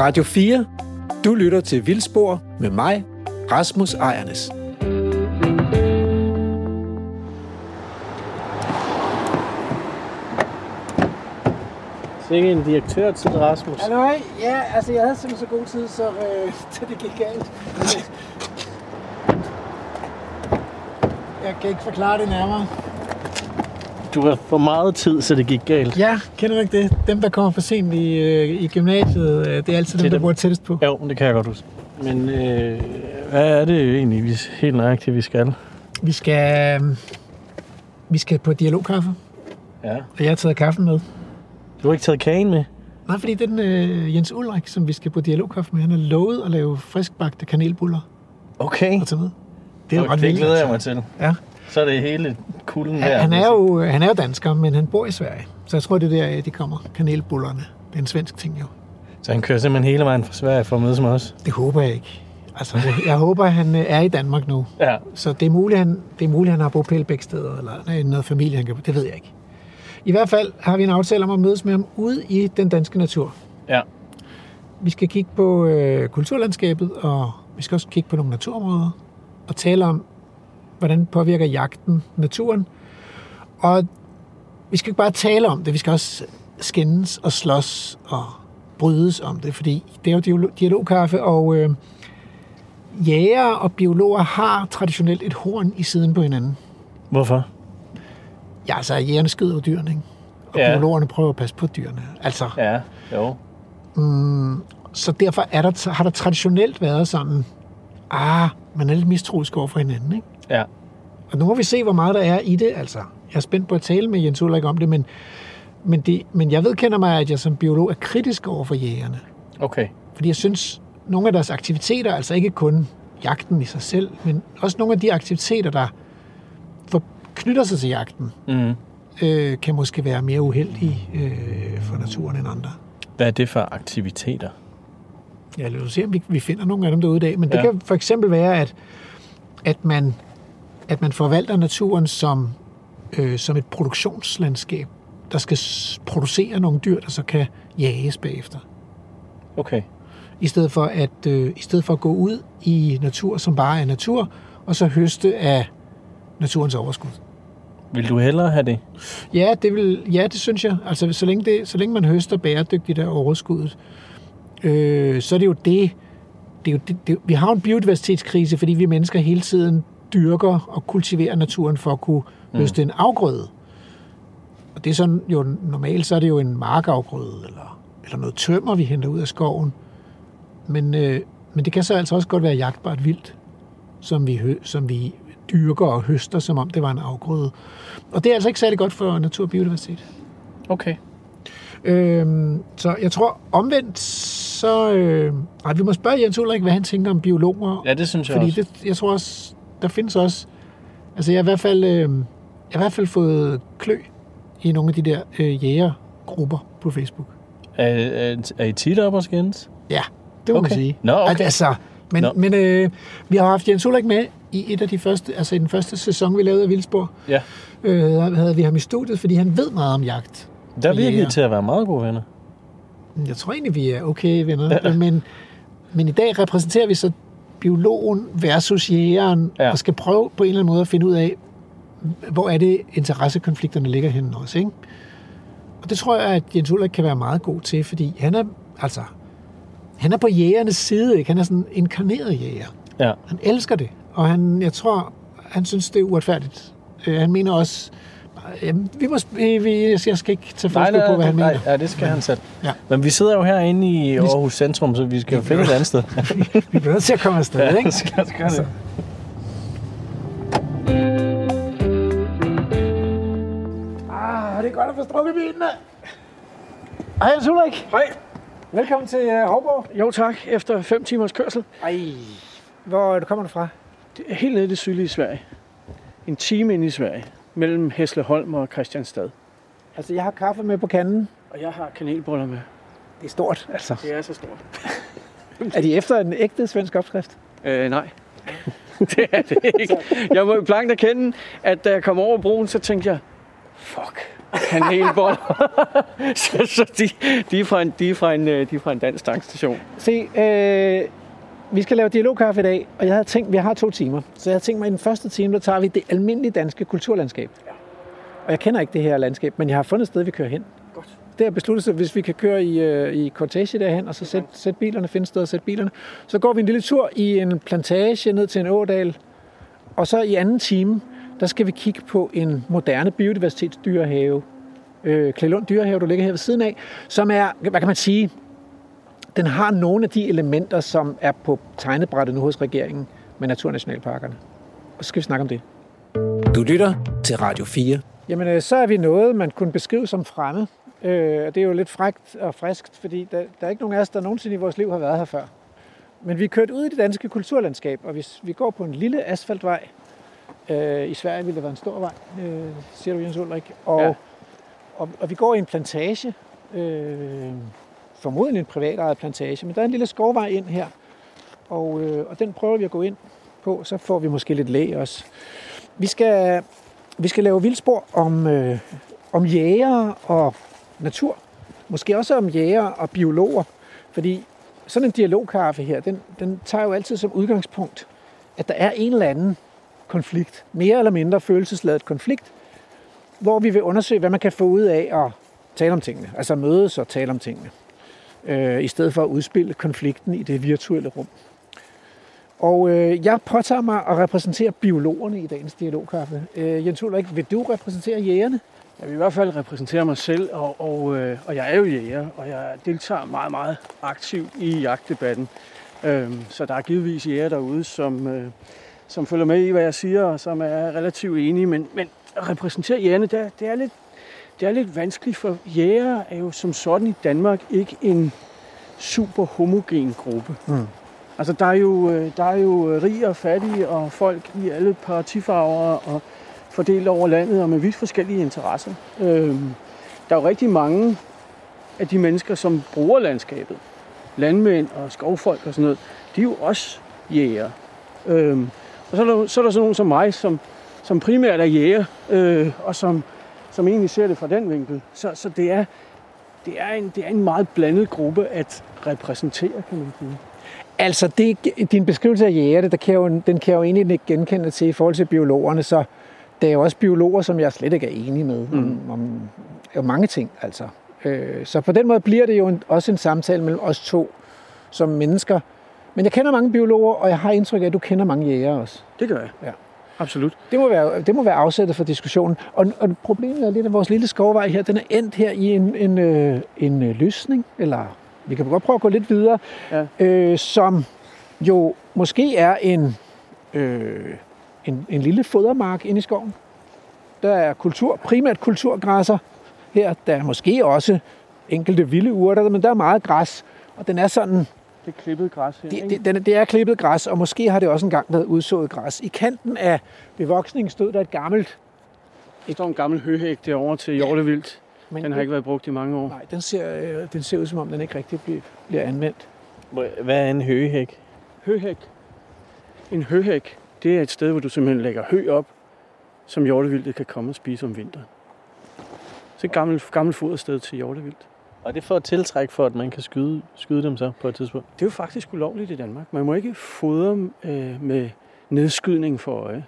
Radio 4. Du lytter til Vildspor med mig, Rasmus Ejernes. Sikke en direktør til Rasmus. Hallo, ja, altså jeg havde simpelthen så god tid, så, øh, så det gik galt. Jeg kan ikke forklare det nærmere. Du har for meget tid, så det gik galt. Ja, kender du ikke det? Dem, der kommer for sent i, øh, i gymnasiet, øh, det er altid dem, Det er der dem. bor tættest på. Jo, det kan jeg godt huske. Men øh, hvad er det egentlig vi, helt nøjagtigt, vi skal? Vi skal, øh, vi skal på dialogkaffe, Ja. og jeg har taget kaffen med. Du har ikke taget kagen med? Nej, fordi den øh, Jens Ulrik, som vi skal på dialogkaffe med, han har lovet at lave friskbagte kanelbuller Okay. og tage med. Det er jo ret det glæder jeg mig til. Ja. Så er det hele kulden her. Han, er jo, han er dansker, men han bor i Sverige. Så jeg tror, det er der, de kommer. Kanelbullerne. Det er en svensk ting jo. Så han kører simpelthen hele vejen fra Sverige for at mødes med os? Det håber jeg ikke. Altså, jeg, håber, han øh, er i Danmark nu. Ja. Så det er muligt, han, det er muligt, han har bopæl begge steder, eller noget familie, han kan, det ved jeg ikke. I hvert fald har vi en aftale om at mødes med ham ude i den danske natur. Ja. Vi skal kigge på øh, kulturlandskabet, og vi skal også kigge på nogle naturområder, og tale om, hvordan påvirker jagten naturen. Og vi skal ikke bare tale om det, vi skal også skændes og slås og brydes om det, fordi det er jo dialog- dialogkaffe, og øh, jæger og biologer har traditionelt et horn i siden på hinanden. Hvorfor? Ja, altså jægerne skyder jo dyrene, ikke? og Ja. biologerne prøver at passe på dyrene. Altså, Ja, jo. Så derfor er der, har der traditionelt været sådan, ah, man er lidt mistroisk over for hinanden, ikke? Ja. Og nu må vi se, hvor meget der er i det, altså. Jeg er spændt på at tale med Jens Ulrik om det, men, men, det, men jeg vedkender mig, at jeg som biolog er kritisk over for jægerne. Okay. Fordi jeg synes, nogle af deres aktiviteter, altså ikke kun jagten i sig selv, men også nogle af de aktiviteter, der for, knytter sig til jagten, Mm. øh, kan måske være mere uheldige øh, for naturen end andre. Hvad er det for aktiviteter? Ja, lad os se, om vi, vi finder nogle af dem derude i dag. Men det Ja. kan for eksempel være, at, at, man, at man forvalter naturen som, øh, som et produktionslandskab, der skal producere nogle dyr, der så kan jages bagefter. Okay. I stedet for at, øh, i stedet for at gå ud i natur, som bare er natur, og så høste af naturens overskud. Vil du hellere have det? Ja, det, vil, ja, det synes jeg. Altså, så længe, det, så længe man høster bæredygtigt af overskuddet, øh, så er det jo det, det, er jo det, det, vi har en biodiversitetskrise, fordi vi mennesker hele tiden dyrker og kultiverer naturen for at kunne høste en afgrøde. Og det er sådan jo normalt, så er det jo en markafgrøde, eller, eller noget tømmer, vi henter ud af skoven. Men, øh, men det kan så altså også godt være jagtbart vildt, som vi, hø, som vi dyrker og høster, som om det var en afgrøde. Og det er altså ikke særlig godt for natur og biodiversitet. Okay. Øhm, så jeg tror omvendt, så... Øh, nej, vi må spørge Jens Ulrik, hvad han tænker om biologer. Ja, det synes jeg fordi også. det, jeg tror også, der findes også... Altså jeg har i hvert fald, øh, jeg har i hvert fald fået klø i nogle af de der øh, jægergrupper på Facebook. Er, er, er I tit op og skændes? Ja, det må Okay. man sige. Nå, okay. At, altså, men Nå. men øh, vi har haft Jens Ulrik med i et af de første, altså i den første sæson, vi lavede af Vildspor. Ja. Øh, der havde vi ham i studiet, fordi han ved meget om jagt. Der virker jæger. I til at være meget gode venner. Jeg tror egentlig, vi er okay venner. Ja. Men, men i dag repræsenterer vi så biologen versus jægeren, Ja. og skal prøve på en eller anden måde at finde ud af, hvor er det interessekonflikterne ligger henne også, ikke? Og det tror jeg, at Jens Ulrik kan være meget god til, fordi han er, altså, han er på jægernes side, ikke? Han er sådan en inkarneret jæger. Ja. Han elsker det, og han, jeg tror, han synes, det er uretfærdigt. Øh, han mener også, jamen, vi må, vi, vi, jeg skal ikke tage forskel på, hvad han nej, mener. ja, det skal han selv. Ja. Men vi sidder jo herinde i Aarhus Centrum, så vi skal jo finde et andet sted. Vi bliver nødt til at komme afsted, ikke? skal, skal det. Ah, det er godt at få strukket bilen, da. Hej, Jens Ulrik. Hej. Velkommen til uh, Hovborg. Jo tak, efter fem timers kørsel. Ej. Hvor kommer du fra? Det er helt nede i det sydlige Sverige. En time ind i Sverige, mellem Hæsleholm og Christianstad. Altså, jeg har kaffe med på kanden. Og jeg har kanelboller med. Det er stort, altså. Det er så stort. Er de efter en ægte svensk opskrift? Øh, nej. det er det ikke. Jeg må blankt erkende, at da jeg kom over broen, så tænkte jeg, fuck, kanelboller. så så de, de, er fra en, de, er fra en, øh, de er fra en dansk tankstation. Se, øh, vi skal lave dialogkaffe i dag, og jeg havde tænkt, vi har to timer. Så jeg havde tænkt mig, at i den første time, der tager vi det almindelige danske kulturlandskab. Ja. Og jeg kender ikke det her landskab, men jeg har fundet et sted, vi kører hen. Godt. Det er besluttet sig, hvis vi kan køre i, øh, i cortege derhen, og så sætte sæt bilerne, finde sted og sætte bilerne. Så går vi en lille tur i en plantage ned til en ådal, og så i anden time, der skal vi kigge på en moderne biodiversitetsdyrehave. Øh, Klælund Dyrehave, der ligger her ved siden af, som er, hvad kan man sige, den har nogle af de elementer, som er på tegnebrættet nu hos regeringen med naturnationalparkerne. Og så skal vi snakke om det. Du lytter til Radio 4. Jamen, øh, så er vi noget, man kunne beskrive som fremme. Øh, og det er jo lidt frægt og friskt, fordi der, der er ikke nogen af os, der nogensinde i vores liv har været her før. Men vi er kørt ud i det danske kulturlandskab, og hvis vi går på en lille asfaltvej, øh, i Sverige ville det være en stor vej, øh, siger du Jens Ulrik, og, ja. Ja. og, og vi går i en plantage, øh, formodentlig en privatejet plantage, men der er en lille skovvej ind her, og, øh, og den prøver vi at gå ind på, så får vi måske lidt læg også. Vi skal, vi skal lave vildspor om, øh, om jæger og natur. Måske også om jæger og biologer. Fordi sådan en dialogkaffe her, den, den tager jo altid som udgangspunkt, at der er en eller anden konflikt, mere eller mindre følelsesladet konflikt, hvor vi vil undersøge, hvad man kan få ud af at tale om tingene. Altså mødes og tale om tingene. Øh, I stedet for at udspille konflikten i det virtuelle rum. Og øh, jeg påtager mig at repræsentere biologerne i dagens dialogkaffe. Øh, Jens Ulrik, vil du repræsentere jægerne? Jeg vil i hvert fald repræsentere mig selv, og, og, øh, og jeg er jo jæger, og jeg deltager meget, meget aktivt i jagtdebatten. Øh, så der er givetvis jæger derude, som, øh, som følger med i, hvad jeg siger, og som er relativt enige. Men, men at repræsentere jægerne, det det, er lidt, det er lidt vanskeligt, for jæger er jo som sådan i Danmark ikke en super homogen gruppe. Mm. Altså, der er, jo, øh, der er jo rige og fattige og folk i alle partifarver og fordelt over landet og med vidt forskellige interesser. Øhm, der er jo rigtig mange af de mennesker, som bruger landskabet. Landmænd og skovfolk og sådan noget. De er jo også jæger. Øhm, og så er, der, så er der sådan nogen som mig, som, som primært er jæger, øh, og som, som egentlig ser det fra den vinkel. Så, så det, er, det, er en, det er en meget blandet gruppe at repræsentere, kan man sige. Altså, det, din beskrivelse af jægerne, der kan jo, den kan jeg jo egentlig ikke genkende til i forhold til biologerne, så der er jo også biologer, som jeg slet ikke er enig med mm. om, om, om mange ting. Altså. Øh, så på den måde bliver det jo en, også en samtale mellem os to som mennesker. Men jeg kender mange biologer, og jeg har indtryk af, at du kender mange jæger også. Det gør jeg. Ja. Absolut. Det må være, det må være afsættet for diskussionen. Og, og problemet er lidt, at vores lille skovvej her, den er endt her i en, en, øh, en øh, løsning, eller vi kan godt prøve at gå lidt videre, Ja. øh, som jo måske er en, øh, en, en lille fodermark inde i skoven. Der er kultur, primært kulturgræsser her. Der er måske også enkelte vilde urter, men der er meget græs. Og den er sådan, Det er klippet græs her, det, ikke? det, den, er- det er klippet græs, og måske har det også engang været udsået græs. I kanten af bevoksningen stod der et gammelt, Der står en gammel høhæk derovre til hjortevildt. men Den har ikke været brugt i mange år. Nej, den ser, øh, den ser ud som om, den ikke rigtig bliver, bliver anvendt. Hvad er en høgehæk? Høhæk. En høhæk, det er et sted, hvor du simpelthen lægger hø op, som hjortevildtet kan komme og spise om vinteren. Så et gammelt, gammelt fodersted til hjortevildt. Og det får tiltræk for, at man kan skyde, skyde dem så på et tidspunkt. Det er jo faktisk ulovligt i Danmark. Man må ikke fodre øh, med nedskydning for øje.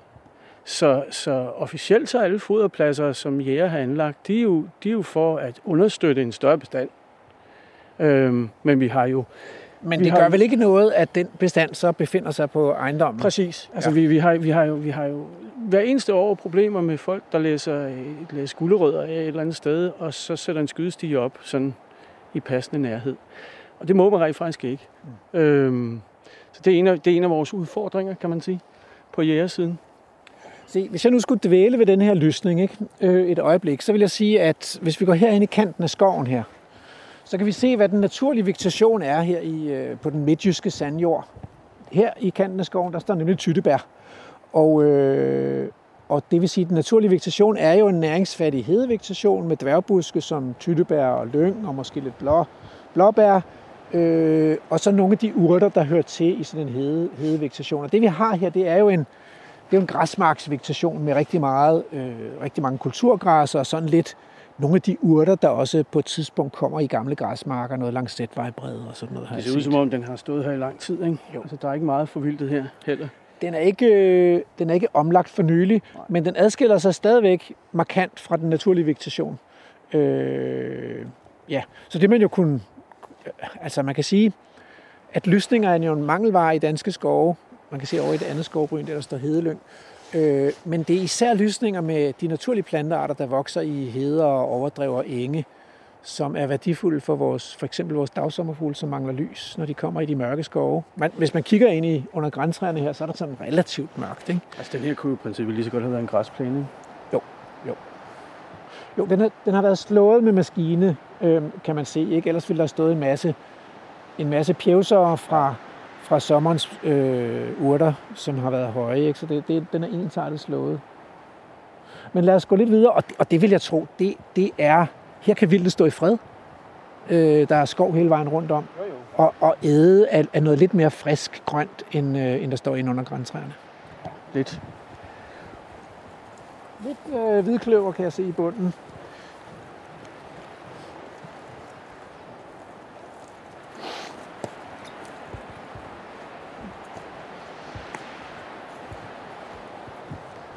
Så, så officielt så er alle foderpladser, som jæger har anlagt, de er jo, de er jo for at understøtte en større bestand. Øhm, men vi har jo Men det har- gør vel ikke noget, at den bestand så befinder sig på ejendommen? Præcis. Altså, Ja. vi, vi, har, vi, har jo, vi har jo hver eneste år problemer med folk, der læser et læs gulerødder af et eller andet sted, og så sætter en skydestige op sådan i passende nærhed. Og det må man rent faktisk ikke. Mm. Øhm, så det er, en af, det er en af vores udfordringer, kan man sige, på jægersiden. Se, hvis jeg nu skulle dvæle ved den her lysning ikke, øh, et øjeblik, så vil jeg sige, at hvis vi går herhen i kanten af skoven her, så kan vi se, hvad den naturlige vegetation er her i, øh, på den midtjyske sandjord. Her i kanten af skoven, der står nemlig tyttebær. Og, øh, og det vil sige, at den naturlige vegetation er jo en næringsfattig hedevegetation med dværgbuske som tyttebær og lyng og måske lidt blå, blåbær. Øh, og så nogle af de urter, der hører til i sådan en hede, hedevegetation. Og det vi har her, det er jo en, det er jo en græsmarksvegetation med rigtig, meget, øh, rigtig mange kulturgræsser og sådan lidt nogle af de urter, der også på et tidspunkt kommer i gamle græsmarker, noget langs sætvejbred og sådan noget. har Det ser ud som om, den har stået her i lang tid, ikke? Jo. Altså, der er ikke meget forvildet her heller. Den er ikke, øh, den er ikke omlagt for nylig, Nej. men den adskiller sig stadigvæk markant fra den naturlige vegetation. Øh, ja, så det man jo kunne, altså man kan sige, at lysninger er jo en mangelvare i danske skove. Man kan se over i det andet skovbryn, der, der står hedelyng. Øh, men det er især lysninger med de naturlige plantearter, der vokser i heder og overdrev og enge, som er værdifulde for vores, for eksempel vores dagsommerfugle, som mangler lys, når de kommer i de mørke skove. Man, hvis man kigger ind i under græntræerne her, så er der sådan relativt mørkt. Ikke? Altså, den her kunne jo i princippet lige så godt have været en græsplæne, ikke? Jo, den, er, den har været slået med maskine, øh, kan man se. Ikke? Ellers ville der have stået en masse, en masse pjevser fra, fra sommerens øh, urter, som har været høje. Ikke? Så det, det, den er ensartet slået. Men lad os gå lidt videre, og det, og det vil jeg tro, det, det er, her kan vildt stå i fred. Øh, der er skov hele vejen rundt om, og, og æde af, af noget lidt mere frisk grønt, end, øh, end der står inde under græntræerne. Lidt. Lidt øh, hvidkløver kan jeg se i bunden.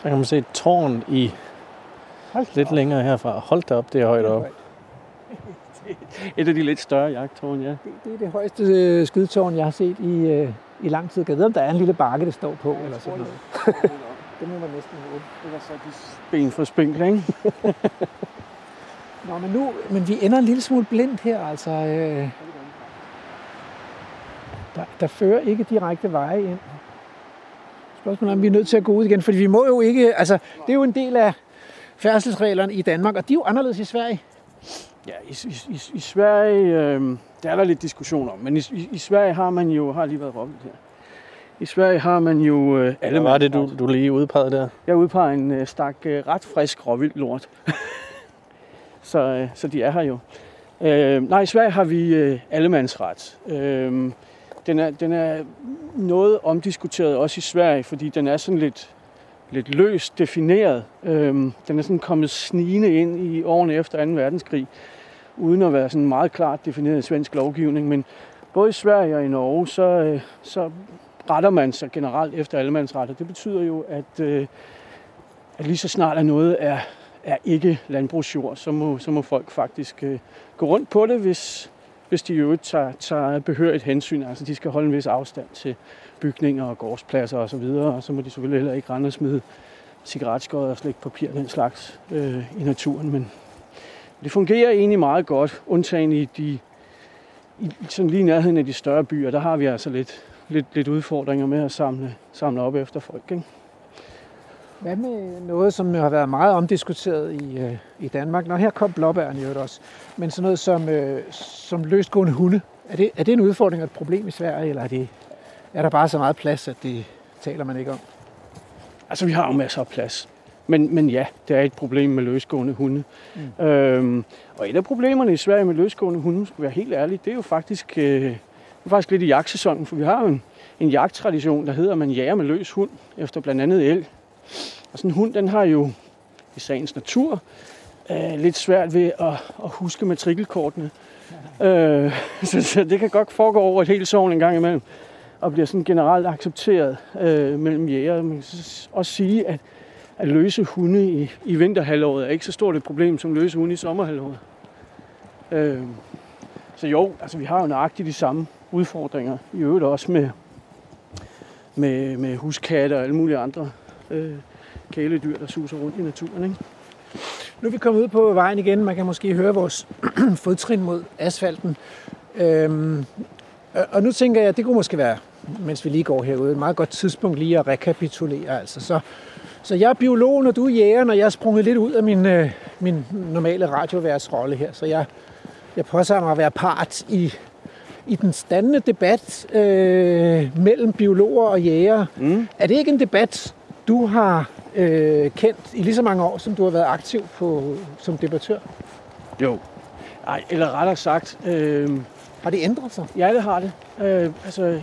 Der kan man se et tårn i Hold lidt op. længere herfra. Hold da op, det er højt op. Et af de lidt større jagttårn, ja. Det, det er det højeste øh, skydetårn, jeg har set i, øh, i lang tid. Jeg ved, om der er en lille bakke, det står på, eller sådan noget. Det må man næsten håbe. Det var så de ben for spinkle, ikke? Nå, men nu, men vi ender en lille smule blindt her, altså. Øh, der, der fører ikke direkte veje ind. Spørgsmålet er, om vi er nødt til at gå ud igen, fordi vi må jo ikke, altså, det er jo en del af færdselsreglerne i Danmark, og de er jo anderledes i Sverige. Ja, i, i, i, i Sverige, øh, der er der lidt diskussion om, men i, i, i Sverige har man jo, har lige været råbt her, i Sverige har man jo øh, alle Hvad var det, du, du lige udpegede der? Jeg udpeger en øh, stak øh, ret frisk råvildt lort. så, øh, så de er her jo. Øh, nej, i Sverige har vi øh, allemandsret. Øh, den, er, den er noget omdiskuteret også i Sverige, fordi den er sådan lidt, lidt løst defineret. Øh, den er sådan kommet snigende ind i årene efter 2. verdenskrig, uden at være sådan meget klart defineret i svensk lovgivning. Men både i Sverige og i Norge, så, øh, så retter man sig generelt efter allemandsretter. det betyder jo, at, øh, at lige så snart er noget er, er ikke landbrugsjord, så må, så må folk faktisk øh, gå rundt på det, hvis, hvis de jo øvrigt tager, tager behørigt hensyn. Altså de skal holde en vis afstand til bygninger og gårdspladser osv., og, så videre, og så må de selvfølgelig heller ikke rende og smide cigaretskod og slik papir den slags øh, i naturen. Men det fungerer egentlig meget godt, undtagen i de i, sådan lige i nærheden af de større byer, der har vi altså lidt, lidt, lidt udfordringer med at samle, samle op efter folk. Ikke? Hvad med noget, som har været meget omdiskuteret i, øh, i Danmark? Nå, her kom blåbæren i også. Men sådan noget som, øh, som løsgående hunde. Er det, er det en udfordring og et problem i Sverige, eller er, det, er der bare så meget plads, at det taler man ikke om? Altså, vi har jo masser af plads. Men, men ja, det er et problem med løsgående hunde. Mm. Øhm, og et af problemerne i Sverige med løsgående hunde, skulle være helt ærlig, det er jo faktisk, øh, det er faktisk lidt i jagtsæsonen, for vi har jo en, en jagttradition, der hedder, at man jager med løs hund, efter blandt andet elg. Og sådan en hund, den har jo i sagens natur øh, lidt svært ved at, at huske matrikelkortene. Øh, så, så det kan godt foregå over et helt sovn en gang imellem, og bliver sådan generelt accepteret øh, mellem jæger. Man kan også sige, at, at løse hunde i, i vinterhalvåret er ikke så stort et problem som løse hunde i sommerhalvåret. Øh, så jo, altså vi har jo nøjagtigt de samme udfordringer, i øvrigt også med, med, med huskatte og alle mulige andre øh, kæledyr, der suser rundt i naturen. Ikke? Nu er vi kommet ud på vejen igen. Man kan måske høre vores fodtrin mod asfalten. Øhm, og- og nu tænker jeg, at det kunne måske være, mens vi lige går herude, et meget godt tidspunkt lige at rekapitulere. Altså. Så, så jeg er biolog, og du er jæger, og jeg er sprunget lidt ud af min, øh, min normale radioværtsrolle her. Så jeg, jeg påtager mig at være part i, i den standende debat øh, mellem biologer og jæger. Mm. Er det ikke en debat, du har øh, kendt i lige så mange år, som du har været aktiv på, som debattør? Jo. Ej, eller rettere sagt, øh, Har det ændret sig? ja, det har det. Øh, altså,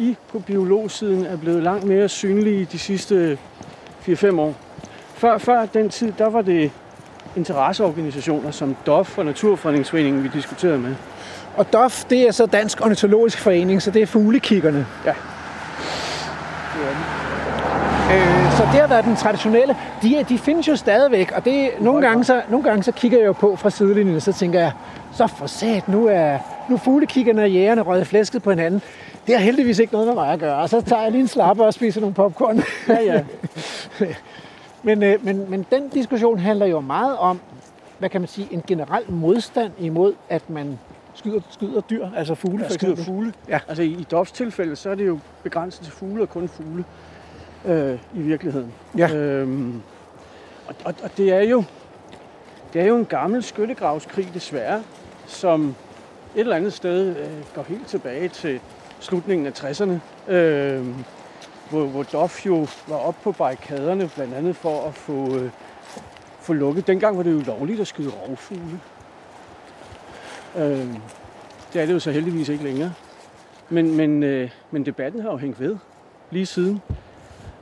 I på biologsiden er blevet langt mere synlige de sidste 4-5 år. Før, før den tid, der var det interesseorganisationer som DOF og Naturfredningsforeningen, vi diskuterede med. Og DOF, det er så Dansk Ornitologisk Forening, så det er fuglekiggerne. Ja. Øh, så det har været den traditionelle. De, de findes jo stadigvæk, og det, nogle, gange så, nogle gange så kigger jeg jo på fra sidelinjen, og så tænker jeg, så for sat, nu er, nu er fuglekiggerne og jægerne røget flæsket på hinanden. Det har heldigvis ikke noget med mig at gøre, og så tager jeg lige en slapper og spiser nogle popcorn. Ja, ja. men, øh, men, men den diskussion handler jo meget om, hvad kan man sige, en generel modstand imod, at man skyder, skyder dyr, altså fugle for skyder fugle. Ja. Altså i, i DOFs tilfælde, så er det jo begrænset til fugle og kun fugle øh, i virkeligheden. Ja. Øhm, og, og, og det er jo det er jo en gammel skyttegravskrig desværre, som et eller andet sted øh, går helt tilbage til slutningen af 60'erne, øh, hvor, hvor DOF jo var oppe på barrikaderne, blandt andet for at få, øh, få lukket. Dengang var det jo lovligt at skyde rovfugle. Øh, det er det jo så heldigvis ikke længere. Men, men, øh, men debatten har jo hængt ved lige siden.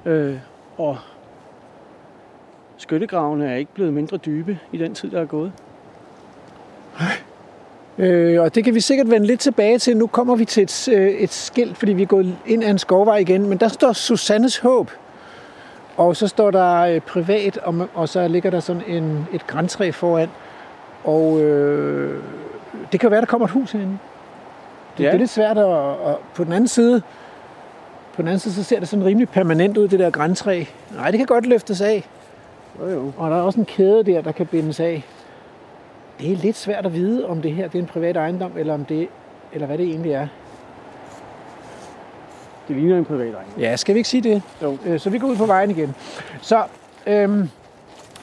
Øh, og skyttegravene er ikke blevet mindre dybe i den tid, der er gået. Øh, og det kan vi sikkert vende lidt tilbage til. Nu kommer vi til et, øh, et skilt, fordi vi er gået ind ad en skovvej igen. Men der står Susannes Håb. Og så står der øh, privat, og, og så ligger der sådan en, et græntræ foran. Og øh, det kan være, der kommer et hus herinde. Det, Ja. det er lidt svært at, og på den anden side, på den anden side, så ser det sådan rimelig permanent ud, det der græntræ. Nej, det kan godt løftes af. Jo, jo. Og der er også en kæde der, der kan bindes af. Det er lidt svært at vide, om det her det er en privat ejendom, eller, om det, eller hvad det egentlig er. Det ligner en privat ejendom. Ja, skal vi ikke sige det? Jo. Øh, Så vi går ud på vejen igen. Så, øhm,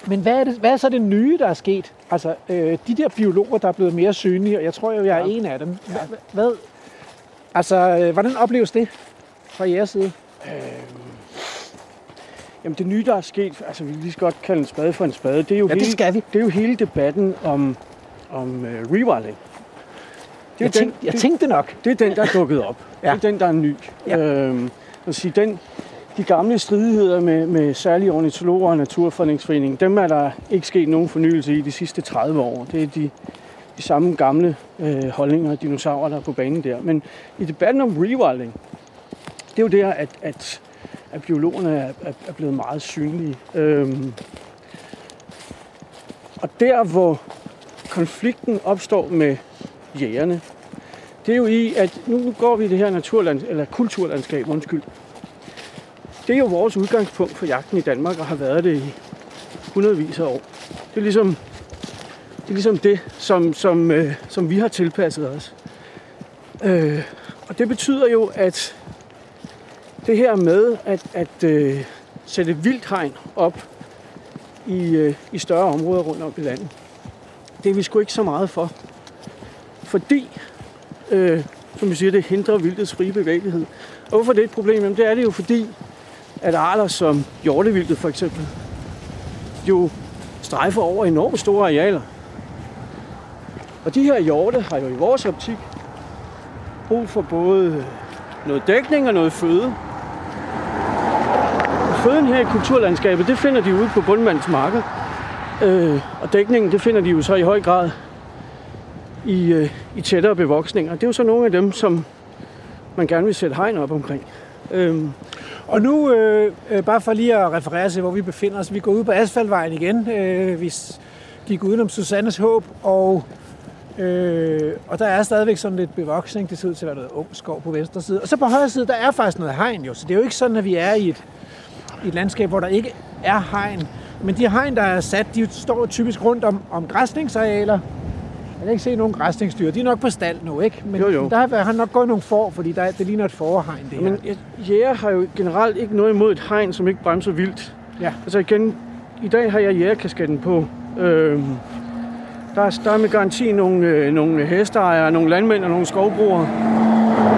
men hvad er, det, hvad er så det nye, der er sket? Altså, øh, de der biologer, der er blevet mere synlige, og jeg tror jo, jeg er Ja. en af dem. Hvad, hvad, altså, øh, hvordan opleves det fra jeres side? Jamen det nye, der er sket, altså vi lige så godt kalde en spade for en spade, det er jo, Ja, det hele, skal vi. det er jo hele debatten om, om uh, rewilding. Det er, Jeg, tænkte, jeg tænkte nok. det er den, der er dukket op. Ja. Det er den, der er ny. Ja. Øhm, vil sige, den, de gamle stridigheder med, med særlige ornitologer og Naturfredningsforeningen, dem er der ikke sket nogen fornyelse i de sidste 30 år. Det er de, de samme gamle øh, holdninger og dinosaurer, der er på banen der. Men i debatten om rewilding, det er jo der, at, at, at biologerne er, er, er blevet meget synlige. Øhm, og der, hvor konflikten opstår med jægerne, det er jo i, at nu nu går vi i det her naturland, eller kulturlandskab, undskyld. Det er jo vores udgangspunkt for jagten i Danmark, og har været det i hundredvis af år. Det er ligesom det, er ligesom det som, som, øh, som vi har tilpasset os. Øh, og det betyder jo, at det her med at, at øh, sætte vildhegn op i, øh, i større områder rundt om i landet, det er vi sgu ikke så meget for. Fordi øh, som vi siger, det hindrer vildtets frie bevægelighed. Og hvorfor det er et problem? Jamen, det er det jo fordi, at arter som hjortevildtet for eksempel, jo strejfer over enormt store arealer. Og de her hjorte har jo i vores optik brug for både noget dækning og noget føde. Føden her i kulturlandskabet, det finder de ude på bundmandens marker. Øh, og dækningen, det finder de jo så i høj grad i, øh, i tættere bevoksninger. Det er jo så nogle af dem, som man gerne vil sætte hegn op omkring. Øhm, Og nu, øh, øh, bare for lige at referere til, hvor vi befinder os. Vi går ud på Asfaltvejen igen. Øh, vi gik udenom Susannes Håb, og, øh, og der er stadigvæk sådan lidt bevoksning. Det ser ud til at være noget ung skov på venstre side. Og så på højre side, der er faktisk noget hegn jo. Så det er jo ikke sådan, at vi er i et, et landskab, hvor der ikke er hegn. Men de hegn, der er sat, de står typisk rundt om, om græsningsarealer. Jeg kan ikke se nogen græsningsdyr. De er nok på stald nu, ikke? Men Jo, jo. der har, har nok gået nogle får, fordi der, er- det ligner et forhegn, det her. men jæger har jo generelt ikke noget imod et hegn, som ikke bremser vildt. Ja. Altså igen, i dag har jeg jægerkasketten på. Øhm, der, er, der er med garanti nogle, øh, nogle hesteejere, nogle landmænd og nogle skovbrugere,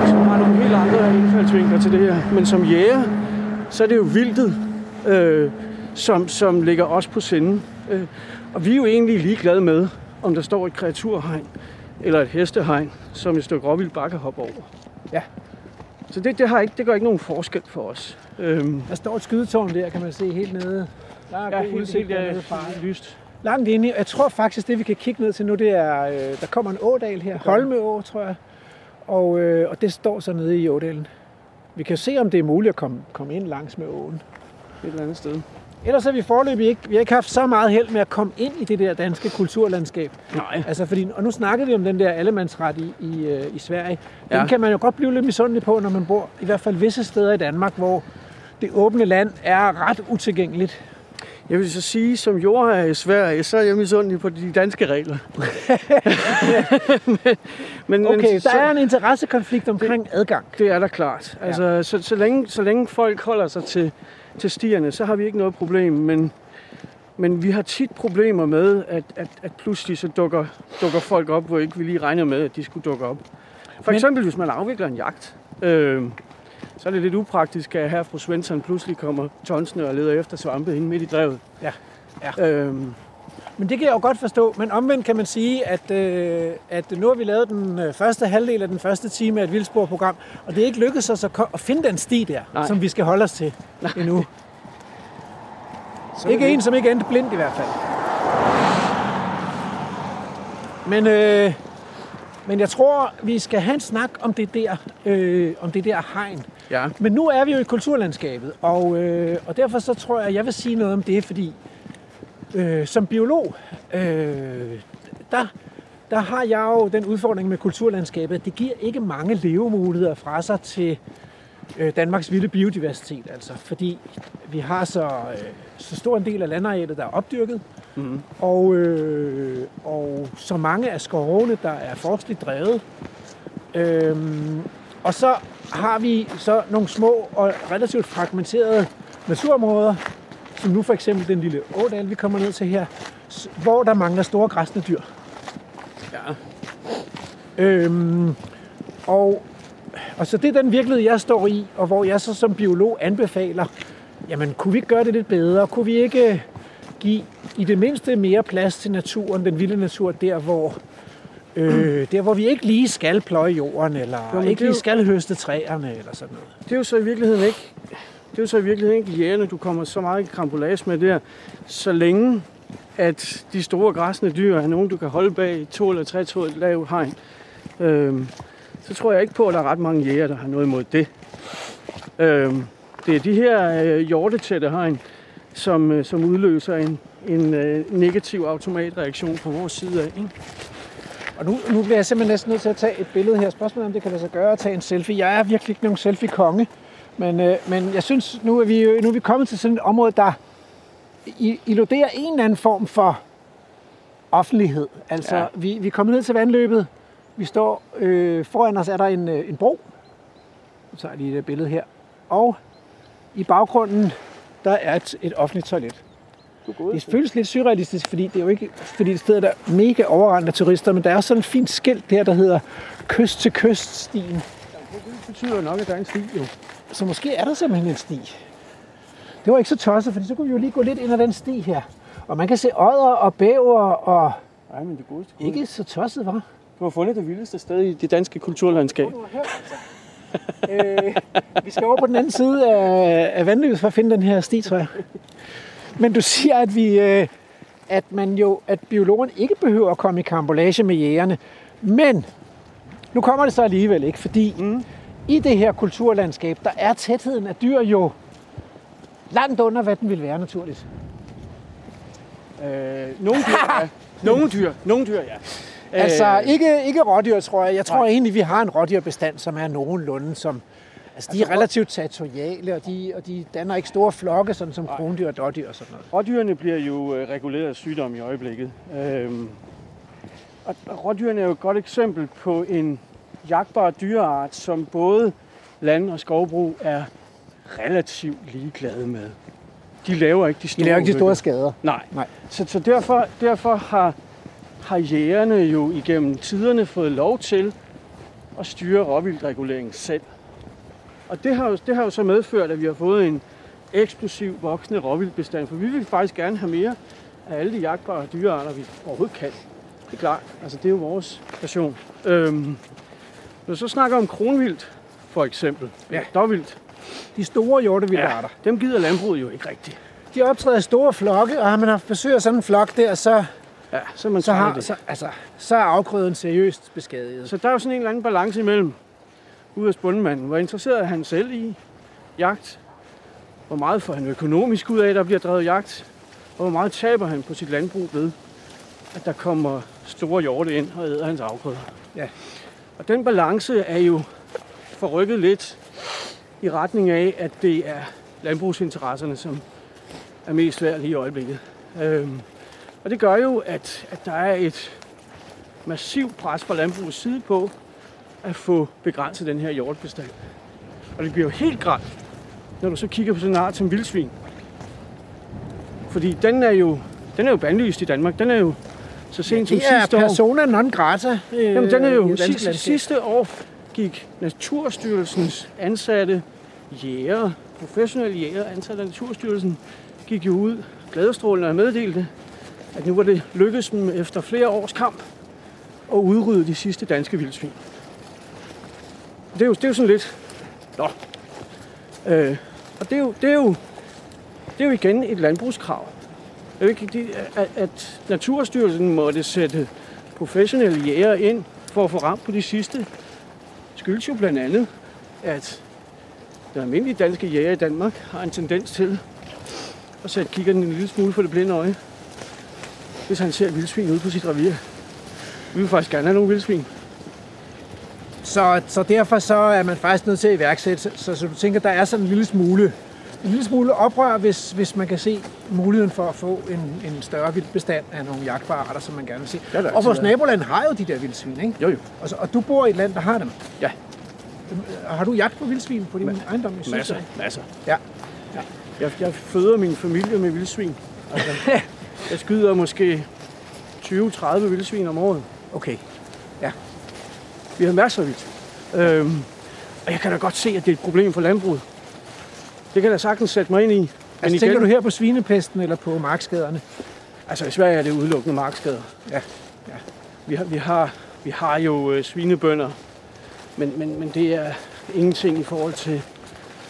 som har nogle helt andre indfaldsvinkler til det her. Men som jæger, så er det jo vildtet, øh, som, som ligger os på sinde. Øh, og vi er jo egentlig ligeglade med, om der står et kreaturhegn eller et hestehegn, som et stykke råvildt bare kan hoppe over. Ja. Så det, det, har ikke, det gør ikke nogen forskel for os. Øhm, Der står et skydetårn der, kan man se helt nede. Der er ja, helt, helt, fra. helt lyst. langt inde. Jeg tror faktisk, det vi kan kigge ned til nu, det er, øh, der kommer en ådal her. Holmeå, tror jeg. Og, øh, og det står så nede i ådalen. Vi kan se, om det er muligt at komme, komme ind langs med åen. Et eller andet sted. Ellers har vi forløbig ikke, vi har ikke haft så meget held med at komme ind i det der danske kulturlandskab. Nej. Altså fordi, og nu snakkede vi om den der allemandsret i, i, øh, i Sverige. Den Ja. kan man jo godt blive lidt misundelig på, når man bor i hvert fald visse steder i Danmark, hvor det åbne land er ret utilgængeligt. Jeg vil så sige, som jord er i Sverige, så er jeg misundelig på de danske regler. men, men, Okay, men, der er en interessekonflikt omkring adgang. Det er der klart. Altså, så, så, længe, så længe folk holder sig til, til stierne, så har vi ikke noget problem. Men, men vi har tit problemer med, at, at, at pludselig så dukker, dukker folk op, hvor ikke vi lige regner med, at de skulle dukke op. For Men- eksempel, hvis man afvikler en jagt, øh, så er det lidt upraktisk, at her fru Svensson pludselig kommer tonsene og leder efter svampe inde midt i drevet. Ja. Ja. Øh, Men det kan jeg jo godt forstå. Men omvendt kan man sige, at, øh, at nu har vi lavet den øh, første halvdel af den første time af et vildspor-program, og det er ikke lykkedes os at, at finde den sti der, Nej. som vi skal holde os til endnu. så Ikke en, som ikke endte blind i hvert fald. Men, øh, men jeg tror, vi skal have en snak om det der, øh, om det der hegn. Ja. Men nu er vi jo i kulturlandskabet, og, øh, og derfor så tror jeg, jeg vil sige noget om det, fordi øh, som biolog, øh, der, der har jeg jo den udfordring med kulturlandskabet, at det giver ikke mange levemuligheder fra sig til øh, Danmarks vilde biodiversitet. Altså, fordi vi har så, øh, så stor en del af landarealet, der er opdyrket, Mm. og, øh, og så mange af skovene, der er fortsligt drevet. Øhm, og så har vi så nogle små og relativt fragmenterede naturområder, som nu for eksempel den lille ådal, vi kommer ned til her, hvor der mangler store græsne dyr. Ja. Øhm, og, og så det er den virkelighed, jeg står i, og hvor jeg så som biolog anbefaler, jamen kunne vi ikke gøre det lidt bedre? Kunne vi ikke give i det mindste mere plads til naturen, den vilde natur, der hvor, øh, der hvor vi ikke lige skal pløje jorden, eller Jo, ikke lige jo- skal høste træerne, eller sådan noget. Det er jo så i virkeligheden ikke, det er jo så i virkeligheden ikke jægerne, du kommer så meget i krambolage med der, så længe at de store græsne dyr er nogen, du kan holde bag to eller tre to lav hegn. Øhm, så tror jeg ikke på, at der er ret mange jæger, der har noget imod det. Øhm, det er de her øh, hjortetætte hegn, som, øh, som udløser en, en øh, negativ automatreaktion fra vores side af. Ikke? Og nu, nu bliver jeg simpelthen næsten nødt til at tage et billede her. Spørgsmålet er, om det kan lade sig gøre at tage en selfie. Jeg er virkelig ikke nogen selfie-konge. Men, øh, men jeg synes, nu er, vi, nu er vi kommet til sådan et område, der illuderer en eller anden form for offentlighed. Altså, Ja. vi, vi er kommet ned til vandløbet. Vi står øh, foran os, er der en, øh, en bro. Nu tager jeg lige det billede her. Og i baggrunden, der er et, et offentligt toilet. Det føles lidt surrealistisk, fordi det er jo ikke fordi det sted, der er mega overrendt af turister, men der er også sådan et fint skilt der, der hedder kyst til kyst stien. Det betyder nok, at der er en sti jo. Så måske er der simpelthen en sti. Det var ikke så tosset, fordi så kunne vi jo lige gå lidt ind ad den sti her. Og man kan se odder og bæver og Nej, men det godeste gud. ikke så tosset, var. Du har fundet det vildeste sted i det danske kulturlandskab. øh, vi skal over på den anden side af, af vandløbet for at finde den her sti, tror jeg. Men du siger, at vi, øh, at man jo, at biologerne ikke behøver at komme i karambolage med jægerne. Men nu kommer det så alligevel ikke, fordi mm. i det her kulturlandskab, der er tætheden af dyr jo langt under, hvad den ville være naturligt. Øh, nogle dyr, ja. Nogle dyr, nogle dyr, ja. Altså Øh, ikke, ikke rådyr, tror jeg. Jeg tror Nej. egentlig, vi har en rådyrbestand, som er nogenlunde som... Altså, de er Altså, relativt territoriale, og de, og de danner ikke store flokke, sådan som krondyr og dårdyr og sådan noget. Rådyrene bliver jo øh, reguleret af sygdom i øjeblikket. Øhm, og rådyrene er jo et godt eksempel på en jagtbar dyreart, som både land- og skovbrug er relativt ligeglade med. De laver ikke de De store laver ikke de store skader. Nej. Nej. Så, så derfor, derfor har, har jægerne jo igennem tiderne fået lov til at styre råvildreguleringen selv. Og det har, jo, det har jo så medført, at vi har fået en eksplosiv voksende råvildbestand, for vi vil faktisk gerne have mere af alle de jagtbare dyrearter, vi overhovedet kan. Det er klart, altså det er jo vores passion. Øhm, når så snakker om kronvildt, for eksempel, ja. dårvildt, De store hjortevildarter. dem gider landbruget jo ikke rigtigt. de optræder i store flokke, og har man haft besøg af sådan en flok der, så, Ja, så, man så, har, det. så, altså, så er afgrøden seriøst beskadiget. Så der er jo sådan en eller anden balance imellem ude af bundemanden. Hvor interesseret er han selv i jagt? Hvor meget får han økonomisk ud af, at der bliver drevet jagt? Og hvor meget taber han på sit landbrug ved, at der kommer store hjorte ind og æder hans afgrøder? Ja. Og den balance er jo forrykket lidt i retning af, at det er landbrugsinteresserne, som er mest værd lige i øjeblikket. Øhm, og det gør jo, at, at der er et massivt pres fra landbrugets side på at få begrænset den her hjortbestand. Og det bliver jo helt gralt, når du så kigger på sådan en art som vildsvin. Fordi den er jo, den er jo bandlyst i Danmark. Den er jo så sent som Det er sidste år. persona non grata. Øh, Jamen, den er i jo det sidste, sidste år gik Naturstyrelsens ansatte jæger, professionelle jæger, ansatte af Naturstyrelsen, gik jo ud glædestrålende og meddelte, at nu var det lykkedes dem efter flere års kamp at udrydde de sidste danske vildsvin. Det er jo, det er jo sådan lidt... Nå. Øh, og det er, jo, det, er jo, det er jo igen et landbrugskrav. Det er jo ikke, at, at Naturstyrelsen måtte sætte professionelle jæger ind for at få ramt på de sidste, skyldes jo blandt andet, at den almindelige danske jæger i Danmark har en tendens til at sætte kiggeren en lille smule for det blinde øje, hvis han ser vildsvin ude på sit revir. Vi vil faktisk gerne have nogle vildsvin. Så, så derfor så er man faktisk nødt til at iværksætte. Så, så, du tænker, der er sådan en lille smule, en lille smule oprør, hvis, hvis man kan se muligheden for at få en, en større vildbestand af nogle jagtbare arter, som man gerne vil se. Ja, og vores naboland har jo de der vildsvin, ikke? Jo jo, Og, så, og du bor i et land, der har dem. Ja. Har du jagt på vildsvin på din Ma- ejendom? i masser, masser. Ja. Jeg, jeg føder min familie med vildsvin. Altså, jeg skyder måske 20-30 vildsvin om året. Okay. Vi har masser af vildt. Øhm, og jeg kan da godt se, at det er et problem for landbruget. Det kan jeg da sagtens sætte mig ind i. Men Altså, tænker du her på svinepesten eller på markskaderne? Altså i Sverige er det udelukkende markskader. Ja, ja. Vi, har, vi, har, vi har jo øh, svinebønder, men, men, men det er ingenting i forhold til,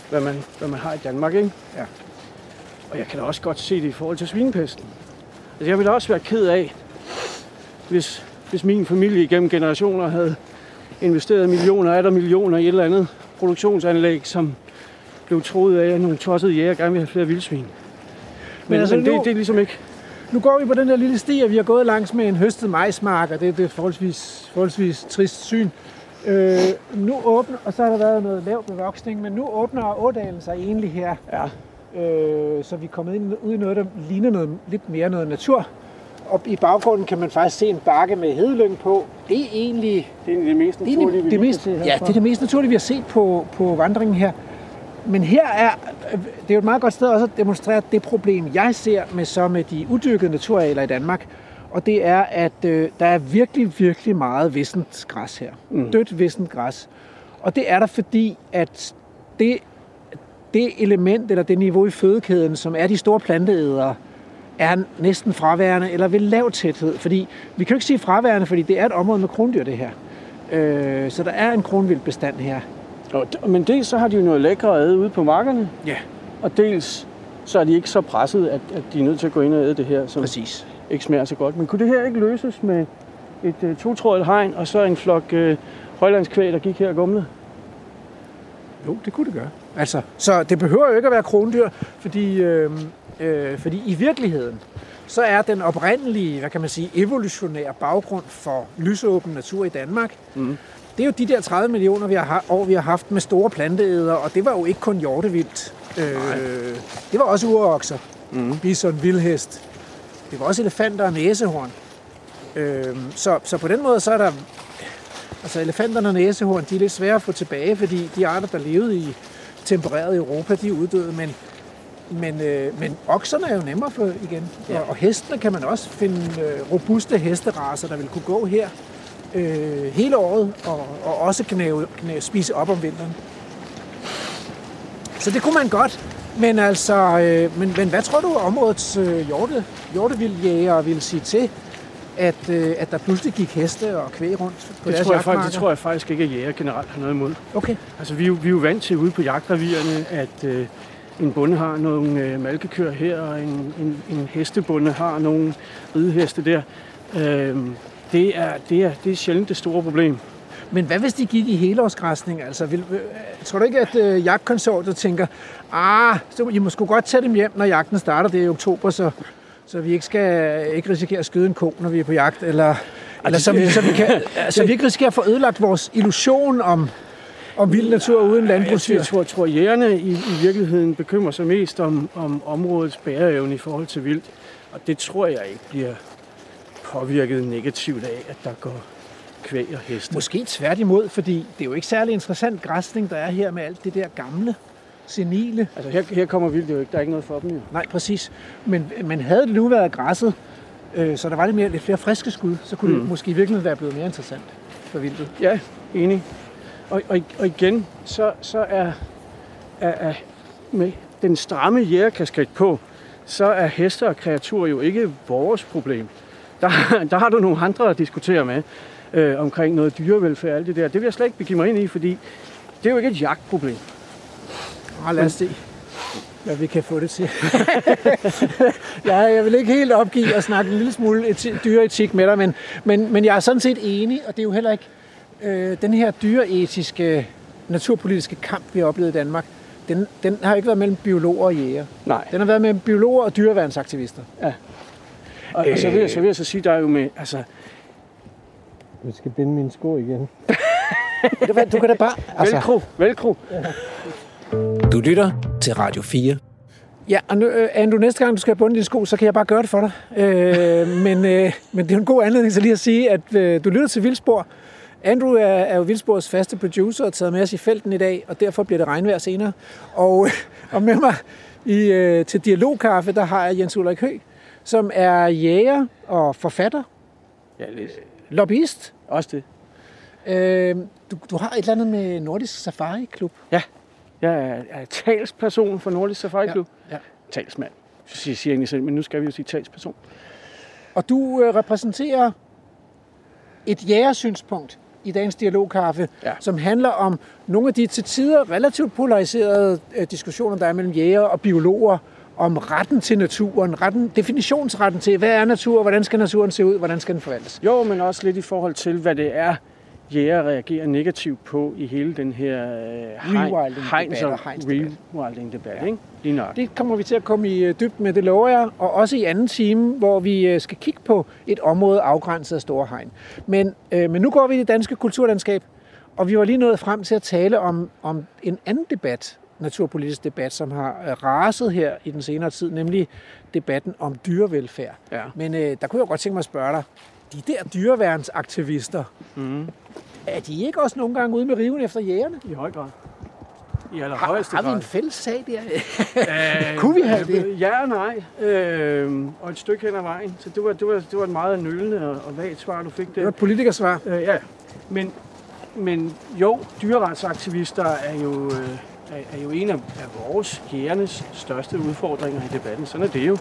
hvad man, hvad man har i Danmark. Ikke? Ja. Og jeg kan da også godt se det i forhold til svinepesten. Altså, jeg ville også være ked af, hvis, hvis min familie igennem generationer havde investeret millioner af der millioner i et eller andet produktionsanlæg, som blev troet af, at nogle tossede jæger gerne vil have flere vildsvin. Men, men, altså, altså, men det, nu- det er ligesom ikke... Nu går vi på den der lille sti, og vi har gået langs med en høstet majsmark, og det, det er forholdsvis, forholdsvis trist syn. Øh, nu åbner, og så har der været noget lav bevoksning, men nu åbner Ådalen sig egentlig her, Ja, øh, så vi er kommet ind, ud i noget, der ligner noget, lidt mere noget natur. Og i baggrunden kan man faktisk se en bakke med hedelyng på. Det er egentlig det er det mest det, er naturlige, det, mest, ja, det er det mest naturlige, vi har set på, på vandringen her. Men her er, det er jo et meget godt sted også at demonstrere det problem, jeg ser med så med de udyrkede naturarealer i Danmark. Og det er, at øh, der er virkelig, virkelig meget vissent græs her. Mm. Dødt vissent græs. Og det er der, fordi at det, det element eller det niveau i fødekæden, som er de store planteædere, er næsten fraværende eller ved lav tæthed. Fordi vi kan jo ikke sige fraværende, fordi det er et område med krondyr, det her. Øh, så der er en kronvild bestand her. Og, men dels så har de jo noget lækre at æde ude på markerne, Ja, og dels så er de ikke så presset, at, at de er nødt til at gå ind og æde det her, som præcis. ikke smager så godt. Men kunne det her ikke løses med et uh, totrådet hegn, og så en flok uh, højlandskvæg, der gik her og gumlede? Jo, det kunne det gøre. Altså, så det behøver jo ikke at være krondyr, fordi, øh, øh, fordi i virkeligheden, så er den oprindelige, hvad kan man sige, evolutionære baggrund for lysåben natur i Danmark, Mhm. det er jo de der 30 millioner vi har, ha- år, vi har haft med store planteæder, og det var jo ikke kun hjortevildt. Øh, det var også urokser, Mhm. bison, vildhest. Det var også elefanter og næsehorn. Øh, så, så på den måde, så er der Altså elefanterne og næsehorn, de er lidt svære at få tilbage, fordi de arter, der levede i tempereret Europa, de er uddøde, men, men, øh, men okserne er jo nemmere for igen. Ja. Og, og hestene kan man også finde øh, robuste hesteraser, der vil kunne gå her øh, hele året, og, og også knæve, knæve, spise op om vinteren. Så det kunne man godt, men altså, øh, men, men hvad tror du, områdets øh, hjorte, hjortevildjæger vil sige til, at, øh, at der pludselig gik heste og kvæg rundt på Det deres tror, jeg faktisk, det tror jeg faktisk ikke, at jæger generelt har noget imod. Okay. Altså, vi, er jo- vi er jo vant til ude på jagtrevierne, at, øh, en bonde har nogle øh, malkekøer her, og en, en, en hestebonde har nogle rideheste der. Øh, det, er, det, er, det er sjældent det store problem. Men hvad hvis de gik i helårsgræsning? Altså, vil, øh, tror du ikke, at øh, jagtkonsortiet tænker, ah, så I må sgu godt tage dem hjem, når jagten starter, det er i oktober, så, så vi ikke skal ikke risikere at skyde en ko, når vi er på jagt, eller, eller så, vi, så, vi kan, så vi ikke risikerer at få ødelagt vores illusion om, om vild natur uden landbrugsdyr. Jeg tror, tror jægerne i, i virkeligheden bekymrer sig mest om, om områdets bæreevne i forhold til vildt. Og det tror jeg ikke bliver påvirket negativt af, at der går kvæg og heste. Måske tværtimod, fordi det er jo ikke særlig interessant græsning, der er her med alt det der gamle, senile. Altså her, her kommer vildt jo ikke, der er ikke noget for dem jo. Nej, præcis. Men, men havde det nu været græsset, øh, så der var lidt, mere, lidt flere friske skud, så kunne mm. det måske i virkeligheden være blevet mere interessant for vildtet. Ja, enig. Og, og, og igen, så, så er, er, er med den stramme jægerkasket på, så er heste og kreaturer jo ikke vores problem. Der, der har du nogle andre at diskutere med øh, omkring noget dyrevelfærd og alt det der. Det vil jeg slet ikke begive mig ind i, fordi det er jo ikke et jagtproblem. Og lad os se, hvad vi kan få det til. ja, jeg vil ikke helt opgive at snakke en lille smule eti- dyreetik med dig, men, men, men jeg er sådan set enig, og det er jo heller ikke øh, den her dyreetiske, naturpolitiske kamp, vi har oplevet i Danmark, den, den har ikke været mellem biologer og jæger. Nej. Den har været mellem biologer og dyreværnsaktivister. Og, og så, vil jeg, så vil jeg så sige, der er jo med, altså, Jeg skal binde mine sko igen. Du, kan da bare... velcro, velcro. Du lytter til Radio 4. Ja, og nu, øh, Andrew, næste gang du skal have bundet dine sko, så kan jeg bare gøre det for dig. Øh, men, øh, men det er en god anledning til lige at sige, at øh, du lytter til Vildspor. Andrew er, er jo Vildspors faste producer og taget med os i felten i dag, og derfor bliver det regnvejr senere. Og, og med mig i, øh, til Dialogkaffe, der har jeg Jens Ulrik Høgh, som er jæger og forfatter, Ja, lidt. lobbyist. Også det. Øh, du, du har et eller andet med Nordisk Safari Klub. Jeg er, er talsperson for Nordisk Safari Klub. Ja, ja. Talsmand, siger siger jeg egentlig selv, men nu skal vi jo sige talsperson. Og du øh, repræsenterer et jægersynspunkt i dagens dialogkaffe, Ja. som handler om nogle af de til tider relativt polariserede øh, diskussioner, der er mellem jæger og biologer, om retten til naturen, retten, definitionsretten til, hvad er natur, hvordan skal naturen se ud, hvordan skal den forvaltes. Jo, men også lidt i forhold til, hvad det er, jæger reagerer negativt på i hele den her øh, Rewilding-debat rewilding-debat, ja. ikke? Lige nok. Det kommer vi til at komme i øh, dybden med, det lover jeg, og også i anden time, hvor vi øh, skal kigge på et område afgrænset af store hegn. Men, øh, men nu går vi i det danske kulturlandskab, og vi var lige nået frem til at tale om, om en anden debat, naturpolitisk debat, som har øh, raset her i den senere tid, nemlig debatten om dyrevelfærd. Ja. Men øh, der kunne jeg godt tænke mig at spørge dig, de der dyreværnsaktivister, Mm. er de ikke også nogle gange ude med riven efter jægerne? I høj grad. I Har, allerhøjeste har vi grad. en fælles sag der? Øh, Kunne vi have det? Ja og nej. Øh, og et stykke hen ad vejen. Så det var, det var, det var et meget nølende og, og vagt svar, du fik Det der. var et politikersvar. Øh, ja, men, men jo, dyreretsaktivister er jo, øh, er, er jo en af, af vores jægernes største udfordringer i debatten. Sådan er det jo.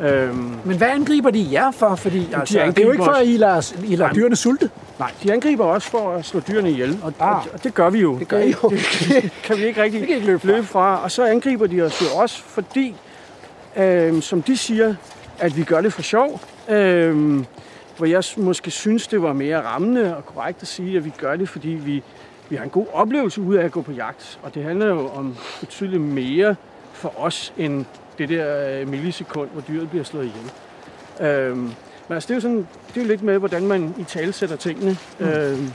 Øhm, Men hvad angriber de jer for? Fordi altså, det er jo ikke for, at I lader, I lader dyrene sulte. nej, de angriber også for at slå dyrene ihjel, og, Ah. og, det gør vi jo. Det gør I jo. Det, kan vi ikke rigtig Det kan ikke løbe fra. løbe fra. Og så angriber de os jo også, fordi, øh, som de siger, at vi gør det for sjov. Øh, hvor jeg måske synes, det var mere rammende og korrekt at sige, at vi gør det, fordi vi, vi har en god oplevelse ud af at gå på jagt. Og det handler jo om betydeligt mere for os, end det der øh, millisekund, hvor dyret bliver slået ihjel. Øhm, men altså, det er jo sådan, det er jo lidt med, hvordan man i tale sætter tingene. Mm. Øhm,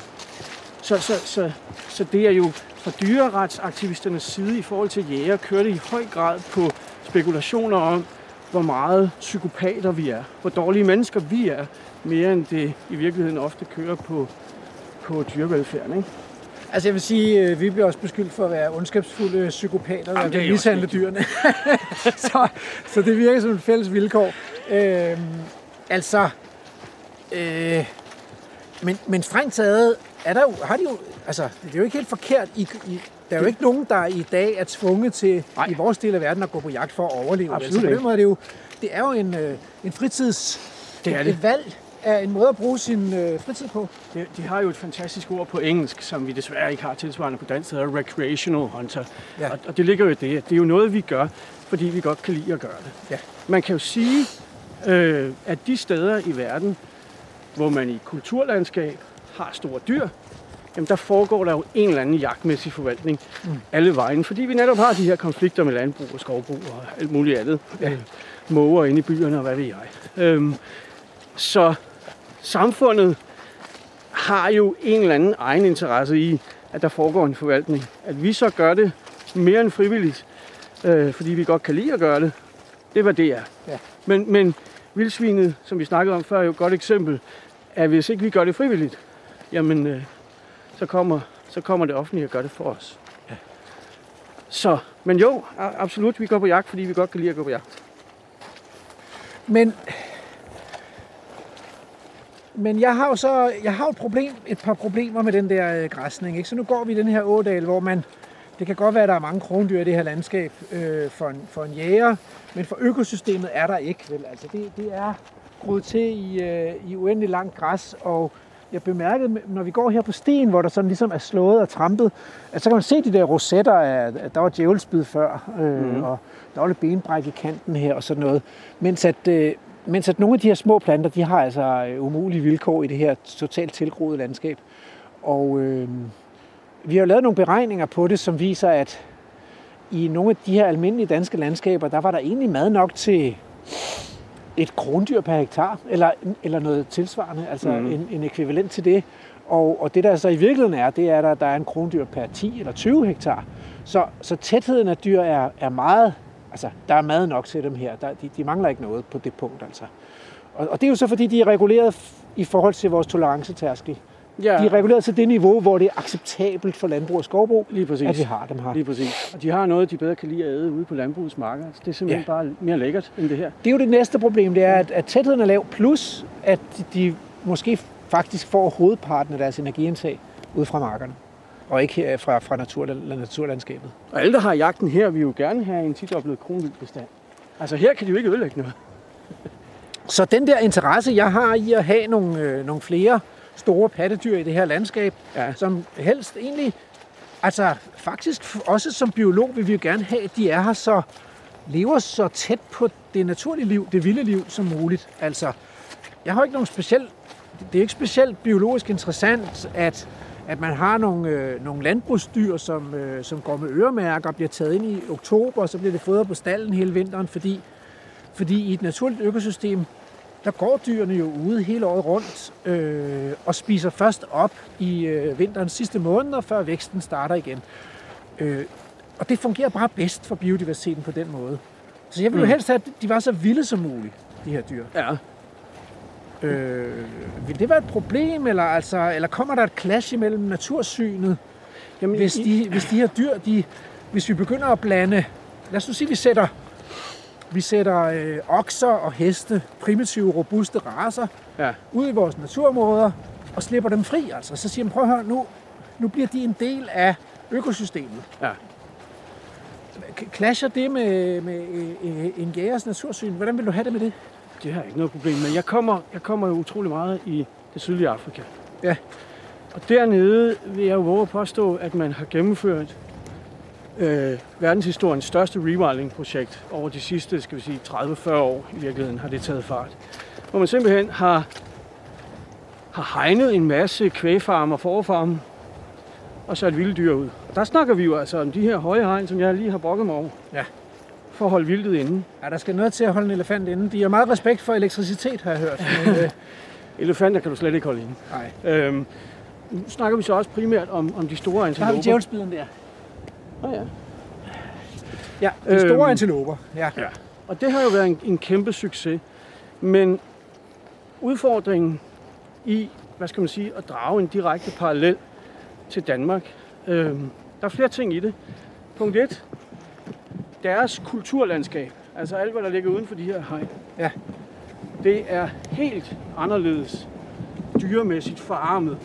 så, så, så, så det er jo fra dyreretsaktivisternes side i forhold til jæger, kører det i høj grad på spekulationer om, hvor meget psykopater vi er, hvor dårlige mennesker vi er, mere end det i virkeligheden ofte kører på, på dyrevelfærden. Ikke? Altså jeg vil sige, øh, vi bliver også beskyldt for at være ondskabsfulde psykopater, der Jamen, er også mishandle dyrene. så, så det virker som et fælles vilkår. Øhm, altså, øh, men, men strengt taget, er der jo, har de jo, altså, det er jo ikke helt forkert. I, I, der er jo ikke nogen, der i dag er tvunget til, Nej. i vores del af verden, at gå på jagt for at overleve. Absolut altså, på den måde er det jo, det er jo en, øh, en fritids... Det er et- det. Et valg, er en måde at bruge sin øh, fritid på. De, de har jo et fantastisk ord på engelsk, som vi desværre ikke har tilsvarende på dansk, der hedder recreational hunter. Ja. Og, og det ligger jo i det. Det er jo noget, vi gør, fordi vi godt kan lide at gøre det. Ja. Man kan jo sige, øh, at de steder i verden, hvor man i kulturlandskab har store dyr, jamen der foregår der jo en eller anden jagtmæssig forvaltning mm. alle vejen, fordi vi netop har de her konflikter med landbrug og skovbrug og alt muligt andet. Ja. Øh, måger inde i byerne og hvad ved jeg. Øhm, så samfundet har jo en eller anden egen interesse i, at der foregår en forvaltning. At vi så gør det mere end frivilligt, øh, fordi vi godt kan lide at gøre det, det var det er. Ja. Men, men vildsvinet, som vi snakkede om før, er jo et godt eksempel, at hvis ikke vi gør det frivilligt, jamen øh, så, kommer, så kommer det offentlige og gør det for os. Ja. Så, men jo, absolut, vi går på jagt, fordi vi godt kan lide at gå på jagt. Men, men jeg har jo så jeg har et, problem, et par problemer med den der øh, græsning. Ikke? Så nu går vi i den her ådal, hvor man... Det kan godt være, at der er mange krondyr i det her landskab øh, for, en, for en jæger, men for økosystemet er der ikke. Vel? Altså det, det er groet til i, øh, i uendelig langt græs, og jeg bemærkede, når vi går her på stien, hvor der sådan ligesom er slået og trampet, at så kan man se de der rosetter, af, at der var djævelsbid før, øh, mm. og der var lidt benbræk i kanten her og sådan noget. Mens at, øh, mens at nogle af de her små planter, de har altså øh, umulige vilkår i det her totalt tilgroede landskab. Og øh, vi har lavet nogle beregninger på det, som viser, at i nogle af de her almindelige danske landskaber, der var der egentlig mad nok til et krondyr per hektar, eller, eller noget tilsvarende, altså mm. en, en ekvivalent til det. Og, og det der så i virkeligheden er, det er, at der er en krondyr per 10 eller 20 hektar. Så, så tætheden af dyr er, er meget, altså der er mad nok til dem her. Der, de, de mangler ikke noget på det punkt altså. Og, og det er jo så fordi, de er reguleret i forhold til vores tolerancetærskel. Ja, De er reguleret til det niveau, hvor det er acceptabelt for landbrug og skovbrug, lige præcis. at vi har dem her. Lige præcis. Og de har noget, de bedre kan lide at æde ude på landbrugets marker. Det er simpelthen ja. bare mere lækkert end det her. Det er jo det næste problem, det er, at, at tætheden er lav, plus at de, de måske faktisk får hovedparten af deres energiindtag ud fra markerne, og ikke her fra, fra natur, naturlandskabet. Og alle, der har jagten her, vil jo gerne have en tidoblet kronvildbestand. Altså her kan de jo ikke ødelægge noget. Så den der interesse, jeg har i at have nogle, øh, nogle flere store pattedyr i det her landskab, Ja. som helst egentlig, altså faktisk også som biolog vil vi jo gerne have, at de er her så, lever så tæt på det naturlige liv, det vilde liv som muligt. Altså, jeg har ikke nogen speciel, det er ikke specielt biologisk interessant, at, at man har nogle, øh, nogle landbrugsdyr, som, øh, som går med øremærker og bliver taget ind i oktober, og så bliver det fodret på stallen hele vinteren, fordi, fordi i et naturligt økosystem, der går dyrene jo ude hele året rundt øh, og spiser først op i øh, vinterens sidste måneder, før væksten starter igen. Øh, og det fungerer bare bedst for biodiversiteten på den måde. Så jeg vil jo Mm. helst have, at de var så vilde som muligt, de her dyr. Ja. Øh, vil det være et problem, eller, altså, eller kommer der et clash imellem natursynet, Jamen, hvis i- de, hvis de her dyr, de, hvis vi begynder at blande, lad os nu sige, vi sætter, vi sætter øh, okser og heste, primitive, robuste raser, Ja. ud i vores naturområder og slipper dem fri. Altså. Så siger man, prøv at høre, nu, nu bliver de en del af økosystemet. Ja. Clasher det med, med øh, en jægers natursyn? Hvordan vil du have det med det? Det har jeg ikke noget problem med. Jeg kommer, jeg kommer jo utrolig meget i det sydlige Afrika. Ja. Og dernede vil jeg jo våge at påstå, at man har gennemført øh, verdenshistoriens største rewilding-projekt over de sidste, skal vi sige, 30-40 år i virkeligheden har det taget fart. Hvor man simpelthen har, har hegnet en masse kvægfarme og forfarme og sat vilde dyr ud. Og der snakker vi jo altså om de her høje hegn, som jeg lige har brokket mig over. Ja. For at holde vildtet inde. Ja, der skal noget til at holde en elefant inde. De har meget respekt for elektricitet, har jeg hørt. Men, øh, Elefanter kan du slet ikke holde inde. nej. Øhm, nu snakker vi så også primært om, om de store Der har vi antiloper. djævelsbiden der. Oh, ja. Ja, de store Øhm. antiloper. Ja. Og det har jo været en, en kæmpe succes. Men udfordringen i, hvad skal man sige, at drage en direkte parallel til Danmark, øhm, der er flere ting i det. Punkt 1. Deres kulturlandskab, altså alt, hvad der ligger uden for de her hegn, Ja. det er helt anderledes dyremæssigt forarmet,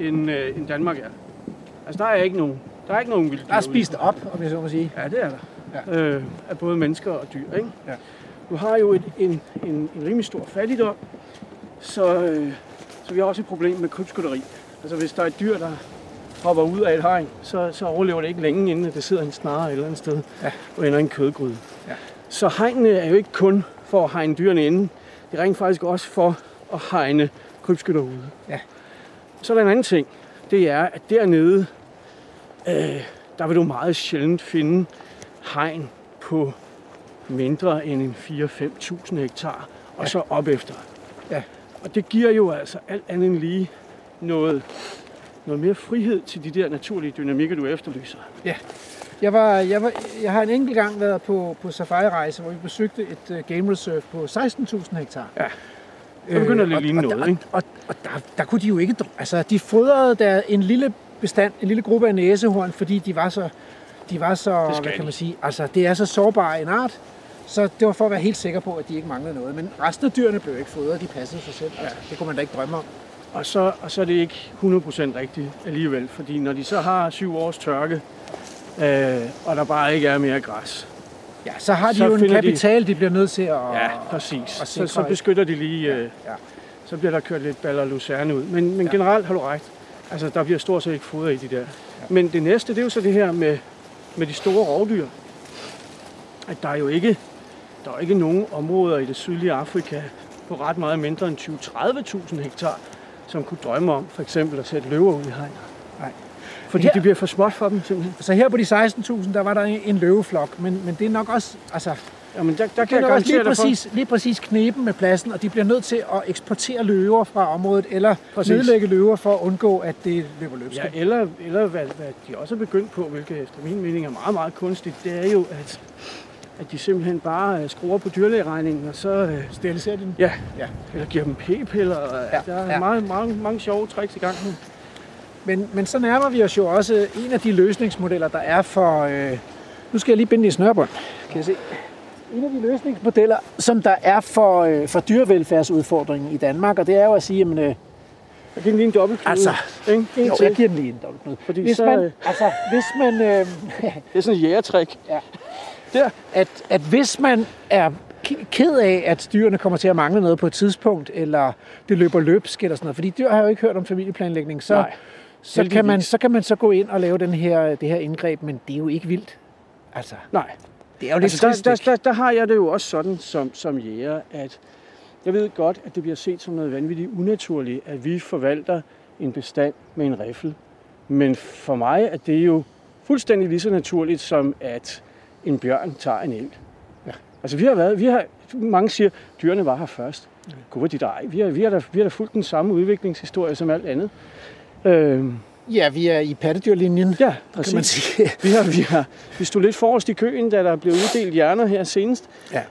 end, øh, end Danmark er. Altså, der er ikke nogen, der er ikke nogen vildt Der er spist op, om jeg så må sige. Ja, det er der. Ja. Øh, af både mennesker og dyr. Ikke? Ja. Du har jo et, en, en, en rimelig stor fattigdom, så, øh, så vi har også et problem med krybskytteri. Altså hvis der er et dyr, der hopper ud af et hegn, så, så overlever det ikke længe, inden det sidder en snare et eller andet sted Ja. og ender i en kødgryde. Ja. Så hegnene er jo ikke kun for at hegne dyrene inde. Det er rent faktisk også for at hegne krybskytter ude. Ja. Så er der en anden ting. Det er, at dernede, øh, der vil du meget sjældent finde hegn på mindre end en 4-5.000 hektar, og Ja. så op efter. Ja. Og det giver jo altså alt andet end lige noget, noget mere frihed til de der naturlige dynamikker, du efterlyser. Jeg, var, jeg, var, jeg har en enkelt gang været på, på safari-rejse, hvor vi besøgte et uh, game reserve på 16.000 hektar. Ja. Så begynder det Øh, at ligne og, noget, og, ikke? Og, og, og der, der kunne de jo ikke... Altså, de fodrede der en lille bestand, en lille gruppe af næsehorn, fordi de var så... De var så, hvad kan man sige, altså det er så sårbar en art, så det var for at være helt sikker på, at de ikke manglede noget. Men resten af dyrene blev ikke fodret, de passede sig selv. Altså, det kunne man da ikke drømme om. Og så, og så er det ikke 100% rigtigt alligevel, fordi når de så har syv års tørke, øh, og der bare ikke er mere græs, Ja, så har de Så jo en finder de- kapital, de bliver nødt til at... ja, præcis, og så, så beskytter de lige, øh, ja. så bliver der kørt lidt baller lucerne ud. Men, men Ja. generelt har du ret. Altså, der bliver stort set ikke fodret i de der. Men det næste, det er jo så det her med, med de store rovdyr. At der er jo ikke, der er ikke nogen områder i det sydlige Afrika på ret meget mindre end 20-30.000 hektar, som kunne drømme om for eksempel at sætte løver ud i hegn. Nej. Fordi Her- det bliver for småt for dem simpelthen. Så her på de 16.000, der var der en løveflok, men, men det er nok også, altså, Jamen, der, der det kan er jeg også lige præcis, lige præcis kneben med pladsen, og de bliver nødt til at eksportere løver fra området, eller Præcis. nedlægge løver for at undgå, at det løber løbsk. Ja, eller, eller hvad, hvad de også er begyndt på, hvilket efter min mening er meget, meget kunstigt, det er jo, at, at de simpelthen bare øh, skruer på dyrlægeregningen, og så øh, Steriliserer de den? ja, Ja. eller giver dem p-piller. Og, Ja, ja, der er ja. ja. meget, mange, mange sjove tricks i gang nu. Men, men så nærmer vi os jo også en af de løsningsmodeller, der er for... Øh, nu skal jeg lige binde i snørbånd, kan jeg se. En af de løsningsmodeller, som der er for, øh, for dyrevelfærdsudfordringen i Danmark, og det er jo at sige, jamen, øh, Jeg giver den lige en dobbeltknude. Altså, ikke? En jo, til. jeg giver den lige en dobbeltknude. Fordi Hvis så, man, øh, altså, hvis man, øh, Det er sådan en jægertrik. At, at hvis man er ked af, at dyrene kommer til at mangle noget på et tidspunkt, eller det løber løbsk eller sådan noget, fordi dyr har jo ikke hørt om familieplanlægning, så, Nej, så, kan man, så kan man så gå ind og lave den her, det her indgreb, men det er jo ikke vildt. Altså, Nej. det er jo lidt Altså, der, trist, der, ikke? der, der har jeg det jo også sådan som, som jæger, at jeg ved godt, at det bliver set som noget vanvittigt unaturligt, at vi forvalter en bestand med en riffel. Men for mig er det jo fuldstændig lige så naturligt, som at en bjørn tager en elg. Ja. Altså vi har været, vi har, mange siger, dyrene var her først. Gud, de ej. Vi har, vi, har da, vi har da fulgt den samme udviklingshistorie som alt andet. Øhm, Ja, vi er i pattedyrlinjen, ja, kan man præcis. sige. Vi, har, vi, har, vi stod lidt forrest i køen, da der blev uddelt hjerner her senest.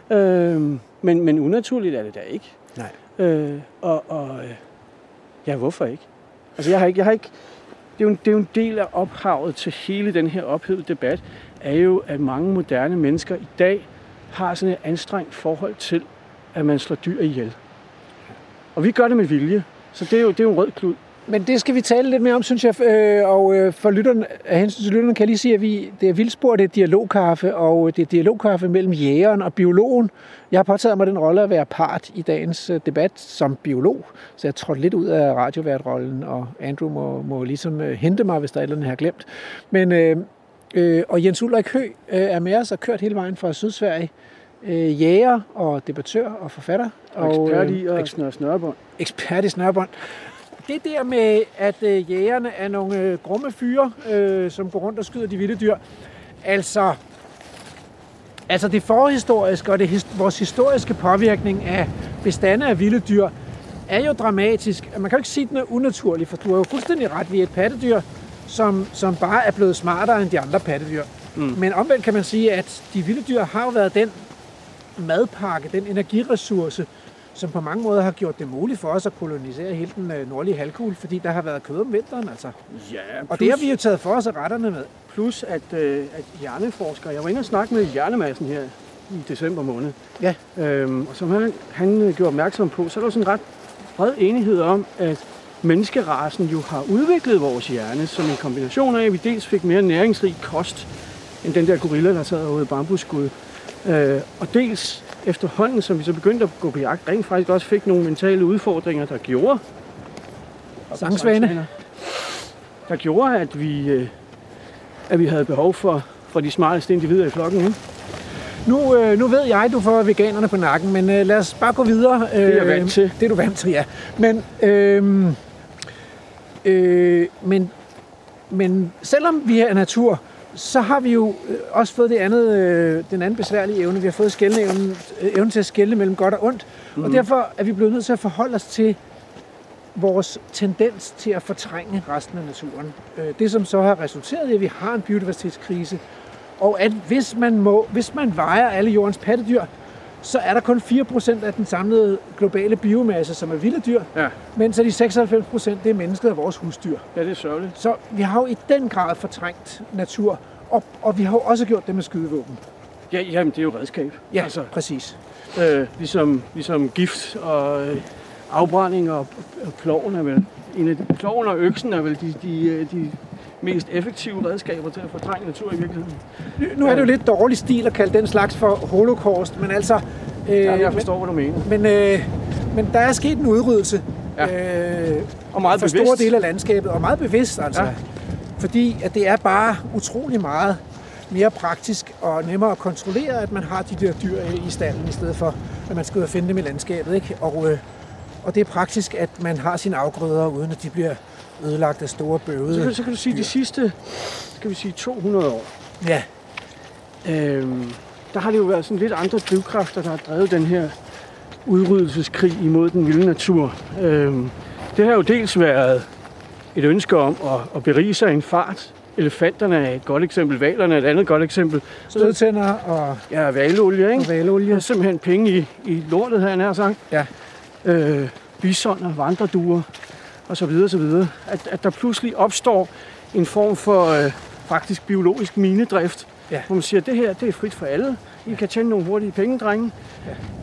Ja. Øhm, men, men unaturligt er det da ikke. Nej. Øh, og, og øh, ja, hvorfor ikke? Altså, jeg har ikke, jeg har ikke det, er jo en, det er jo en del af ophavet til hele den her ophedede debat, er jo, at mange moderne mennesker i dag har sådan et anstrengt forhold til, at man slår dyr ihjel. Og vi gør det med vilje. Så det er jo, det er jo en rød klud. Men det skal vi tale lidt mere om, synes jeg. Øh, og øh, for lytterne, af hensyn til lytterne kan jeg lige sige, at vi, det er vildspor, det er dialogkaffe, og øh, det er dialogkaffe mellem jægeren og biologen. Jeg har påtaget mig den rolle at være part i dagens debat som biolog, så jeg trådte lidt ud af radioværtrollen, og Andrew må, må ligesom hente mig, hvis der er et eller andet, jeg har glemt. Men, øh, øh, og Jens Ulrik Hø øh, er med os og kørt hele vejen fra Sydsverige. Øh, jæger og debattør og forfatter. Og ekspert i øh, at snøre snørebånd. ekspert i snørbånd. Det der med, at øh, jægerne er nogle øh, grumme fyre, øh, som går rundt og skyder de vilde dyr. Altså, altså det forhistoriske og det, vores historiske påvirkning af bestande af vilde dyr er jo dramatisk. Man kan jo ikke sige, at den er unaturlig, for du har jo fuldstændig ret. Vi er et pattedyr, som, som bare er blevet smartere end de andre pattedyr. Mm. Men omvendt kan man sige, at de vilde dyr har jo været den madpakke, den energiressource, som på mange måder har gjort det muligt for os at kolonisere hele den øh, nordlige halvkugle, fordi der har været kød om vinteren, altså. Ja, Og det har vi jo taget for os af retterne med. Plus at, øh, at hjerneforskere, jeg var inde og snakke med hjernemassen her i december måned, Ja. øhm, og som han, han øh, gjorde opmærksom på, så er der sådan en ret bred enighed om, at menneskerasen jo har udviklet vores hjerne som en kombination af, at vi dels fik mere næringsrig kost, end den der gorilla, der sad herude i bambusskud, øh, og dels efterhånden, som vi så begyndte at gå på jagt, rent faktisk også fik nogle mentale udfordringer, der gjorde, Sangsvane. der gjorde, at vi, øh, at vi havde behov for, for de smarteste individer i flokken. Ikke? Nu, øh, nu ved jeg, du får veganerne på nakken, men øh, lad os bare gå videre. Øh, er jeg vant til. Det er du vant til, ja. Men, øh, øh, men, men selvom vi er natur, så har vi jo øh, også fået det andet, øh, den anden besværlige evne. Vi har fået evnen, øh, evnen til at skelne mellem godt og ondt. Mm. Og derfor er vi blevet nødt til at forholde os til vores tendens til at fortrænge resten af naturen. Øh, Det, som så har resulteret i, at vi har en biodiversitetskrise, og at hvis man, må, hvis man vejer alle jordens pattedyr, så er der kun 4% af den samlede globale biomasse, som er vilde dyr, Ja. mens de 96% det er mennesket og vores husdyr. ja, det er sørgeligt. Så vi har jo i den grad fortrængt natur, og, og vi har jo også gjort det med skydevåben. Ja, jamen, det er jo redskab. Ja, altså. præcis. Øh, ligesom, ligesom gift og øh, afbrænding og, og ploven er vel en af de, ploven og øksen er vel de, de, øh, de mest effektive redskaber til at fortrænge natur i virkeligheden. Nu- er det jo lidt dårlig stil at kalde den slags for holocaust, men altså... Øh, Ja, jeg men, forstår, hvad du mener. men, øh, men der er sket en udryddelse øh, Og meget for bevidst. store dele af landskabet, og meget bevidst altså. Ja. Ja. Fordi at det er bare utrolig meget mere praktisk og nemmere at kontrollere, at man har de der dyr i stallen, i stedet for at man skal ud og finde dem i landskabet. Ikke? Og, øh, og det er praktisk, at man har sine afgrøder, uden at de bliver ødelagt af store bøvede. Så kan, så kan du sige, de sidste skal vi sige 200 år, Ja, Øhm, der har det jo været sådan lidt andre drivkræfter, der har drevet den her udryddelseskrig imod den vilde natur. Øhm, det har jo dels været et ønske om at, at berige sig en fart. Elefanterne er et godt eksempel, valerne er et andet godt eksempel. stødtænder og, Ja, valolie, og ikke? Der valolie. er simpelthen penge i, i lortet, her nær sagt. Ja. Øh, bisoner, vandreduer og så videre, så videre. At, at der pludselig opstår en form for øh, faktisk biologisk minedrift, Ja. hvor man siger, at det her det er frit for alle. I kan tjene nogle hurtige penge, drenge.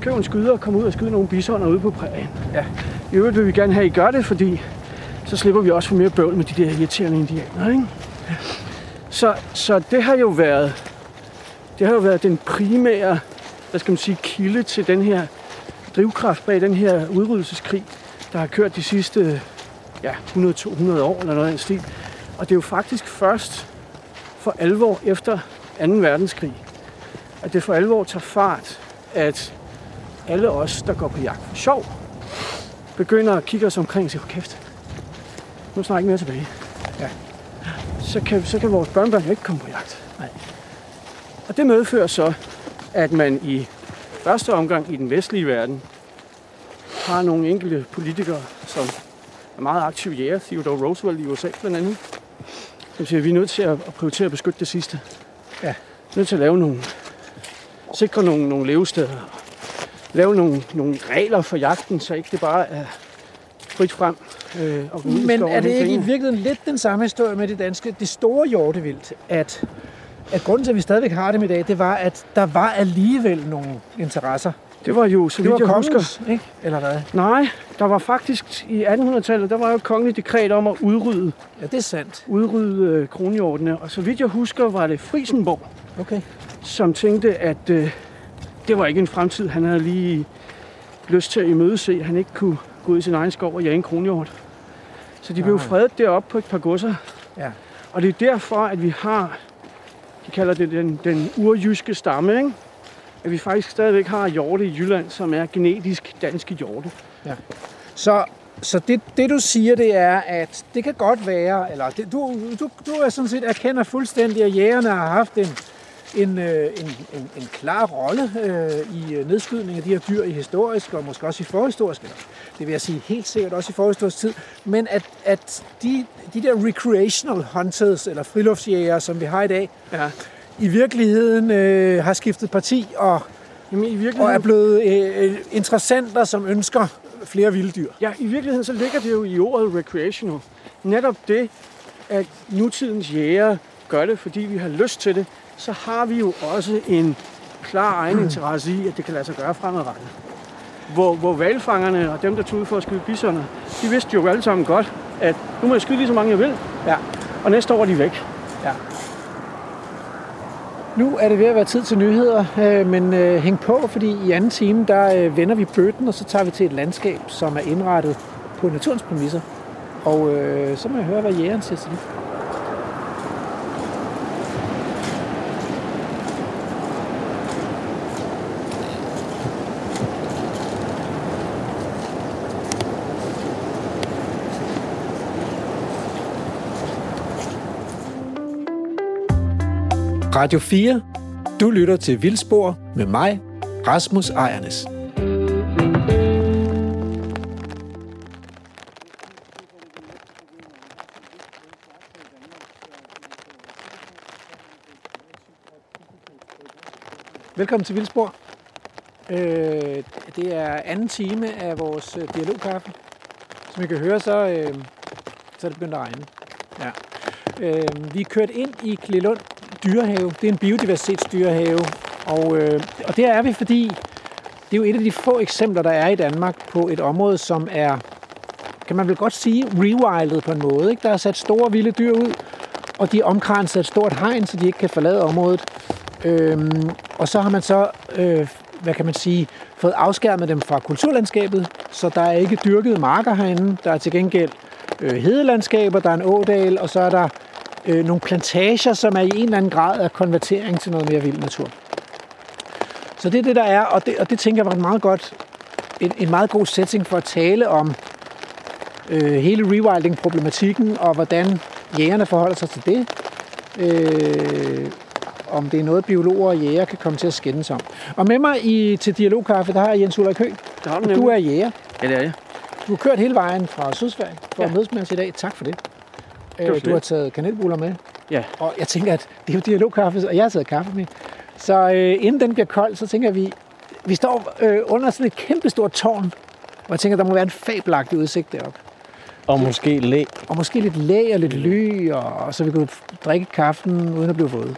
Køb en skyder og kom ud og skyde nogle bisoner ude på prærien. Ja. I øvrigt vil vi gerne have, at I gør det, fordi så slipper vi også for mere bøvl med de der irriterende indianer. Ikke? Så, så det har jo været det har jo været den primære hvad skal man sige, kilde til den her drivkraft bag den her udryddelseskrig, der har kørt de sidste ja, 100-200 år eller noget af den stil. Og det er jo faktisk først for alvor efter 2. verdenskrig, at det for alvor tager fart, at alle os, der går på jagt for sjov, begynder at kigge os omkring og sige, "Hold kæft, nu snakker ikke mere tilbage. Ja. Så kan, så kan vores børnebørn jo ikke komme på jagt. Nej. Og det medfører så, at man i første omgang i den vestlige verden har nogle enkelte politikere, som er meget aktive jæger, Theodore Roosevelt i USA blandt andet, som siger, at vi er nødt til at prioritere at beskytte det sidste. Ja. Nødt til at lave nogle, sikre nogle, nogle levesteder, lave nogle, nogle regler for jagten, så ikke det bare er frit frem. Øh, og Men er det ikke i virkeligheden lidt den samme historie med det danske, det store hjortevildt, at, at grunden til, at vi stadigvæk har dem i dag, det var, at der var alligevel nogle interesser. Det var jo, så Det var husker, ikke? Eller hvad? Nej, der var faktisk i 1800-tallet, der var jo et kongeligt dekret om at udrydde, Ja, det er sandt. udrydde øh, kronhjortene. Og så vidt jeg husker, var det Frisenborg, Okay. som tænkte, at øh, det var ikke en fremtid, han havde lige lyst til at imødese, han ikke kunne gå ud i sin egen skov og jage en kronhjort. Så de blev Nej. fredet deroppe på et par godser. Ja. Og det er derfor, at vi har, de kalder det den, den urjyske stamme, ikke? At vi faktisk stadigvæk har hjorte i Jylland, som er genetisk danske hjorte. Så, så det, det, du siger, det er, at det kan godt være, eller det, du, du, du er sådan set erkender fuldstændig, at jægerne har haft en, en, øh, en, en, en klar rolle øh, i øh, nedskydning af de her dyr i historisk, og måske også i forhistorisk, eller det vil jeg sige helt sikkert også i forhistorisk tid, men at, at de, de der recreational hunters, eller friluftsjægere, som vi har i dag, Ja. I virkeligheden øh, har skiftet parti og, Jamen, i og er virkeligheden, blevet øh, øh, interessenter, som ønsker flere vilde dyr. ja, i virkeligheden så ligger det jo i ordet recreational. Netop det, at nutidens jæger gør det, fordi vi har lyst til det, så har vi jo også en klar egen interesse i, at det kan lade sig gøre fremadrettet. Hvor, hvor valfangerne og dem, der tog ud for at skyde bisoner, de vidste jo alle sammen godt, at nu må jeg skyde lige så mange, jeg vil, Ja. og næste år er de væk. Ja. Nu er det ved at være tid til nyheder, øh, men øh, hæng på, fordi i anden time, der øh, vender vi bøtten, og så tager vi til et landskab, som er indrettet på naturens præmisser. Og øh, så må jeg høre, hvad jægeren siger til det. Radio 4. Du lytter til Vildspor med mig, Rasmus Ejernes. Velkommen til Vildspor. Øh, det er anden time af vores øh, dialogkaffe. Som I kan høre, så, øh, så er det begyndt at regne. Ja. Øh, vi er kørt ind i Klilund dyrehave. Det er en biodiversitetsdyrehave. Og, øh, og der er vi, fordi det er jo et af de få eksempler, der er i Danmark på et område, som er, kan man vel godt sige, rewildet på en måde. Ikke? Der er sat store vilde dyr ud, og de er omkranset af et stort hegn, så de ikke kan forlade området. Øhm, og så har man så, øh, hvad kan man sige, fået afskærmet dem fra kulturlandskabet, så der er ikke dyrkede marker herinde. Der er til gengæld øh, hedelandskaber, der er en ådal, og så er der øh, nogle plantager, som er i en eller anden grad af konvertering til noget mere vild natur. Så det er det, der er, og det, og det tænker jeg var en meget, godt, en, en meget god setting for at tale om øh, hele rewilding-problematikken, og hvordan jægerne forholder sig til det. Øh, om det er noget, biologer og jæger kan komme til at skændes om. Og med mig i, til Dialogkaffe, der har jeg Jens Ulrik Høgh. Det har du Du er jæger. Ja, det er jeg. Du har kørt hele vejen fra Sydsverige for ja. at mødes med os i dag. Tak for det. Øh, du har taget kanelbuller med. Ja. Og jeg tænker, at det er jo dialogkaffe, og jeg har taget kaffe med. Så øh, inden den bliver kold, så tænker vi, vi står øh, under sådan et kæmpestort tårn. Og jeg tænker, der må være en fabelagtig udsigt deroppe. Og måske læ. Og måske lidt læ og lidt ly, og, og så vi kunne drikke kaffen uden at blive våde.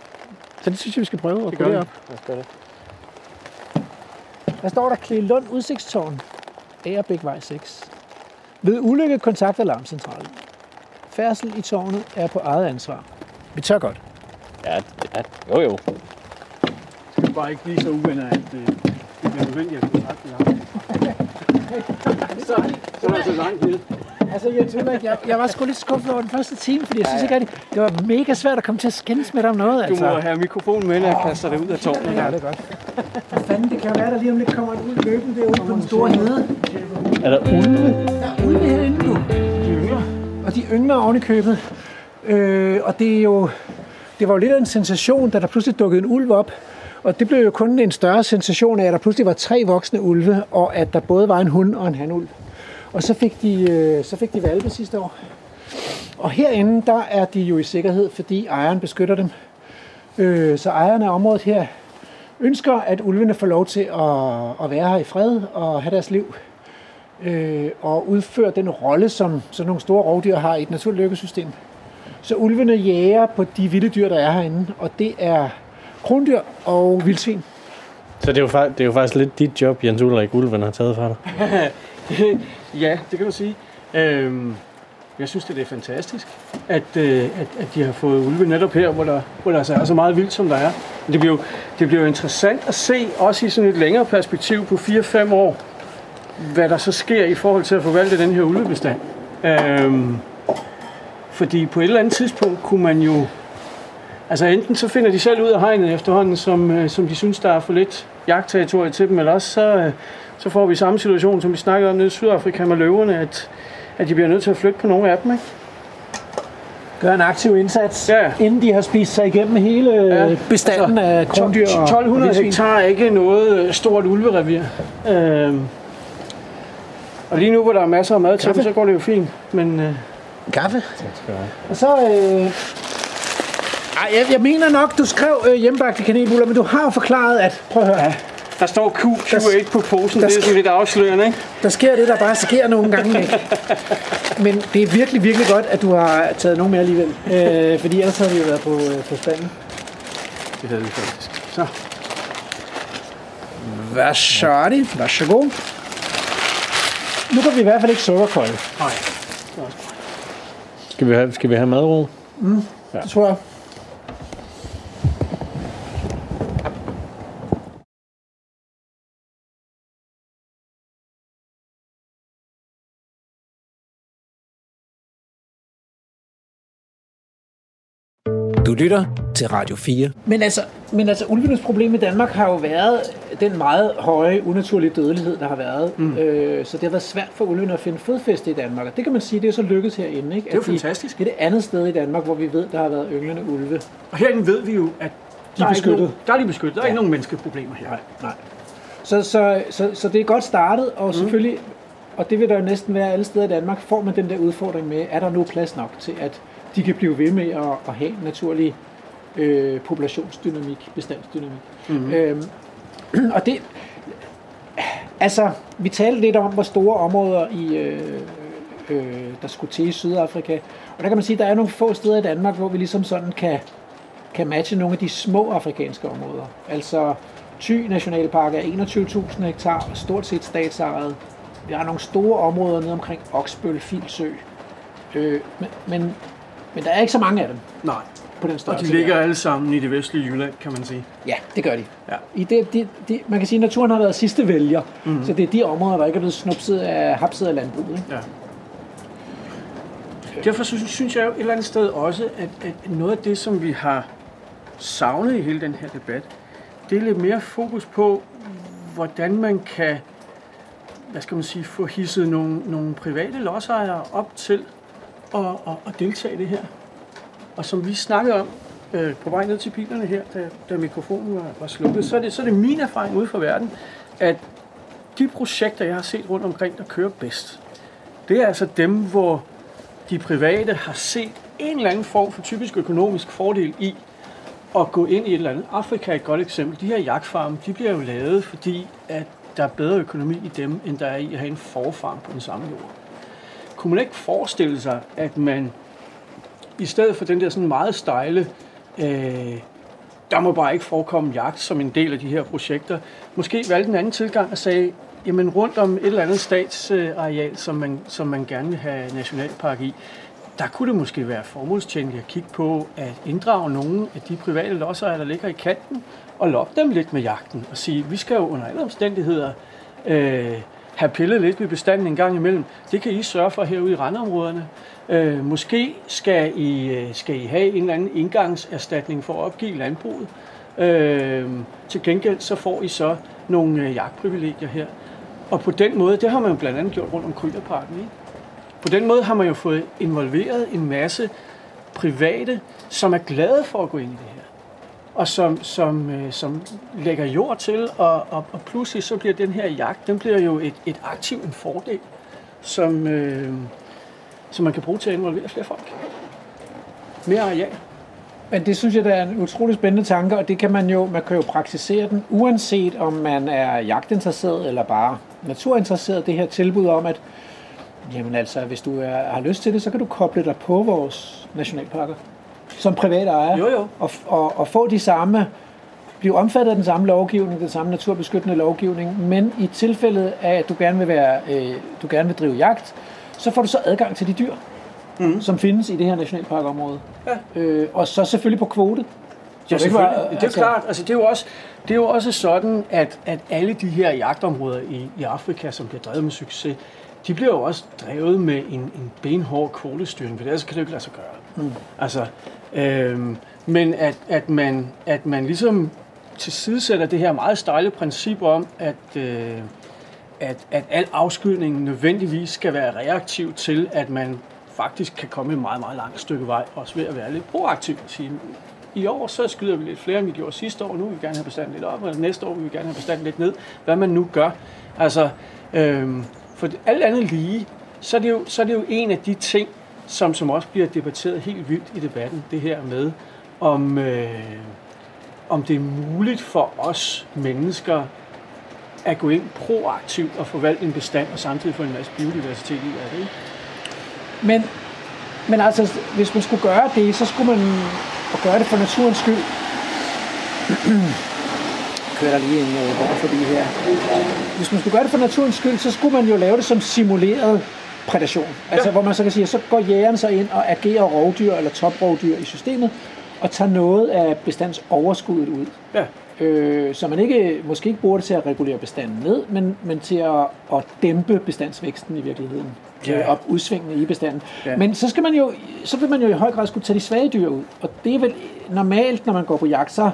Så det synes jeg, vi skal prøve at gå derop. Der står der Klelund Udsigtstårn, Agerbækvej 6. Ved ulykke kontakt alarmcentralen. Færdsel i tårnet er på eget ansvar. Vi tør godt. Ja, ja, jo jo. Det er bare ikke lige så uvenner, at øh, det bliver nødvendigt at kontakte jer. så, så er der så langt ned. Altså, Jens Ulrik, jeg, jeg var sgu lidt skuffet over den første time, fordi jeg synes ikke, at det var mega svært at komme til at skændes med dig om noget. Du Altså. må have mikrofonen med, når jeg kaster dig ud af tårnet. Ja, det er godt. Hvad fanden, det kan være, der lige om lidt kommer en ulv løbende derude på den store hede. Er der ulve? Der er ulve herinde, du. Og de yngler oven i købet. Øh, og det er jo... Det var jo lidt af en sensation, da der pludselig dukkede en ulv op. Og det blev jo kun en større sensation af, at der pludselig var tre voksne ulve, og at der både var en hund og en hanulv. Og så fik de, øh, så fik de valpe sidste år. Og herinde, der er de jo i sikkerhed, fordi ejeren beskytter dem. Øh, så ejeren af området her ønsker, at ulvene får lov til at, at være her i fred og have deres liv. Øh, og udføre den rolle, som sådan nogle store rovdyr har i et naturligt økosystem. Så ulvene jager på de vilde dyr, der er herinde, og det er krondyr og vildsvin. Så det er, jo, det er jo faktisk lidt dit job, Jens Ulrik Ulven har taget fra dig. ja, det kan du sige. Øhm, jeg synes, det er fantastisk, at, øh, at, at de har fået ulve netop her, hvor der, hvor der altså er så meget vildt, som der er. Men det bliver, jo, det bliver jo interessant at se, også i sådan et længere perspektiv på 4-5 år, hvad der så sker i forhold til at forvalte den her ulvebestand. Øhm, fordi på et eller andet tidspunkt kunne man jo... Altså enten så finder de selv ud af hegnet efterhånden, som, øh, som de synes, der er for lidt jagtterritorie til dem, eller også så, øh, så får vi samme situation, som vi snakkede om nede i Sydafrika med løverne, at, at de bliver nødt til at flytte på nogle af dem. Ikke? Gør en aktiv indsats, Ja. inden de har spist sig igennem hele Ja. ja. bestanden Så, af krondyr og 1200 vildsvin. hektar er ikke noget øh, stort ulverevir. Øhm, og lige nu, hvor der er masser af mad til dem, så går det jo fint. Men øh, Kaffe. Og så... Øh... Ej, jeg, jeg mener nok, du skrev øh, hjemmebagte kanelbuller, men du har jo forklaret, at... Prøv at høre. Ja. der står Q28 på posen, der det er sådan lidt afslørende, ikke? Der sker det, der bare sker nogle gange. Ikke? Men det er virkelig, virkelig godt, at du har taget nogen med alligevel. Øh, fordi ellers havde vi jo været på, øh, på spanden. Det havde vi faktisk. Så. Hvad så er det? Vær så god. Nu kan vi i hvert fald ikke sukkerkolde. Nej. Skal vi have, skal vi have madro? Det tror jeg. Lytter til Radio 4. Men altså, men altså, ulvenes problem i Danmark har jo været den meget høje, unaturlige dødelighed, der har været. Mm. Øh, så det har været svært for ulvene at finde fodfæste i Danmark. Og det kan man sige, det er så lykkedes herinde. Ikke? Det er jo At de- fantastisk. Det er det andet sted i Danmark, hvor vi ved, der har været ynglende ulve. Og herinde ved vi jo, at De er der ikke beskyttet. nogen, der er de beskyttet. Der er Ja. ikke nogen menneskeproblemer her. Nej, nej. Så, så, så, så det er godt startet, og selvfølgelig, og det vil der jo næsten være alle steder i Danmark, får man den der udfordring med, er der nu plads nok til, at de kan blive ved med at, at have en naturlig øh, populationsdynamik, bestandsdynamik. Mm-hmm. Øhm, og det, altså, vi talte lidt om, hvor store områder i, øh, øh, der skulle til i Sydafrika, og der kan man sige, at der er nogle få steder i Danmark, hvor vi ligesom sådan kan, kan matche nogle af de små afrikanske områder. Altså Thy Nationalpark er 21.000 hektar, stort set statsejet. Vi har nogle store områder nede omkring Oksbøl, Filsø. Øh, men, men, men der er ikke så mange af dem Nej. på den Og størrelse. de ligger alle sammen i det vestlige Jylland, kan man sige. Ja, det gør de. Ja. I det, de, de, man kan sige, at naturen har været sidste vælger, mm. så det er de områder, der ikke er blevet snupset af, hapset af landbruget. Ikke? Ja. Derfor synes, synes jeg jo et eller andet sted også, at, at noget af det, som vi har savnet i hele den her debat, det er lidt mere fokus på, hvordan man kan, hvad skal man sige, få hisset nogle, nogle private lodsejere op til at, at, at deltage i det her. Og som vi snakkede om øh, på vej ned til bilerne her, da, da mikrofonen var, var slukket, så er, det, så er det min erfaring ude fra verden, at de projekter, jeg har set rundt omkring, der kører bedst, det er altså dem, hvor de private har set en eller anden form for typisk økonomisk fordel i at gå ind i et eller andet. Afrika er et godt eksempel. De her jagtfarme, de bliver jo lavet, fordi at der er bedre økonomi i dem, end der er i at have en forfarm på den samme jord. Kunne man ikke forestille sig, at man i stedet for den der sådan meget stejle, øh, der må bare ikke forekomme jagt som en del af de her projekter, måske valgte en anden tilgang og sagde, jamen rundt om et eller andet statsareal, som man, som man gerne vil have nationalpark i, der kunne det måske være formålstjenligt at kigge på at inddrage nogle af de private lodsejere, der ligger i kanten, og lokke dem lidt med jagten og sige, vi skal jo under alle omstændigheder øh, have pillet lidt ved bestanden en gang imellem. Det kan I sørge for herude i randområderne. Øh, måske skal I, øh, skal I have en eller anden indgangserstatning for at opgive landbruget. Øh, til gengæld så får I så nogle øh, jagtprivilegier her. Og på den måde, det har man jo blandt andet gjort rundt om Krygerparken, ikke? På den måde har man jo fået involveret en masse private, som er glade for at gå ind i det her. Og som, som, øh, som lægger jord til, og, og, og pludselig så bliver den her jagt, den bliver jo et, et aktiv, en fordel, som, øh, som man kan bruge til at involvere flere folk. Mere areal. Men det synes jeg, der er en utrolig spændende tanke, og det kan man jo, man kan jo praktisere den, uanset om man er jagtinteresseret eller bare naturinteresseret. Det her tilbud om, at jamen altså, hvis du er, har lyst til det, så kan du koble dig på vores nationalparker som privat ejer. Jo, jo. Og, og, og få de samme, blive omfattet af den samme lovgivning, den samme naturbeskyttende lovgivning, men i tilfældet af, at du gerne vil, være, øh, du gerne vil drive jagt, så får du så adgang til de dyr, mm. som findes i det her nationalparkområde. Ja. Øh, og så selvfølgelig på kvote. Ja, Så selvfølgelig. være- Det er altså- klart. Altså, det, er jo også, det er jo også sådan, at, at alle de her jagtområder i, i Afrika, som bliver drevet med succes, de bliver jo også drevet med en, en benhård kvotestyring, for ellers kan det jo ikke lade sig gøre. Mm. Altså, øhm, men at, at, man, at man ligesom tilsidesætter det her meget stejle princip om, at, øh, at, at al afskydning nødvendigvis skal være reaktiv til, at man faktisk kan komme et meget, meget langt stykke vej, også ved at være lidt proaktiv og sige, i år så skyder vi lidt flere, end vi gjorde sidste år, nu vil vi gerne have bestanden lidt op, og næste år vil vi gerne have bestanden lidt ned, hvad man nu gør. Altså, øhm, for alt andet lige, så er, det jo, så er det jo en af de ting, som, som også bliver debatteret helt vildt i debatten, det her med, om, øh, om det er muligt for os mennesker at gå ind proaktivt og forvalte en bestand, og samtidig få en masse biodiversitet ud af det. Ikke? Men, men altså, hvis man skulle gøre det, så skulle man gøre det for naturens skyld. kører der lige en øh, forbi her. Hvis man skulle gøre det for naturens skyld, så skulle man jo lave det som simuleret prædation. Altså, Ja. hvor man så kan sige, så går jægeren så ind og agerer rovdyr eller toprovdyr i systemet, og tager noget af bestandsoverskuddet ud. Ja. øh, så man ikke, måske ikke bruger det til at regulere bestanden ned, men, men til at, at dæmpe bestandsvæksten i virkeligheden. Ja. Ja. Op udsvingene i bestanden. Ja. Men så, skal man jo, så vil man jo i høj grad skulle tage de svage dyr ud. Og det er vel normalt, når man går på jagt, så,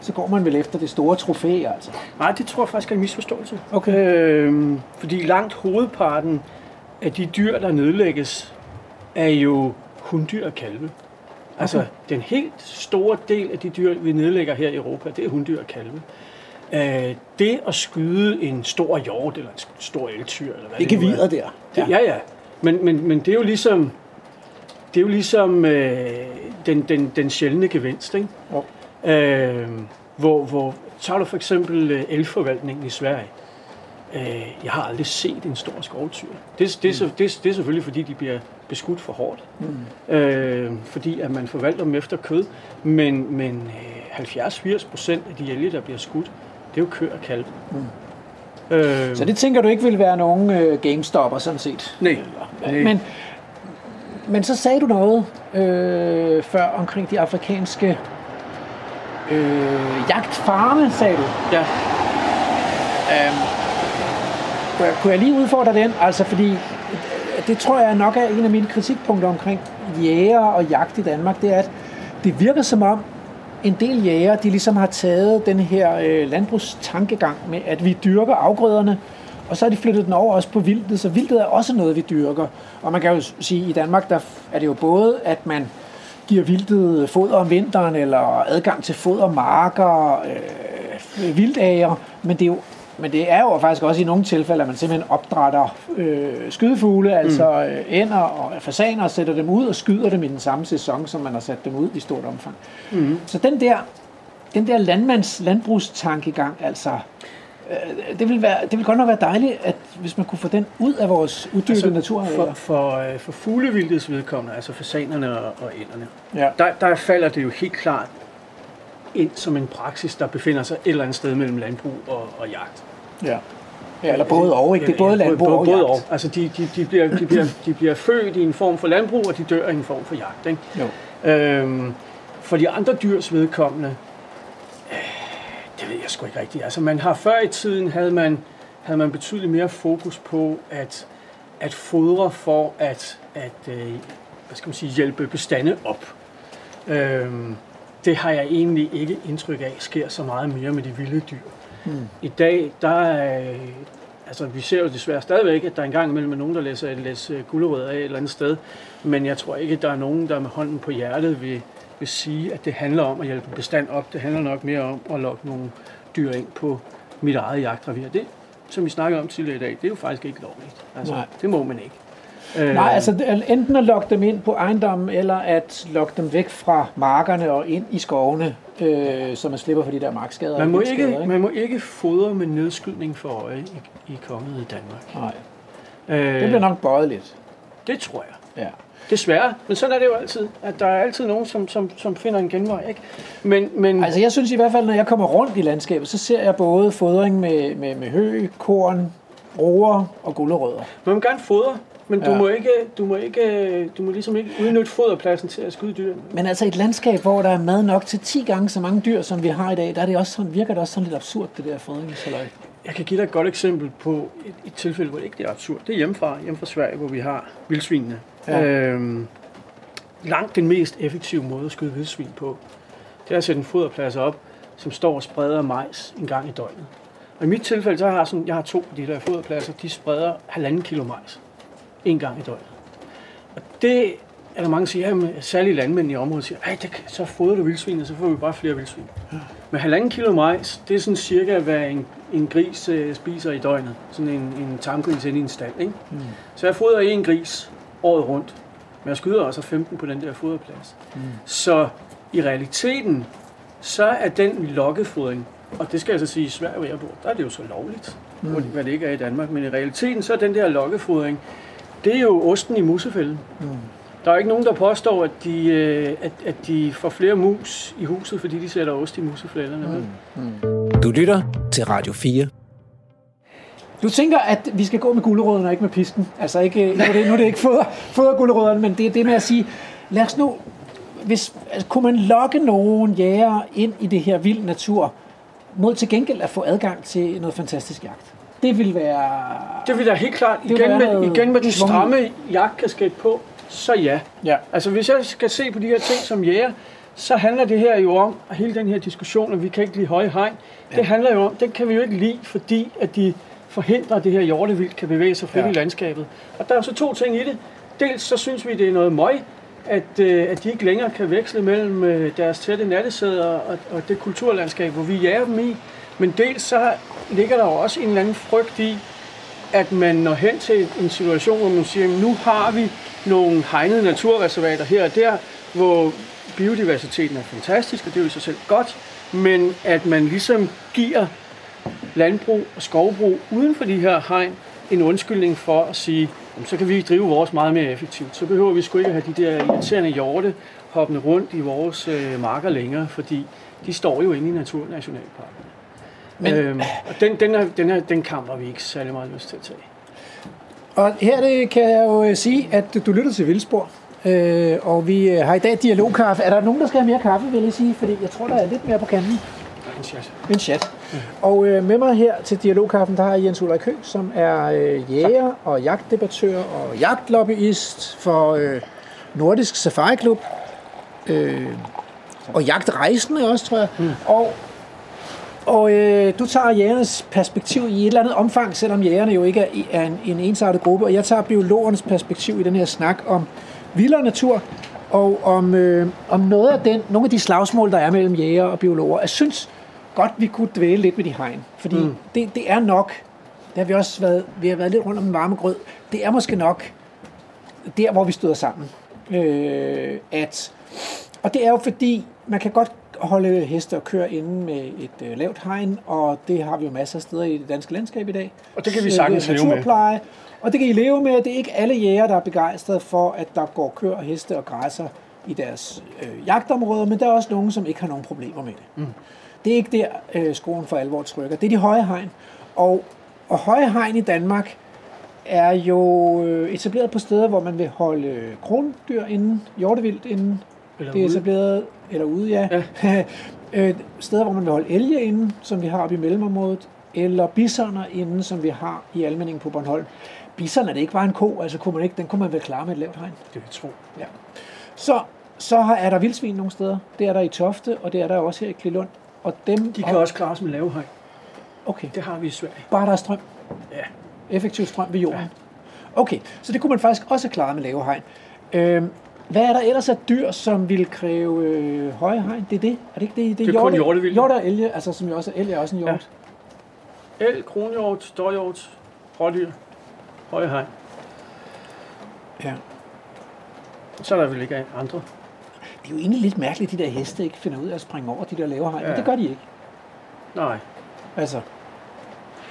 så går man vel efter det store trofæ, altså. Nej, det tror jeg faktisk er en misforståelse. Okay. Øhm, fordi langt hovedparten af de dyr, der nedlægges, er jo hunddyr og kalve. Altså, Okay. den helt store del af de dyr, vi nedlægger her i Europa, det er hunddyr og kalve. Øh, det at skyde en stor hjort eller en stor eltyr, eller hvad Det det er, gevider der. det, ja, ja. Men, men, men det er jo ligesom, det er jo ligesom øh, den, den, den sjældne gevinst, ikke? Jo. Øh, hvor, hvor tager du for eksempel øh, elforvaltningen i Sverige. Øh, jeg har aldrig set en stor skovtyr. Det, det, er så, det, det er selvfølgelig, fordi de bliver beskudt for hårdt. Mm. Øh, fordi at man forvalter dem efter kød. Men, men øh, 70-80 procent af de elge, der bliver skudt, det er jo køer og kalve. Mm. Øh, Så det tænker du ikke vil være nogen øh, GameStopper, sådan set? nej, nej. Men, men så sagde du noget øh, før omkring de afrikanske øh, jagtfarme, sagde du. Ja. Kunne jeg, kunne jeg lige udfordre den? Altså, fordi øh, det tror jeg nok er en af mine kritikpunkter omkring jæger og jagt i Danmark, det er, at det virker som om, en del jæger, de ligesom har taget den her øh, landbrugstankegang med, at vi dyrker afgrøderne, og så har de flyttet den over også på vildtet, så vildtet er også noget, vi dyrker. Og man kan jo sige, at i Danmark, der er det jo både, at man giver vildtet øh, foder om vinteren, eller adgang til fodermarker, øh, vildager, men det er jo men det er jo faktisk også i nogle tilfælde, at man simpelthen opdrætter øh, skydefugle, altså øh, ænder og fasaner, og sætter dem ud og skyder dem i den samme sæson, som man har sat dem ud i stort omfang. Mm. Så den der, den der landmands landbrugstankegang, altså, øh, det, vil være, det vil godt nok være dejligt, at hvis man kunne få den ud af vores uddyrkede altså, natur. for, for, øh, for fuglevildets vedkommende, altså fasanerne og, og ænderne, Ja. der, der falder det jo helt klart ind som en praksis, der befinder sig et eller andet sted mellem landbrug og, og jagt. Ja. ja, eller både og, ikke? Det er både landbrug både, og både jagt. og. Altså, de, de, de, bliver, de, bliver, de bliver født i en form for landbrug, og de dør i en form for jagt. Ikke? Jo. Øhm, for de andre dyrs vedkommende, øh, det ved jeg sgu ikke rigtigt. Altså, man har før i tiden, havde man, havde man betydeligt mere fokus på at, at fodre for at, at øh, hvad skal man sige, hjælpe bestande op. Øhm, det har jeg egentlig ikke indtryk af sker så meget mere med de vilde dyr. Mm. I dag, der er, altså vi ser jo desværre stadigvæk, at der engang imellem er nogen, der læser et læs øh, gulerødder af et eller andet sted, men jeg tror ikke, at der er nogen, der med hånden på hjertet vil, vil sige, at det handler om at hjælpe bestand op. Det handler nok mere om at lokke nogle dyr ind på mit eget jagtrevir. Det, som vi snakkede om tidligere i dag, det er jo faktisk ikke lovligt. Altså, Nej. det må man ikke. Øh, Nej, altså enten at lokke dem ind på ejendommen, eller at lokke dem væk fra markerne og ind i skovene, øh, så man slipper for de der markskader. man, må vildskader, ikke, man må ikke fodre med nedskydning for øje i, i kongeriget Danmark. Nej, Øh, det bliver nok bøjet lidt. det tror jeg. Ja. Desværre, men sådan er det jo altid, at der er altid nogen, som, som, som finder en genvej. Ikke? Men, men Altså jeg synes i hvert fald, når jeg kommer rundt i landskabet, så ser jeg både fodring med, med, med hø, korn, roer og gulerødder. man må gerne fodre, men du, Ja. må ikke, du, må ikke, du må ligesom ikke udnytte foderpladsen til at skyde dyrene. Men altså et landskab, hvor der er mad nok til 10 gange så mange dyr, som vi har i dag, der er det også sådan, virker det også sådan lidt absurd, det der fodringshalløj. Jeg kan give dig et godt eksempel på et, et tilfælde, hvor det ikke er absurd. Det er hjemmefra, hjemme fra Sverige, hvor vi har vildsvinene. Ja. Øhm, langt den mest effektive måde at skyde vildsvin på, det er at sætte en foderplads op, som står og spreder majs en gang i døgnet. Og i mit tilfælde, så har jeg, sådan, jeg har to af de der foderpladser, de spreder halvanden kilo majs en gang i døgnet. Og det er der mange, der siger, jamen, særligt landmænd i området siger, kan- så fodrer du vildsvin, og så får vi bare flere vildsvin. Med halvanden kilo majs, det er sådan cirka, hvad en, en gris øh, spiser i døgnet. Sådan en, en tamgris inde i en stald, ikke? Mm. Så jeg fodrer en gris året rundt. Men jeg skyder også 15 på den der foderplads. Mm. Så i realiteten, så er den lokkefodring, og det skal jeg så sige, i Sverige, hvor jeg bor, der er det jo så lovligt, mm. hvad det ikke er i Danmark. Men i realiteten, så er den der lokkefodring, det er jo osten i musefælden. Mm. Der er ikke nogen, der påstår, at de, øh, at, at de får flere mus i huset, fordi de sætter ost i museflælderne. Mm. Du lytter til Radio 4. Du tænker, at vi skal gå med gulerødderne og ikke med pisken. Altså ikke, nu, er det, nu er det ikke foder, fodergulerødderne, men det er det med at sige, lad os nu, hvis, altså, kunne man lokke nogen jæger ind i det her vild natur, mod til gengæld at få adgang til noget fantastisk jagt. Det vil være... Det vil da helt klart, Det igen med, noget igen med den stramme jagtkasket på, så ja. Ja. Altså hvis jeg skal se på de her ting som jæger, så handler det her jo om, og hele den her diskussion, at vi kan ikke lide høje hegn, ja. det handler jo om, den kan vi jo ikke lide, fordi at de forhindrer, at det her hjortevildt kan bevæge sig frit ja. I landskabet. Og der er så to ting i det. Dels så synes vi, det er noget møg, at, øh, at de ikke længere kan veksle mellem øh, deres tætte nattesæder og, og det kulturlandskab, hvor vi jager dem i. Men dels så ligger der jo også en eller anden frygt i, at man når hen til en situation, hvor man siger, nu har vi nogle hegnede naturreservater her og der, hvor biodiversiteten er fantastisk, og det er jo i sig selv godt, men at man ligesom giver landbrug og skovbrug uden for de her hegn en undskyldning for at sige, jamen, så kan vi drive vores meget mere effektivt. Så behøver vi sgu ikke have de der irriterende hjorte hoppende rundt i vores øh, marker længere, fordi de står jo inde i Naturnationalparken. Men- øhm, og den, den, er, den, er, den kamp har vi ikke særlig meget lyst til at tage. Og her det kan jeg jo øh, sige, at du lytter til Vildspor. Øh, og vi øh, har i dag dialogkaffe. Er der nogen, der skal have mere kaffe, vil jeg sige? Fordi jeg tror, der er lidt mere på kanten. En chat. En chat. Og øh, med mig her til dialogkaffen, der har jeg Jens Ulrik Høgh, som er øh, jæger og jagtdebattør og jagtlobbyist for øh, Nordisk Safari Club. Øh, og jagtrejsende også, tror jeg. Mm. Og, og øh, du tager jægernes perspektiv i et eller andet omfang, selvom jægerne jo ikke er, er en, en ensartet gruppe. Og jeg tager biologernes perspektiv i den her snak om vildere natur, og om, øh, om noget af den, nogle af de slagsmål, der er mellem jæger og biologer. Jeg synes godt, vi kunne dvæle lidt ved de hegn. Fordi mm. det, det er nok, det har vi også været, vi har været lidt rundt om den varme grød, det er måske nok der, hvor vi støder sammen. Øh, at, og det er jo fordi, man kan godt holde heste og køre inde med et øh, lavt hegn, og det har vi jo masser af steder i det danske landskab i dag. Og det kan vi Så sagtens leve med. Og det kan I leve med. Det er ikke alle jæger, der er begejstrede for, at der går kør, heste og græsser i deres øh, jagtområder, men der er også nogen, som ikke har nogen problemer med det. Mm. Det er ikke der, øh, skoen for alvor trykker. Det er de høje hegn. Og, og høje hegn i Danmark er jo øh, etableret på steder, hvor man vil holde øh, krondyr inden, hjortevildt inden. Eller det er ude. etableret, eller ude, ja. ja. øh, steder, hvor man vil holde elge inden, som vi har oppe i mellemområdet, eller bisoner inden, som vi har i almindingen på Bornholm. Bison er det ikke bare en ko, altså kunne man ikke, den kunne man vel klare med et lavt hegn. Det vil jeg tro. Ja. Så, så er der vildsvin nogle steder. Det er der i Tofte, og det er der også her i Klilund. Og dem, De kan også klare sig med lave hegn. Okay, Det har vi i Sverige. bare der er strøm. Ja. Effektiv strøm ved jorden. Okay, så det kunne man faktisk også klare med lave hegn. Øhm, hvad er der ellers af dyr, som vil kræve øh, høje hegn? Det er det? Er det ikke det? Det er kun hjortevildt. Hjorte og elge, altså som jo også elge er også en hjort. El, kronhjort, dårhjort, rådyr, høje hegn. Ja. Så er der vel ikke andre. Det er jo egentlig lidt mærkeligt, at de der heste ikke finder ud af at springe over de der lave hegn. Ja. Ja. Men det gør de ikke. Nej. Altså,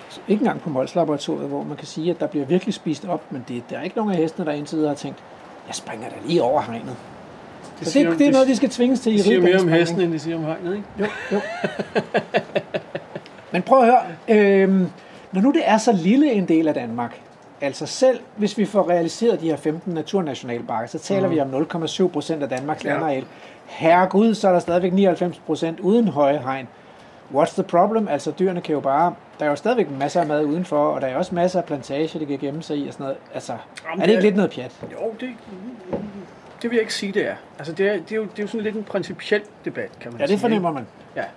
så ikke engang på Mols Laboratoriet, hvor man kan sige, at der bliver virkelig spist op, men det, der er ikke nogen af hestene, der indtil videre har tænkt, jeg springer da lige over hegnet. Det, Så det, det er noget, de skal tvinges til i det siger mere om hesten, end det siger om hegnet, ikke? Jo, jo. Men prøv at høre, øhm, når nu det er så lille en del af Danmark, altså selv hvis vi får realiseret de her 15 naturnationalparker, så taler mm. vi om 0,7 procent af Danmarks Ja. landareal. Herregud, så er der stadigvæk 99 procent uden høje hegn. What's the problem? Altså dyrene kan jo bare... Der er jo stadigvæk masser af mad udenfor, og der er også masser af plantager, de kan gemme sig i og sådan noget. Altså, Jamen, er det ikke det er- lidt noget pjat? Jo, det, det vil jeg ikke sige, det er. Altså, det er, det er, jo, det er jo sådan lidt en principiel debat, kan man Ja, sige. det fornemmer man. ikke?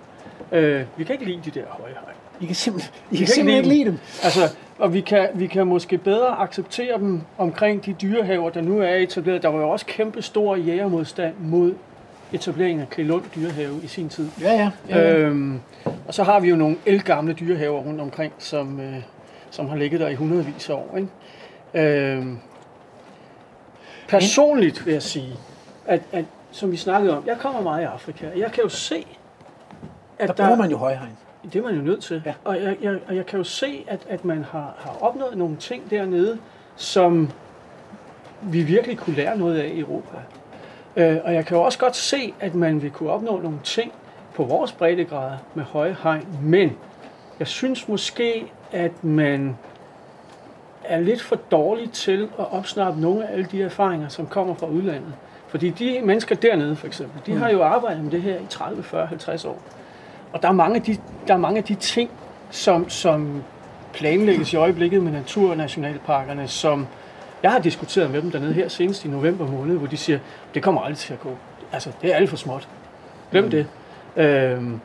Ja. Øh, vi kan ikke lide de der høje hegn. I kan simpelthen, I kan simpelthen ikke lide dem. Altså, og vi kan, vi kan måske bedre acceptere dem omkring de dyrehaver, der nu er etableret. Der var jo også kæmpe stor jægermodstand mod etableringen af Klilund dyrehave i sin tid. Ja, ja. ja, ja. Øhm, og så har vi jo nogle elgamle dyrehaver rundt omkring, som, øh, som har ligget der i hundredvis af år. Ikke? Øhm, personligt vil jeg sige, at, at som vi snakkede om, jeg kommer meget i Afrika, og jeg kan jo se, at Der bruger man jo høje hegn. det er man jo nødt til. Ja. Og, jeg, jeg, og jeg kan jo se, at, at man har, har opnået nogle ting dernede, som vi virkelig kunne lære noget af i Europa. Øh, og jeg kan jo også godt se, at man vil kunne opnå nogle ting på vores breddegrader med høje hegn. Men jeg synes måske, at man er lidt for dårlig til at opsnappe nogle af alle de erfaringer, som kommer fra udlandet. Fordi de mennesker dernede for eksempel, de har jo arbejdet med det her i 30, 40, 50 år. og der er mange af de, der er mange af de ting, som, som planlægges i øjeblikket med naturnationalparkerne, som jeg har diskuteret med dem dernede her senest i november måned, hvor de siger, det kommer aldrig til at gå. Altså, det er alt for småt. Glem mm. det. Øhm,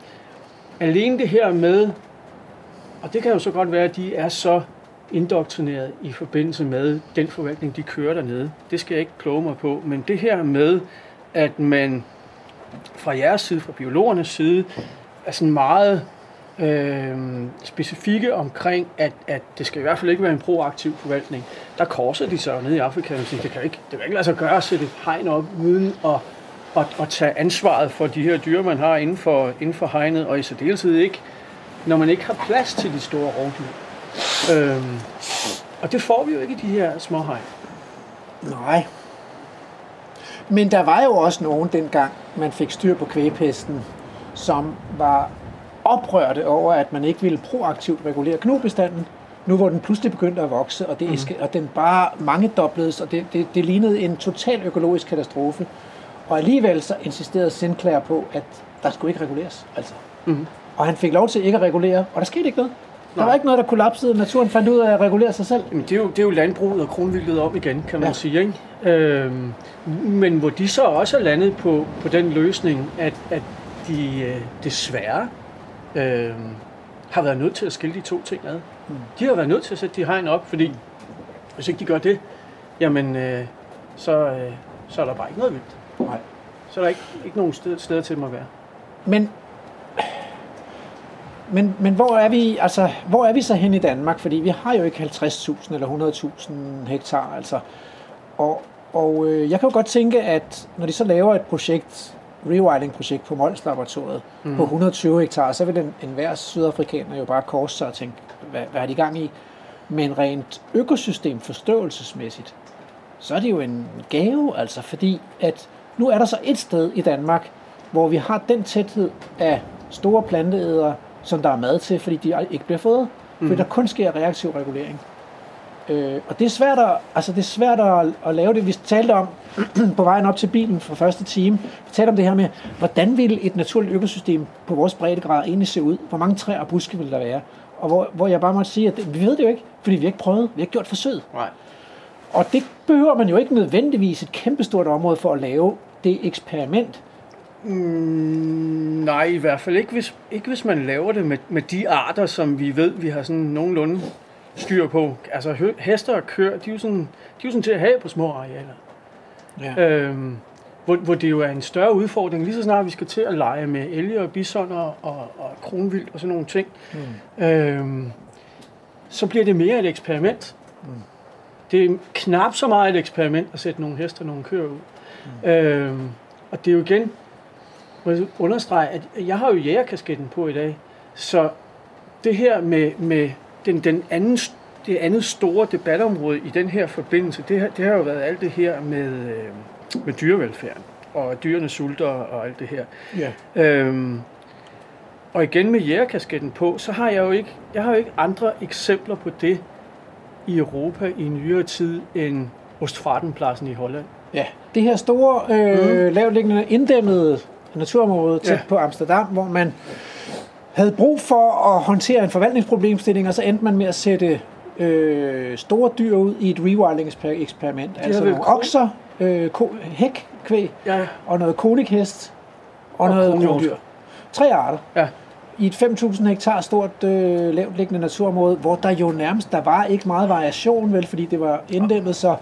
alene det her med, og det kan jo så godt være, at de er så indoktrineret i forbindelse med den forvaltning, de kører dernede. Det skal jeg ikke kloge mig på. Men det her med, at man fra jeres side, fra biologernes side, er sådan meget øh, specifikke omkring, at, at det skal i hvert fald ikke være en proaktiv forvaltning. Der korser de sig nede i Afrika og siger, det kan ikke, det kan ikke lade sig gøre at sætte hegn op uden at, at, at tage ansvaret for de her dyr, man har inden for, inden for hegnet, og i særdeleshed ikke, når man ikke har plads til de store rovdyr. Øhm, og det får vi jo ikke i de her små hegn. Nej. Men der var jo også nogen dengang, man fik styr på kvægpesten, som var oprørte over, at man ikke ville proaktivt regulere knobestanden, nu hvor den pludselig begyndte at vokse, og, det, mm. og den bare mange dobledes, og det, det, det lignede en total økologisk katastrofe. Og alligevel så insisterede Sinclair på, at der skulle ikke reguleres. Altså. Mm. Og han fik lov til ikke at regulere, og der skete ikke noget. Der var ikke noget, der kollapsede. Naturen fandt ud af at regulere sig selv. Jamen, det, er jo, det er jo landbruget og kronvildet op igen, kan man ja. sige. Ikke? Øhm, men hvor de så også er landet på, på den løsning, at, at de øh, desværre øh, har været nødt til at skille de to ting ad. Mm. De har været nødt til at sætte de hegn op, fordi hvis ikke de gør det, jamen øh, så, øh, så er der bare ikke noget vildt. Nej. Så er der ikke, ikke nogen steder, steder til dem at være. Men men, men hvor, er vi, altså, hvor er vi så hen i Danmark? Fordi vi har jo ikke 50.000 eller 100.000 hektar. Altså. Og, og øh, jeg kan jo godt tænke, at når de så laver et projekt, rewilding-projekt på Mols Laboratoriet mm. på 120 hektar, så vil den, enhver sydafrikaner jo bare korse sig og tænke, hvad, hvad er de gang i? Men rent økosystem forståelsesmæssigt, så er det jo en gave, altså, fordi at nu er der så et sted i Danmark, hvor vi har den tæthed af store planteædere, som der er mad til, fordi de ikke bliver fodret. Mm. Fordi der kun sker reaktiv regulering. Øh, og det er svært, at, altså det er svært at, at lave det. Vi talte om på vejen op til bilen for første time, vi talte om det her med, hvordan vil et naturligt økosystem på vores breddegrad egentlig se ud? Hvor mange træer og buske vil der være? Og hvor, hvor jeg bare måtte sige, at det, vi ved det jo ikke, fordi vi har ikke prøvet, vi har ikke gjort forsøg. Nej. Og det behøver man jo ikke nødvendigvis et kæmpestort område for at lave det eksperiment. Mm, nej, i hvert fald ikke hvis, ikke hvis man laver det med, med de arter, som vi ved, vi har sådan nogenlunde styr på. Altså hester og køer, de er jo sådan, de er jo sådan til at have på små arealer. Ja. Øhm, hvor, hvor det jo er en større udfordring, lige så snart vi skal til at lege med elge og bisoner og, og kronvildt og sådan nogle ting, mm. øhm, så bliver det mere et eksperiment. Mm. Det er knap så meget et eksperiment at sætte nogle hester og nogle køer ud. Mm. Øhm, og det er jo igen, må jeg understrege, at jeg har jo jægerkasketten på i dag, så det her med, med den, den anden, det andet store debatområde i den her forbindelse, det, har, det har jo været alt det her med, øh, med dyrevelfærden og dyrene sulter og alt det her. Ja. Øhm, og igen med jægerkasketten på, så har jeg jo ikke, jeg har jo ikke andre eksempler på det i Europa i nyere tid end Ostfratenpladsen i Holland. Ja, det her store, øh, mm. lavliggende inddæmmede naturområde tæt ja. på Amsterdam, hvor man havde brug for at håndtere en forvaltningsproblemstilling, og så endte man med at sætte øh, store dyr ud i et rewilding-eksperiment. Altså nogle okser, øh, ko- hækkvæg ja. og noget konikhest og, og noget krondyr. Tre arter. Ja. I et 5.000 hektar stort øh, lavt liggende naturområde, hvor der jo nærmest, der var ikke meget variation, vel, fordi det var inddæmmet, så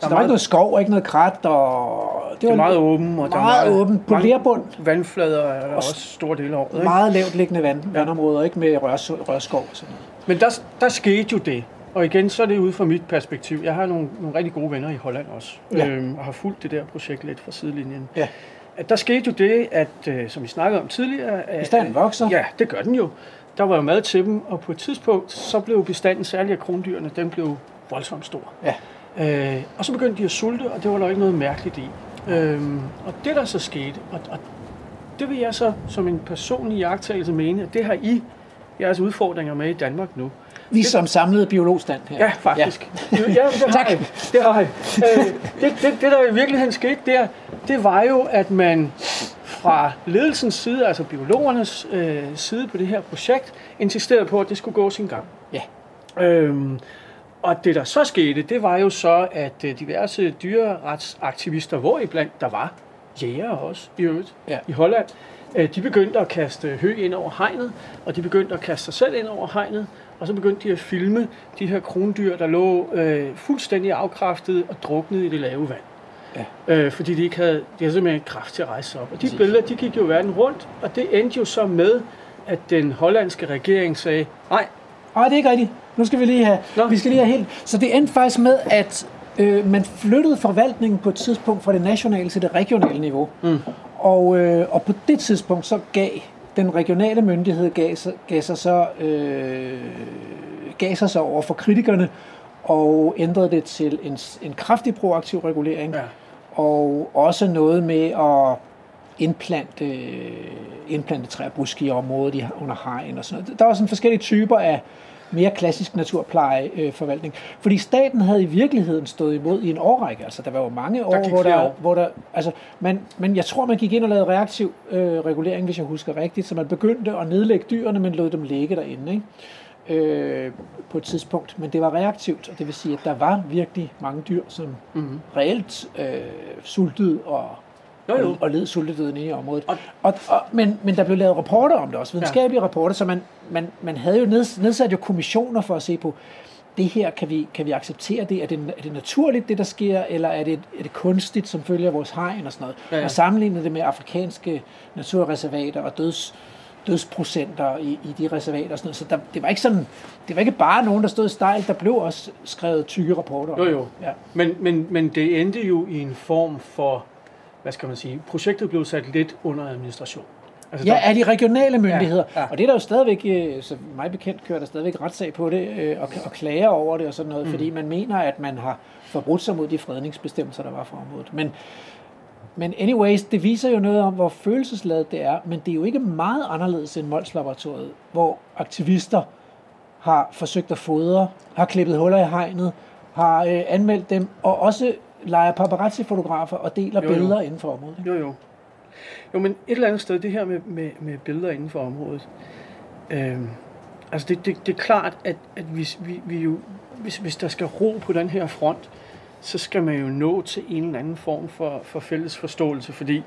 så der var ikke noget skov og ikke noget krat. Og det, det var meget åben. Og meget, meget åben. På lerbund. Vandflader er der også store dele af året. Meget lavt liggende vand, vandområder, ikke med rør, rørskov og sådan noget. Men der, der skete jo det. Og igen, så er det ud fra mit perspektiv. Jeg har nogle, nogle rigtig gode venner i Holland også, ja. øhm, og har fulgt det der projekt lidt fra sidelinjen. Ja. At der skete jo det, at, øh, som vi snakkede om tidligere... At, bestanden vokser. Ja, det gør den jo. Der var jo mad til dem, og på et tidspunkt, så blev bestanden, særligt af krondyrene, den blev voldsomt stor. Ja. Øh, og så begyndte de at sulte, og det var der ikke noget mærkeligt i. Øh, og det der så skete, og, og det vil jeg så som en personlig jagttagelse mene, at det har I jeres udfordringer med i Danmark nu. Vi det, som samlede biologstand her. Ja, faktisk. Ja. ja, det tak. Jeg. Det har jeg. Øh, det, det, det, der i virkeligheden skete der, det var jo, at man fra ledelsens side, altså biologernes øh, side på det her projekt, insisterede på, at det skulle gå sin gang. Ja. Øhm, og det, der så skete, det var jo så, at øh, diverse dyreretsaktivister, hvor iblandt der var jæger også i øvrigt, Ja. i Holland, øh, de begyndte at kaste hø ind over hegnet, og de begyndte at kaste sig selv ind over hegnet, og så begyndte de at filme de her krondyr, der lå øh, fuldstændig afkræftet og druknet i det lave vand. Ja. Øh, fordi de ikke havde, de havde simpelthen kraft til at rejse sig op. Og de billeder, de gik jo verden rundt, og det endte jo så med, at den hollandske regering sagde, nej, Nej, det er ikke rigtigt. Nu skal vi lige have, Nå. vi skal lige have helt... Så det endte faktisk med, at øh, man flyttede forvaltningen på et tidspunkt fra det nationale til det regionale niveau. Mm. Og, øh, og på det tidspunkt så gav den regionale myndighed gav, gav sig så øh, gav sig så over for kritikerne og ændrede det til en, en kraftig proaktiv regulering. Ja. Og også noget med at indplante, indplante træer og buske i området under hegn og sådan noget. Der var sådan forskellige typer af mere klassisk naturplejeforvaltning. Fordi staten havde i virkeligheden stået imod i en årrække. Altså, der var jo mange år, gik hvor der, år. hvor der... Altså, men, men jeg tror, man gik ind og lavede reaktiv øh, regulering, hvis jeg husker rigtigt. Så man begyndte at nedlægge dyrene, men lod dem ligge derinde. Ikke? Øh, på et tidspunkt. Men det var reaktivt, og det vil sige, at der var virkelig mange dyr, som mm-hmm. reelt øh, sultede og, Jo, jo. og, og led sultedøden i området. Og- Og, og, men, men der blev lavet rapporter om det også, videnskabelige ja. rapporter, så man, man, man havde jo neds, nedsat jo kommissioner for at se på, det her, kan vi, kan vi acceptere det? Er, det? er det naturligt, det der sker, eller er det, er det kunstigt, som følger vores hegn og sådan noget? Ja, ja. Og sammenlignede det med afrikanske naturreservater og døds, dødsprocenter i, i de reservater og sådan noget. Så der, det var ikke sådan, det var ikke bare nogen, der stod stejlt, der blev også skrevet tykke rapporter. Jo, jo. Ja. Men, men, men det endte jo i en form for, hvad skal man sige, projektet blev sat lidt under administration. Altså, Ja, der- af de regionale myndigheder. Ja, Ja. Og det er der jo stadigvæk, øh, så mig bekendt kører der stadigvæk retssag på det, øh, og, og klager over det og sådan noget, mm. fordi man mener, at man har forbrudt sig mod de fredningsbestemmelser, der var for området. Men, men anyways, det viser jo noget om, hvor følelsesladet det er, men det er jo ikke meget anderledes end Mols Laboratoriet, hvor aktivister har forsøgt at fodre, har klippet huller i hegnet, har øh, anmeldt dem, og også leger paparazzi-fotografer og deler Jo, jo. billeder inden for området. ikke? Jo, jo. Jo, men et eller andet sted, det her med, med, med billeder inden for området, øhm, altså det, det, det er klart, at, at hvis, vi, vi jo, hvis, hvis der skal ro på den her front, så skal man jo nå til en eller anden form for, for fælles forståelse, fordi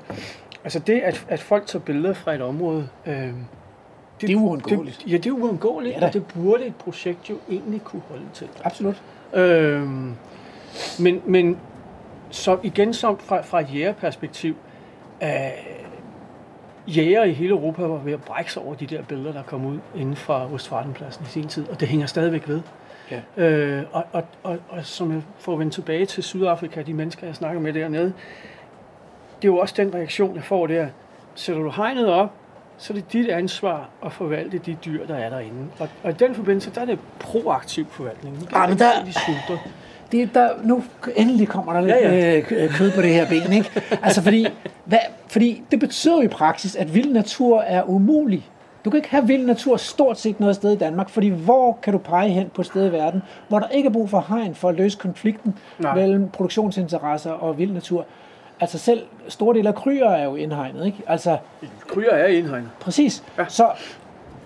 altså det, at, at folk tager billeder fra et område, øhm, Det er uundgåeligt. Det, ja, det er uundgåeligt, Ja da. og det burde et projekt jo egentlig kunne holde til. Absolut. Øhm, men, men så igen som fra, fra et jægerperspektiv, øh, jæger i hele Europa var ved at brække sig over de der billeder, der kom ud inden fra Ostfadenpladsen i sin tid, og det hænger stadigvæk ved. Ja. Øh, og, og, og, og som jeg får vendt tilbage til Sydafrika, de mennesker, jeg snakker med dernede, det er jo også den reaktion, jeg får der. Sætter du hegnet op, så er det dit ansvar at forvalte de dyr, der er derinde. Og, og i den forbindelse, der er det proaktiv forvaltning. Nu kan Ah, men der- de sulter. Det, der, nu endelig kommer der lidt Ja, ja, ja. Øh, kød på det her ben, ikke? Altså fordi, hvad, fordi det betyder jo i praksis, at vild natur er umulig. Du kan ikke have vild natur stort set noget sted i Danmark, fordi hvor kan du pege hen på et sted i verden, hvor der ikke er brug for hegn for at løse konflikten Nej. Mellem produktionsinteresser og vild natur. Altså selv store dele af kryer er jo indhegnet, ikke? Altså, Kryer er indhegnet. Præcis. Ja. Så,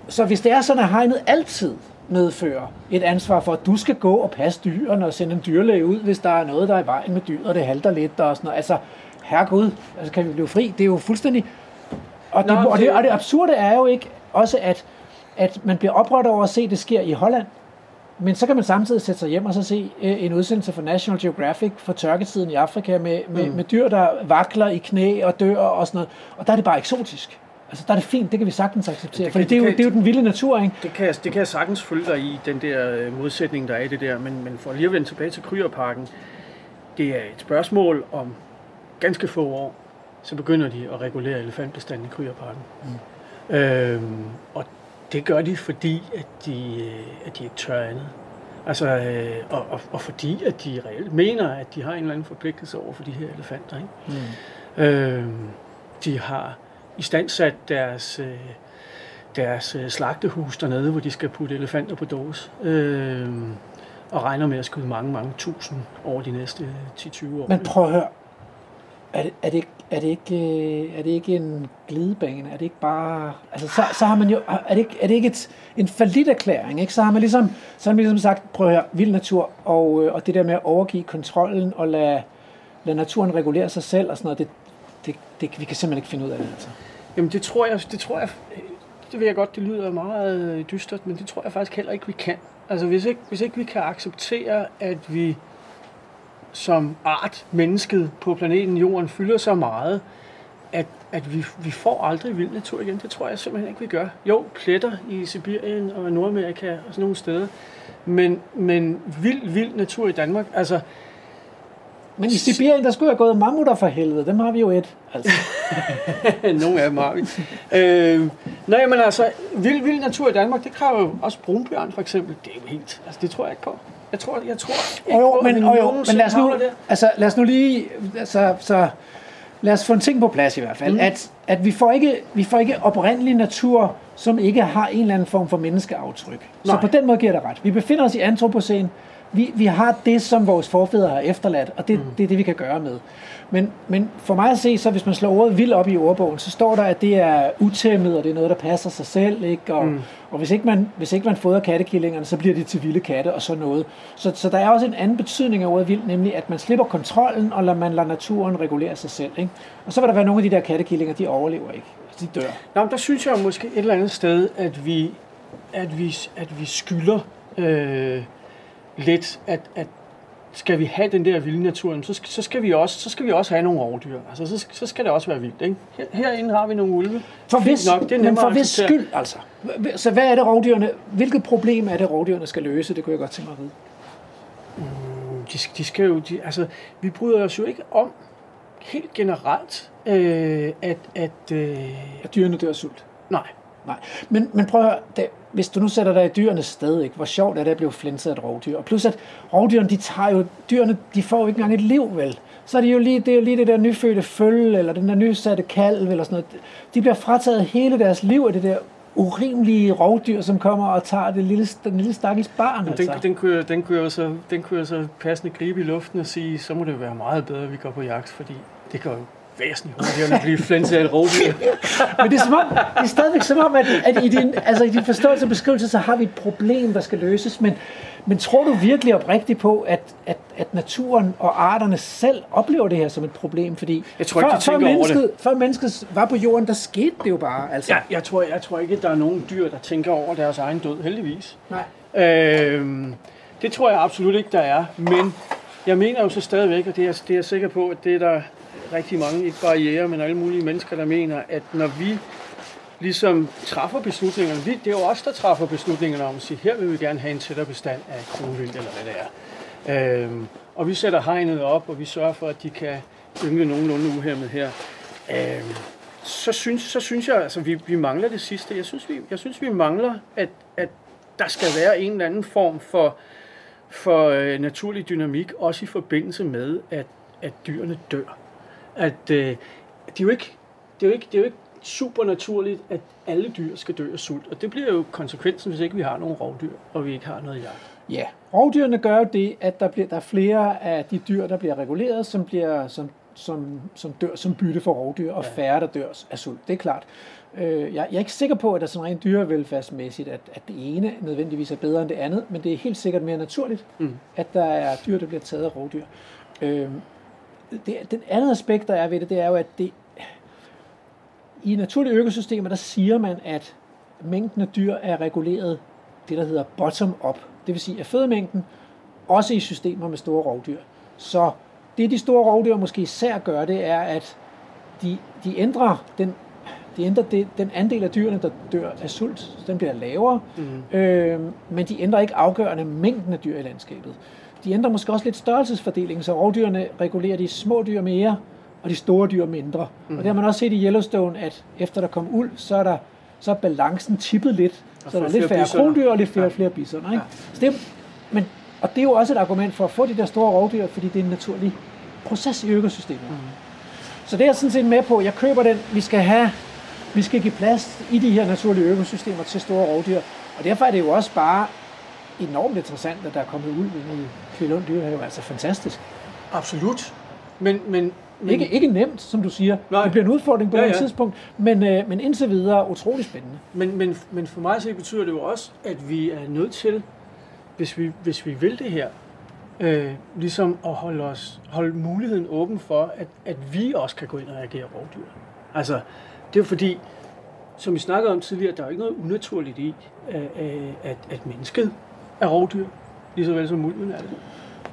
så hvis det er sådan, at hegnet altid medfører et ansvar for, at du skal gå og passe dyrene og sende en dyrlæge ud, hvis der er noget, der er i vejen med dyret, og det halter lidt og sådan noget. Altså, herregud, altså kan vi blive fri? Det er jo fuldstændig... Og det, Nå, og det, og det absurde er jo ikke også, at, at man bliver oprørt over at se, at det sker i Holland, men så kan man samtidig sætte sig hjem og så se øh, en udsendelse fra National Geographic fra tørketiden i Afrika med, med, mm. med dyr, der vakler i knæ og dør og sådan noget. Og der er det bare eksotisk. Altså der er det fint, det kan vi sagtens acceptere. Det Fordi kan- det er, jo, det det er jo den vilde natur, ikke? Det kan, jeg, det kan jeg sagtens følge dig i, den der øh, modsætning, der er i det der. Men, men for lige at vende tilbage til Kryerparken, det er et spørgsmål om ganske få år, så begynder de at regulere elefantbestanden i Kryerparken. Mm. Øhm, og det gør de, fordi at de, øh, at de ikke tør andet. Altså, øh, og, og, og fordi at de reelt mener, at de har en eller anden forpligtelse over for de her elefanter. Ikke? Mm. Øhm, de har istandsat deres, øh, deres deres slagtehus dernede, hvor de skal putte elefanter på dåse. Øhm, og regner med at skyde mange, mange tusind over de næste øh, 10-20 år. Men prøv at høre. er det, er, det, er, det ikke, øh, er det ikke en glidebane? Er det ikke bare... Altså, så, så har man jo... Er det ikke, er det ikke et, en falit erklæring? Ikke? Så har man ligesom, så har man ligesom sagt, prøv at høre, vild natur, og, og det der med at overgive kontrollen og lade, lade naturen regulere sig selv og sådan noget, det, det, det, vi kan simpelthen ikke finde ud af det. Altså. Jamen det tror jeg, det tror jeg, det ved jeg godt, det lyder meget øh, dystert, men det tror jeg faktisk heller ikke, vi kan. Altså hvis ikke, hvis ikke vi kan acceptere, at vi som art, mennesket på planeten Jorden, fylder så meget, at, at vi, vi får aldrig vild natur igen. Det tror jeg simpelthen ikke, vi gør. Jo, pletter i Sibirien og Nordamerika og sådan nogle steder. Men, men vild, vild natur i Danmark, altså... Men i Sibirien, der skulle have gået mammutter for helvede. Dem har vi jo et. Altså. Nogle af dem har vi. øh, nej, men altså, vild, vild natur i Danmark, det kræver jo også brunbjørn for eksempel. Det er jo helt... Altså, det tror jeg ikke på. Jeg tror, jeg tror ikke jo, på, men, og jo, men lad os, nu, altså, lad os nu lige, altså, så, lad os få en ting på plads i hvert fald, mm. at, at vi, får ikke, vi får ikke oprindelig natur, som ikke har en eller anden form for menneskeaftryk. Så Nej. på den måde giver det ret. Vi befinder os i antropocen, vi, vi har det, som vores forfædre har efterladt, og det, mm. det er det, vi kan gøre med. Men, men for mig at se, så hvis man slår ordet vild op i ordbogen, så står der, at det er utæmmet, og det er noget, der passer sig selv. Ikke? Og, mm. og hvis, ikke man, hvis ikke man fodrer kattekillingerne, så bliver de til vilde katte og sådan noget. Så, så der er også en anden betydning af ordet vild, nemlig at man slipper kontrollen, og lader man lader naturen regulere sig selv. Ikke? Og så vil der være nogle af de der kattekillinger, de overlever ikke. Altså, de dør. Nå, men der synes jeg måske et eller andet sted, at vi, at vi, at vi skylder øh, lidt, at, at skal vi have den der vilde natur, så så skal, vi, også, så skal vi også have nogle rovdyr. Altså, så, så skal det også være vildt. Ikke? Her, herinde har vi nogle ulve. For hvis, nok, det er men for hvis skyld, altså. Så hvad er det rovdyrene, hvilket problem er det rovdyrene skal løse? Det kunne jeg godt tænke mig at vide. de, de skal jo, de, altså, vi bryder os jo ikke om helt generelt, øh, at, at øh, At dyrene dør sult. nej, Nej, men, men prøv at høre, det, hvis du nu sætter dig i dyrenes sted, ikke? hvor sjovt er det at blive flænset af et rovdyr. Og plus at rovdyrene, de tager jo, dyrene, de får jo ikke engang et liv, vel? Så er det jo lige det, er jo lige det der nyfødte følge, eller den der nysatte kalv, eller sådan noget. De bliver frataget hele deres liv af det der urimelige rovdyr, som kommer og tager det lille, den lille stakkels barn. den, Altså. den, kunne, jeg- den, kunne jeg så, den kunne jeg så passende gribe i luften og sige, så må det være meget bedre, at vi går på jagt, fordi det går jo væsentligt hurtigere at blive flænset af et rovdyr. Men det er, som om, det er stadigvæk som om, at, at i, din, altså i din forståelse og beskrivelse, så har vi et problem, der skal løses. Men, men tror du virkelig oprigtigt på, at, at, at naturen og arterne selv oplever det her som et problem? Fordi Jeg tror ikke, før, de tænker før, over mennesket, før mennesket var på jorden, der skete det jo bare. Altså. Jeg, jeg, tror, jeg tror ikke, at der er nogen dyr, der tænker over deres egen død, heldigvis. Nej. Øhm, det tror jeg absolut ikke, der er. Men jeg mener jo så stadigvæk, og det er, det er jeg sikker på, at det er der rigtig mange, ikke bare jæger, men alle mulige mennesker, der mener, at når vi ligesom træffer beslutningerne, vi, det er jo os, der træffer beslutningerne om at sige, her vil vi gerne have en tættere bestand af kronvildt, eller hvad det er. Øhm, og vi sætter hegnet op, og vi sørger for, at de kan yngle nogenlunde uhemmet her. Øhm, så synes, så synes jeg, altså vi, vi mangler det sidste. Jeg synes, vi, jeg synes, vi mangler, at, at der skal være en eller anden form for, for øh, naturlig dynamik, også i forbindelse med, at, at dyrene dør. At, øh, det, er jo ikke, det, er jo ikke, det er jo ikke super naturligt, at alle dyr skal dø af sult. Og det bliver jo konsekvensen, hvis ikke vi har nogen rovdyr, og vi ikke har noget jagt. Ja, rovdyrene gør jo det, at der, bliver, der er flere af de dyr, der bliver reguleret, som, bliver, som, som, som dør som bytte for rovdyr, og færre, der dør af sult. Det er klart. Øh, jeg, jeg er ikke sikker på, at der sådan rent dyrevelfærdsmæssigt, at, at det ene nødvendigvis er bedre end det andet, men det er helt sikkert mere naturligt, mm. at der er dyr, der bliver taget af rovdyr. Øh, det, den andet aspekt, der er ved det, det er jo, at det, i naturlige økosystemer, der siger man, at mængden af dyr er reguleret det, der hedder bottom-up. Det vil sige, at fødemængden også i systemer med store rovdyr. Så det, de store rovdyr måske især gør, det er, at de, de ændrer den de ændrer det, den andel af dyrene, der dør af sult, så den bliver lavere, mm. øh, men de ændrer ikke afgørende mængden af dyr i landskabet. De ændrer måske også lidt størrelsesfordelingen, så rovdyrene regulerer de små dyr mere, og de store dyr mindre. Mm. Og det har man også set i Yellowstone, at efter der kom uld, så er, der, så er balancen tippet lidt. Så er der får lidt færre krondyr og lidt flere, ja. flere bisoner. Ikke? Ja. Så det, er- men, og det er jo også et argument for at få de der store rovdyr, fordi det er en naturlig proces i økosystemet. Mm. Så det er jeg sådan set med på. Jeg køber den. Vi skal have, vi skal give plads i de her naturlige økosystemer til store rovdyr. Og derfor er det jo også bare enormt interessant, at der er kommet ulv ind i Kvæglund Dyrehave. Altså fantastisk. Absolut. Men, men Men, ikke, ikke nemt, som du siger. Nej. Det bliver en udfordring på Ja, ja, et tidspunkt, men, øh, men indtil videre utrolig spændende. Men, men, men for mig så betyder det jo også, at vi er nødt til, hvis vi, hvis vi vil det her, øh, ligesom at holde, os, holde muligheden åben for, at, at vi også kan gå ind og agere rovdyr. Altså, det er fordi, som vi snakkede om tidligere, der er jo ikke noget unaturligt i, at, at, at mennesket er rovdyr, lige så vel som mulden er det.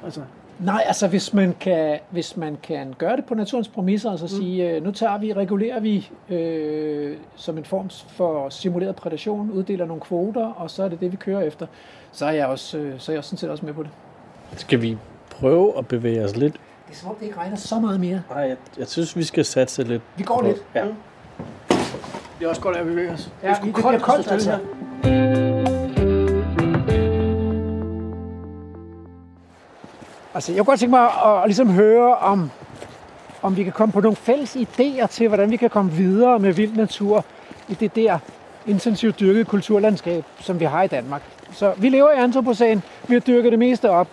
Altså, Nej, altså hvis man kan, hvis man kan gøre det på naturens præmisser, og så sige, øh, nu tager vi, regulerer vi øh, som en form for simuleret prædation, uddeler nogle kvoter, og så er det det, vi kører efter, så er jeg også, øh, så er jeg sådan set også med på det. Skal vi prøve at bevæge os lidt? Det er som om, det ikke regner så meget mere. Nej, jeg, jeg synes, vi skal satse lidt. Vi går lidt. Ja. det er også godt, at vi bevæger os. Ja, det er sgu det koldt koldt, altså. her. Altså, jeg kunne godt tænke mig at, at ligesom høre om, om vi kan komme på nogle fælles idéer til, hvordan vi kan komme videre med vild natur i det der intensivt dyrkede kulturlandskab, som vi har i Danmark. Så vi lever i antropocæn, vi har dyrket det meste op,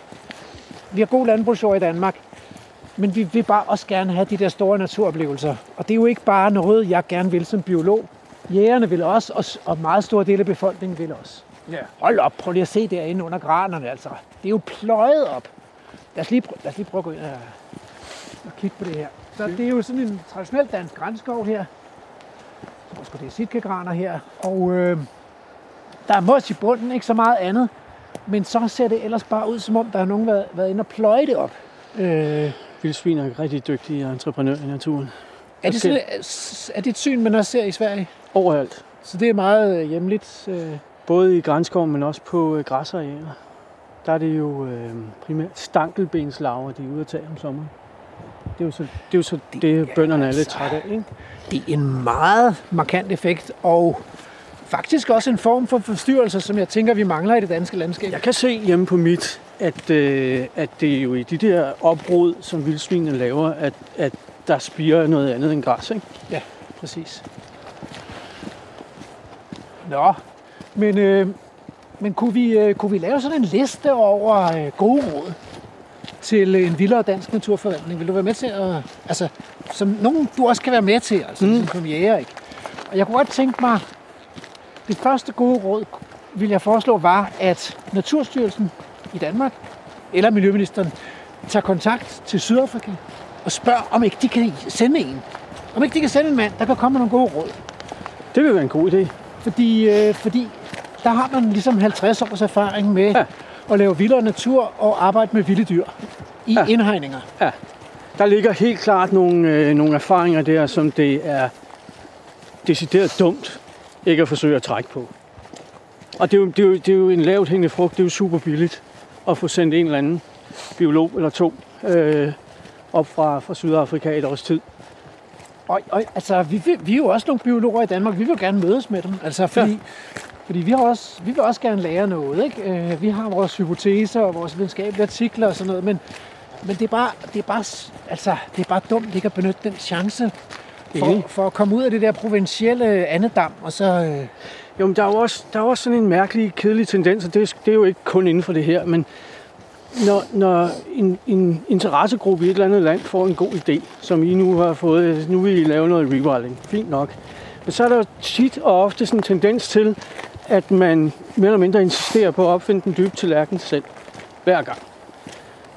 vi har god landbrugsjord i Danmark, men vi vil bare også gerne have de der store naturoplevelser. Og det er jo ikke bare noget, jeg gerne vil som biolog. Jægerne vil også, og, og meget store dele af befolkningen vil også. Ja. Hold op, prøv lige at se derinde under granerne, altså. Det er jo pløjet op. Lad os lige, lad os lige prøve at gå ind og, og kigge på det her. Så det er jo sådan en traditionel dansk grænskov her. Jeg tror sgu, det er sitkagraner her. Og øh, der er mos i bunden, ikke så meget andet. Men så ser det ellers bare ud, som om der er nogen, har været inde og pløje det op. Øh, Vildsvin er rigtig dygtige entreprenører i naturen. er, det sådan, er det et syn, man også ser i Sverige? Overalt. Så det er meget øh, hjemligt. Øh. Både i grænskoven, men også på øh, græsarealer. Der er det jo øh, primært stankelbenslaver, de er ude at tage om sommeren. Det er jo så det, er jo så det, det bønderne er lidt altså- trætte af. Ikke? Det er en meget markant effekt, og faktisk også en form for forstyrrelse, som jeg tænker, vi mangler i det danske landskab. Jeg kan se hjemme på mit, at, øh, at det er jo i de der opbrud, som vildsvinene laver, at, at der spiger noget andet end græs. Ikke? Ja, præcis. Nå, men, øh, men kunne, vi, øh, kunne vi lave sådan en liste over øh, gode råd til en vildere dansk naturforvaltning? Vil du være med til at... Altså, som nogen du også kan være med til, altså mm. som jæger, ikke? Og jeg kunne godt tænke mig... Det første gode råd, vil jeg foreslå, var, at Naturstyrelsen i Danmark, eller Miljøministeren, tager kontakt til Sydafrika og spørger, om ikke de kan sende en. Om ikke de kan sende en mand, der kan komme med nogle gode råd. Det vil være en god idé. Fordi, øh, fordi der har man ligesom 50 års erfaring med Ja. ja. at lave vildere natur og arbejde med vilde dyr i Ja. ja. indhegninger. Der ligger helt klart nogle, øh, nogle erfaringer der, som det er decideret dumt ikke at forsøge at trække på. Og det er jo, det er jo, det er jo en lavt hængende frugt. Det er jo super billigt at få sendt en eller anden biolog eller to øh, op fra, fra Sydafrika et års tid. Og, og altså, vi, vil- vi er jo også nogle biologer i Danmark. Vi vil gerne mødes med dem. Altså, fordi, ja. Fordi vi, har også, vi vil også gerne lære noget. Ikke? Øh, Vi har vores hypoteser og vores videnskabelige artikler og sådan noget. Men, men det, er bare, det, er bare, altså, det er bare dumt ikke at benytte den chance for, for at komme ud af det der provincielle andedam. Og så, øh, Jo, men der er jo også, der er også sådan en mærkelig, kedelig tendens, og det, er- det er jo ikke kun inden for det her, men når, når en, en interessegruppe i et eller andet land får en god idé, som I nu har fået, nu vil I lave noget rewilding, fint nok, men så er der jo tit og ofte sådan en tendens til, at man mere eller mindre insisterer på at opfinde den dybe tallerken selv, hver gang.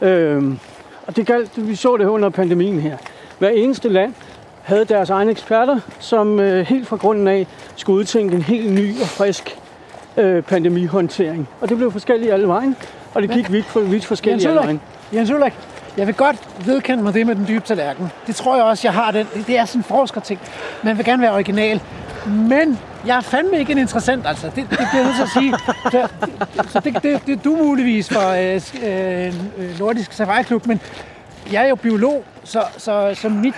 Øhm, og det galt, vi så det under pandemien her. Hver eneste land havde deres egne eksperter, som øh, helt fra grunden af skulle udtænke en helt ny og frisk øh, pandemihåndtering. Og det blev forskelligt alle vejen, og det gik vidt, for, vidt forskelligt alle vejen. Jens Ulrik, jeg vil godt vedkende mig det med den dybe tallerken. Det tror jeg også, jeg har den. Det er sådan en forskerting. Man vil gerne være original. Men jeg er fandme ikke en interessant, altså. Det, det bliver jeg nødt til at sige. Så, så det, det, det, er du muligvis for øh, øh, øh, Nordisk Safari Klub, men jeg er jo biolog, så, så, så mit,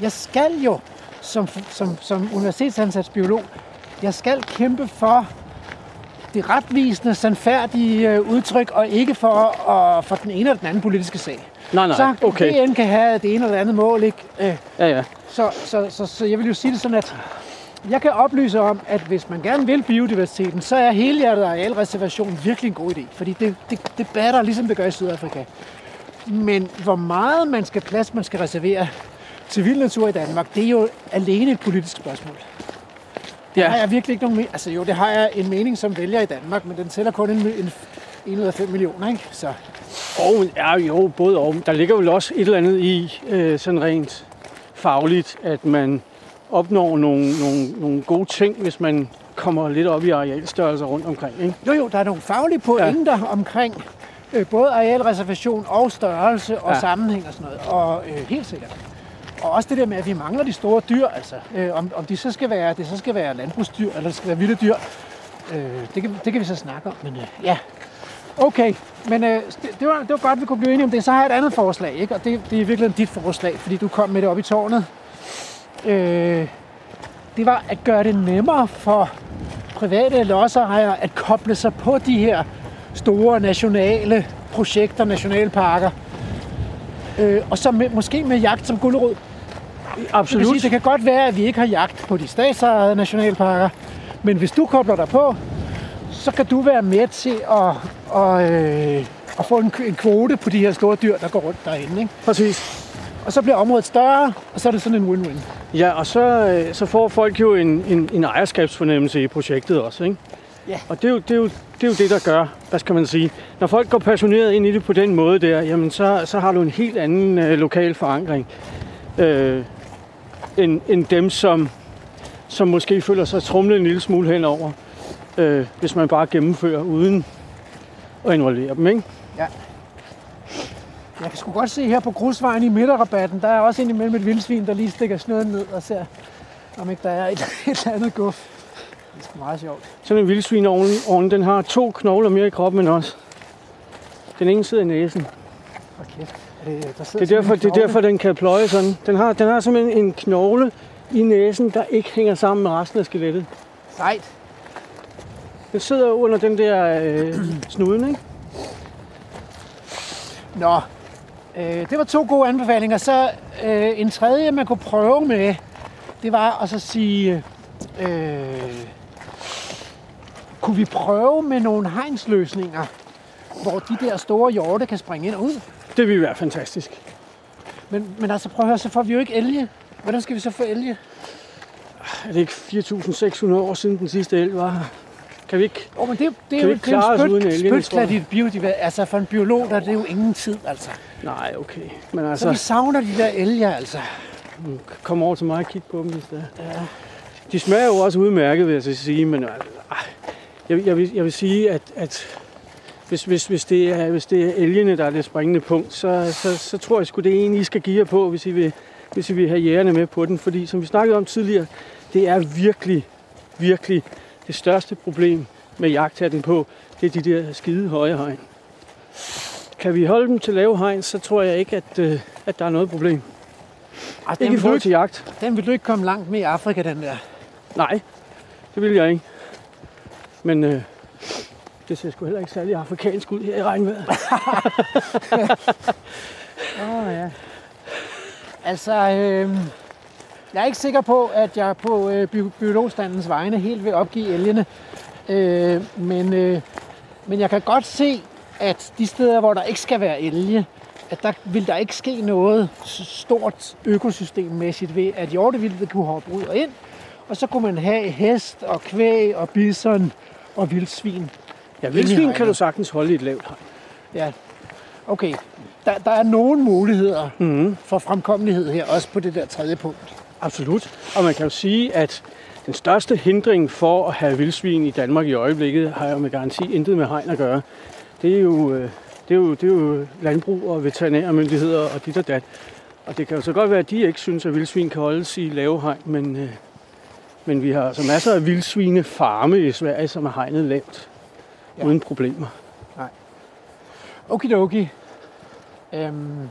jeg skal jo som, som, som universitetsansat biolog, jeg skal kæmpe for det retvisende, sandfærdige øh, udtryk, og ikke for, uh, for den ene eller den anden politiske sag. Nej, nej, så okay. DN kan have det ene eller det andet mål, ikke? Øh, Ja, ja. så, så, så, så jeg vil jo sige det sådan, at jeg kan oplyse om, at hvis man gerne vil biodiversiteten, så er helhjertet arealreservation virkelig en god idé. Fordi det, det, det batter, ligesom det gør i Sydafrika. Men hvor meget man skal plads, man skal reservere, til vild natur i Danmark, det er jo alene et politisk spørgsmål. Det Ja. har jeg virkelig ikke nogen men- Altså jo, det har jeg en mening som vælger i Danmark, men den tæller kun en, en, en ud af 5 millioner, ikke? Så Og ja, jo, både og. Der ligger vel også et eller andet i, øh, sådan rent fagligt, at man opnår nogle, nogle, nogle gode ting, hvis man kommer lidt op i arealstørrelser rundt omkring. Ikke? jo, jo, der er nogle faglige pointer ja. omkring øh, både arealreservation og størrelse og Ja. sammenhæng og sådan noget. Og øh, helt sikkert. Og også det der med, at vi mangler de store dyr, altså. Øh, om, om de så skal være, det så skal være landbrugsdyr, eller det skal være vilde dyr. Øh, det, kan, det kan vi så snakke om, men øh, ja. Okay, men øh, det, det, var, det var godt, vi kunne blive enige om det. Så har jeg et andet forslag, ikke? og det, det er virkelig dit forslag, fordi du kom med det op i tårnet. Øh, det var at gøre det nemmere for private lodsejere at koble sig på de her store nationale projekter, nationalparker. Øh, og så med, måske med jagt som. Det, vil Absolut. sige, det kan godt være, at vi ikke har jagt på de statsejede nationalparker, men hvis du kobler dig på, så kan du være med til at, at, øh, at få en, en kvote på de her store dyr, der går rundt derinde. Ikke? Præcis. Og så bliver området større, og så er det sådan en win-win. Ja, og så, øh, så får folk jo en, en, en ejerskabsfornemmelse i projektet også. Ikke? Ja. Og det er, jo, det, er jo, det er jo det, der gør, hvad skal man sige, når folk går passioneret ind i det på den måde der, jamen så, så har du en helt anden øh, lokal forankring, øh, end, end dem, som, som måske føler sig trumlet en lille smule henover, øh, hvis man bare gennemfører uden at involvere dem. Ikke? Jeg kan sgu godt se her på grusvejen i midterrabatten, der er også indimellem et vildsvin, der lige stikker snøden ned og ser, om ikke der er et, et eller andet guf. Det er sgu meget sjovt. Sådan en vildsvinovn, den har to knogler mere i kroppen end os. Den ene sidder i næsen. Kæft. Er det, der Det er, derfor, det er derfor, den kan pløje sådan. Den har, den har simpelthen en knogle i næsen, der ikke hænger sammen med resten af skelettet. Sejt. Den sidder under den der øh, snuden, ikke? Nå, øh, det var to gode anbefalinger. Så øh, en tredje, man kunne prøve med, det var at så sige, øh, kunne vi prøve med nogle hegnsløsninger, hvor de der store hjorte kan springe ind og ud? Det vil være fantastisk. Men, men altså prøv at høre, så får vi jo ikke elge. Hvordan skal vi så få elge? Er det ikke 4.600 år siden den sidste elg var her? Kan vi ikke? Oh, men det, det er jo ikke klare os spyt- uden elgen, spytklat i biodiversitet. Altså for en biolog, der er det jo ingen tid, altså. Nej, okay. Men Så vi altså, savner de der elger, altså. kom over til mig og kig på dem, hvis det er. Ja. De smager jo også udmærket, vil jeg så sige, men altså, ej, jeg, jeg, vil, jeg vil sige, at, at hvis, hvis, hvis, det er, hvis det er elgene, der er det springende punkt, så, så, så tror jeg sgu, det er en, I skal give jer på, hvis I, vil, hvis I vil have jægerne med på den. Fordi som vi snakkede om tidligere, det er virkelig, virkelig det største problem med jagthatten på, det er de der skide høje hegn. Kan vi holde dem til lave hegn, så tror jeg ikke, at, øh, at der er noget problem. Ej, Ikke i forhold til jagt. den vil du ikke komme langt med i Afrika, den der. Nej, det vil jeg ikke. Men øh, det ser sgu heller ikke særlig afrikansk ud her i regnvejret. Åh, oh, ja. Altså, øh, jeg er ikke sikker på, at jeg på øh, bi- biologstandens vegne helt vil opgive elgene. Øh, men, øh, men jeg kan godt se, at de steder, hvor der ikke skal være elge, at der vil der ikke ske noget stort økosystemmæssigt ved, at hjortevildtet kunne hoppe ud og ind, og så kunne man have hest og kvæg og bison og vildsvin. Ja, vildsvin kan du sagtens holde i et lavt hegn. Ja, okay. Der, der er nogle muligheder Mm-hmm. for fremkommelighed her, også på det der tredje punkt. Absolut. Og man kan jo sige, at den største hindring for at have vildsvin i Danmark i øjeblikket, har jo med garanti intet med hegn at gøre. Det er jo, øh, det er jo, det er jo landbrug og veterinærmyndigheder og dit og dat. Og det kan jo så godt være, at de ikke synes, at vildsvin kan holdes i lave hegn, men, øh, men vi har altså masser af vildsvinefarme i Sverige, som er hegnet lavt, Ja. uden problemer. Okidoki. Øhm,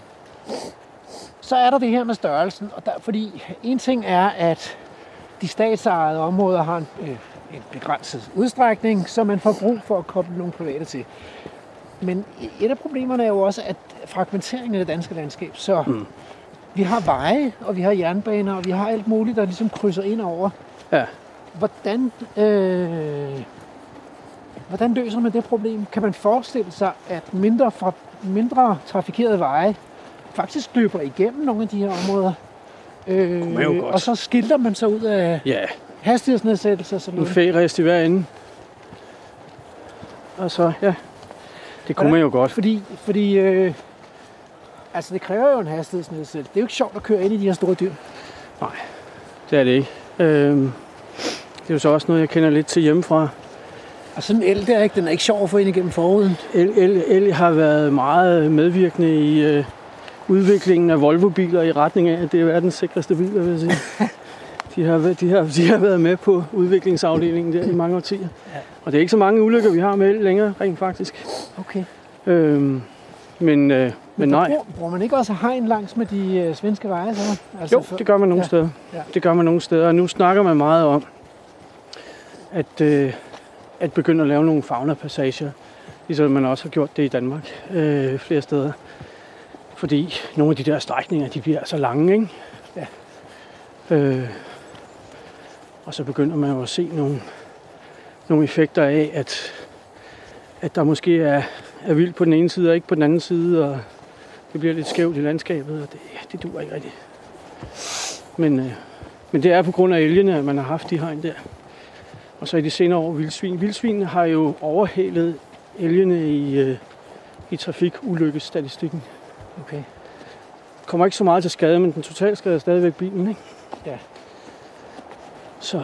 så er der det her med størrelsen, og der, fordi en ting er, at de statsejede områder har en, øh, en begrænset udstrækning, så man får brug for at koble nogle private til. Men et af problemerne er jo også, at fragmenteringen af det danske landskab, så mm. vi har veje, og vi har jernbaner, og vi har alt muligt, der ligesom krydser ind over. Ja. Hvordan, øh, hvordan løser man det problem? Kan man forestille sig, at mindre, fra, mindre trafikerede veje faktisk løber igennem nogle af de her områder? Øh, og så skilter man sig ud af Ja, hastighedsnedsættelser og sådan en noget. færist i hver ende. Og så, ja, det kunne Hvordan- man jo godt. Fordi, fordi øh, altså det kræver jo en hastighedsnedsættelse. Det er jo ikke sjovt at køre ind i de her store dyr. Det er det ikke. Øhm, det er jo så også noget, jeg kender lidt til hjemmefra. Og sådan en el der, ikke? den er ikke sjov at få ind igennem forruden. El, el, el har været meget medvirkende i øh, udviklingen af Volvo-biler i retning af, at det er verdens sikreste biler, vil jeg sige. De har, de, har, de har været med på udviklingsafdelingen der i mange årtier. Ja. Og det er ikke så mange ulykker, vi har med længere, rent faktisk. Okay. Øhm, men, øh, men nej. Bruger, bruger man ikke også hegn langs med de øh, svenske veje? Så? Altså Jo, for- det gør man nogle Ja. steder. Ja. Det gør man nogle steder. Og nu snakker man meget om, at, øh, at begynde at lave nogle fauna-passager, ligesom man også har gjort det i Danmark øh, flere steder. Fordi nogle af de der strækninger, de bliver så lange, ikke? Ja. Øh, og så begynder man jo at se nogle, nogle effekter af, at, at der måske er, er vildt på den ene side og ikke på den anden side, og det bliver lidt skævt i landskabet, og det, det duer ikke rigtigt. Men, øh, men det er på grund af elgene, at man har haft de hegn der. Og så i de senere år vildsvin. Vildsvin har jo overhalet elgene i, øh, i trafikulykkestatistikken. Okay. Kommer ikke så meget til skade, men den totale skade er stadigvæk bilen, ikke? Ja. Så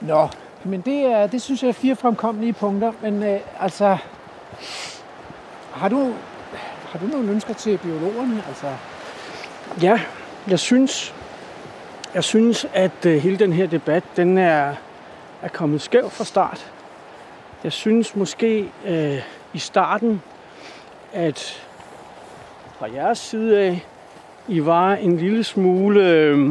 Nå, men det, er, det synes jeg er fire fremkommelige punkter. Men øh, altså, har du, har du nogle ønsker til biologerne? Altså, ja, jeg synes, jeg synes, at øh, hele den her debat, den er, er kommet skæv fra start. Jeg synes måske øh, i starten, at fra jeres side af, I var en lille smule... Øh,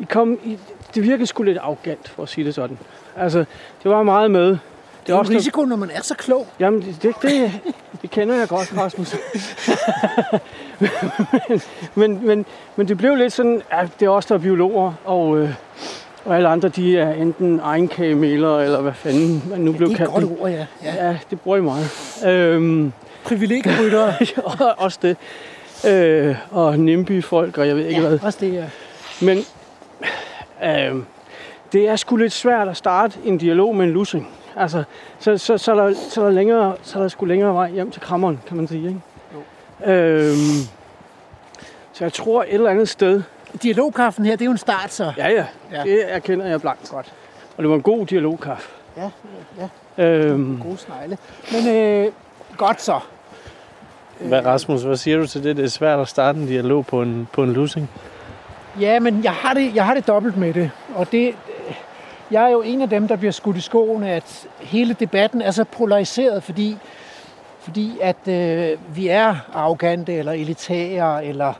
I kom, I, det virkede sgu lidt arrogant, for at sige det sådan. Altså, det var meget med. det er jo også en risiko, når man er så klog. Jamen, det, det, det, det kender jeg godt, Rasmus. men, men, men, men det blev lidt sådan, at det er os, der er biologer, og, øh, og alle andre, de er enten egenkagemelere, eller hvad fanden man nu Ja, blev det er et kaldt. godt ord, ja. ja. Ja, det bruger I meget. Øhm, Privilegieryttere. og også det. Øh, og NIMBY-folk, og jeg ved ikke ja, hvad. også det, ja. Men øh, det er sgu lidt svært at starte en dialog med en lussing. Altså, så, så, så, er der, så, er der længere, så er der sgu længere vej hjem til krammeren, kan man sige. Ikke? Øhm, så jeg tror et eller andet sted... Dialogkaffen her, det er jo en start, så. Ja, ja, Ja. det erkender jeg blankt godt. Og det var en god dialogkaffe. Ja, ja. Øhm, Gode snegle. Men øh, godt så. Hvad, Rasmus, hvad siger du til det? Det er svært at starte en dialog på en, på en losing. Ja, men jeg har, det, jeg har det dobbelt med det. Og det, jeg er jo en af dem, der bliver skudt i skoen, at hele debatten er så polariseret, fordi, fordi at øh, vi er arrogante, eller elitære, eller,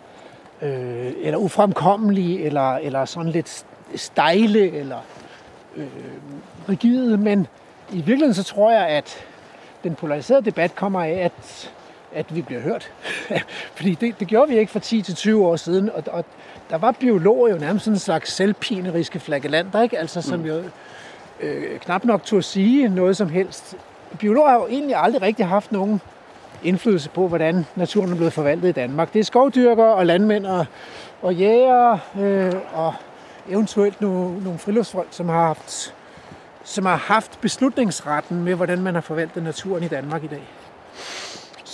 øh, eller ufremkommelige, eller, eller sådan lidt stejle, eller øh, rigide. Men i virkeligheden så tror jeg, at den polariserede debat kommer af, at, at vi bliver hørt. Fordi det, det gjorde vi ikke for 10-20 år siden, og, og der var biologer jo nærmest sådan en slags selvpineriske flagellanter, ikke? Altså, som jo øh, knap nok turde sige noget som helst. Biologer har jo egentlig aldrig rigtig haft nogen indflydelse på, hvordan naturen er blevet forvaltet i Danmark. Det er skovdyrkere og landmænd og, og jægere øh, og eventuelt nogle, nogle friluftsfolk, som har haft som har haft beslutningsretten med, hvordan man har forvaltet naturen i Danmark i dag.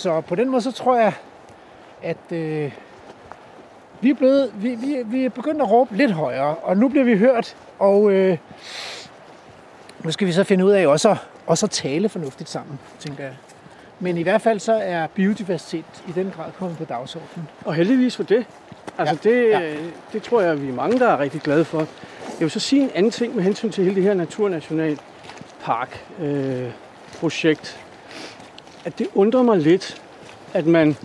Så på den måde, så tror jeg, at øh, vi, er blevet, vi, vi, vi er begyndt at råbe lidt højere, og nu bliver vi hørt, og øh, nu skal vi så finde ud af også at, også at tale fornuftigt sammen, tænker jeg. Men i hvert fald så er biodiversitet i den grad kommet på dagsordenen. Og heldigvis for det. Altså ja, det, ja. det tror jeg, vi er mange, der er rigtig glade for. Jeg vil så sige en anden ting med hensyn til hele det her Naturnationalpark øh, projekt. At det undrer mig lidt, at man,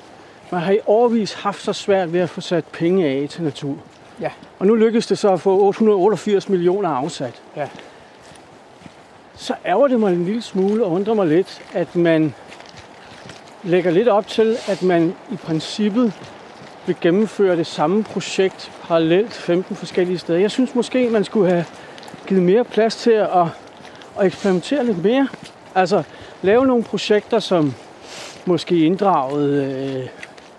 man har i årvis haft så svært ved at få sat penge af til natur. Ja. Og nu lykkedes det så at få 888 millioner afsat. Ja. Så ærger det mig en lille smule og undrer mig lidt, at man lægger lidt op til, at man i princippet vil gennemføre det samme projekt parallelt 15 forskellige steder. Jeg synes måske, man skulle have givet mere plads til at, at eksperimentere lidt mere. Altså lave nogle projekter, som måske inddragede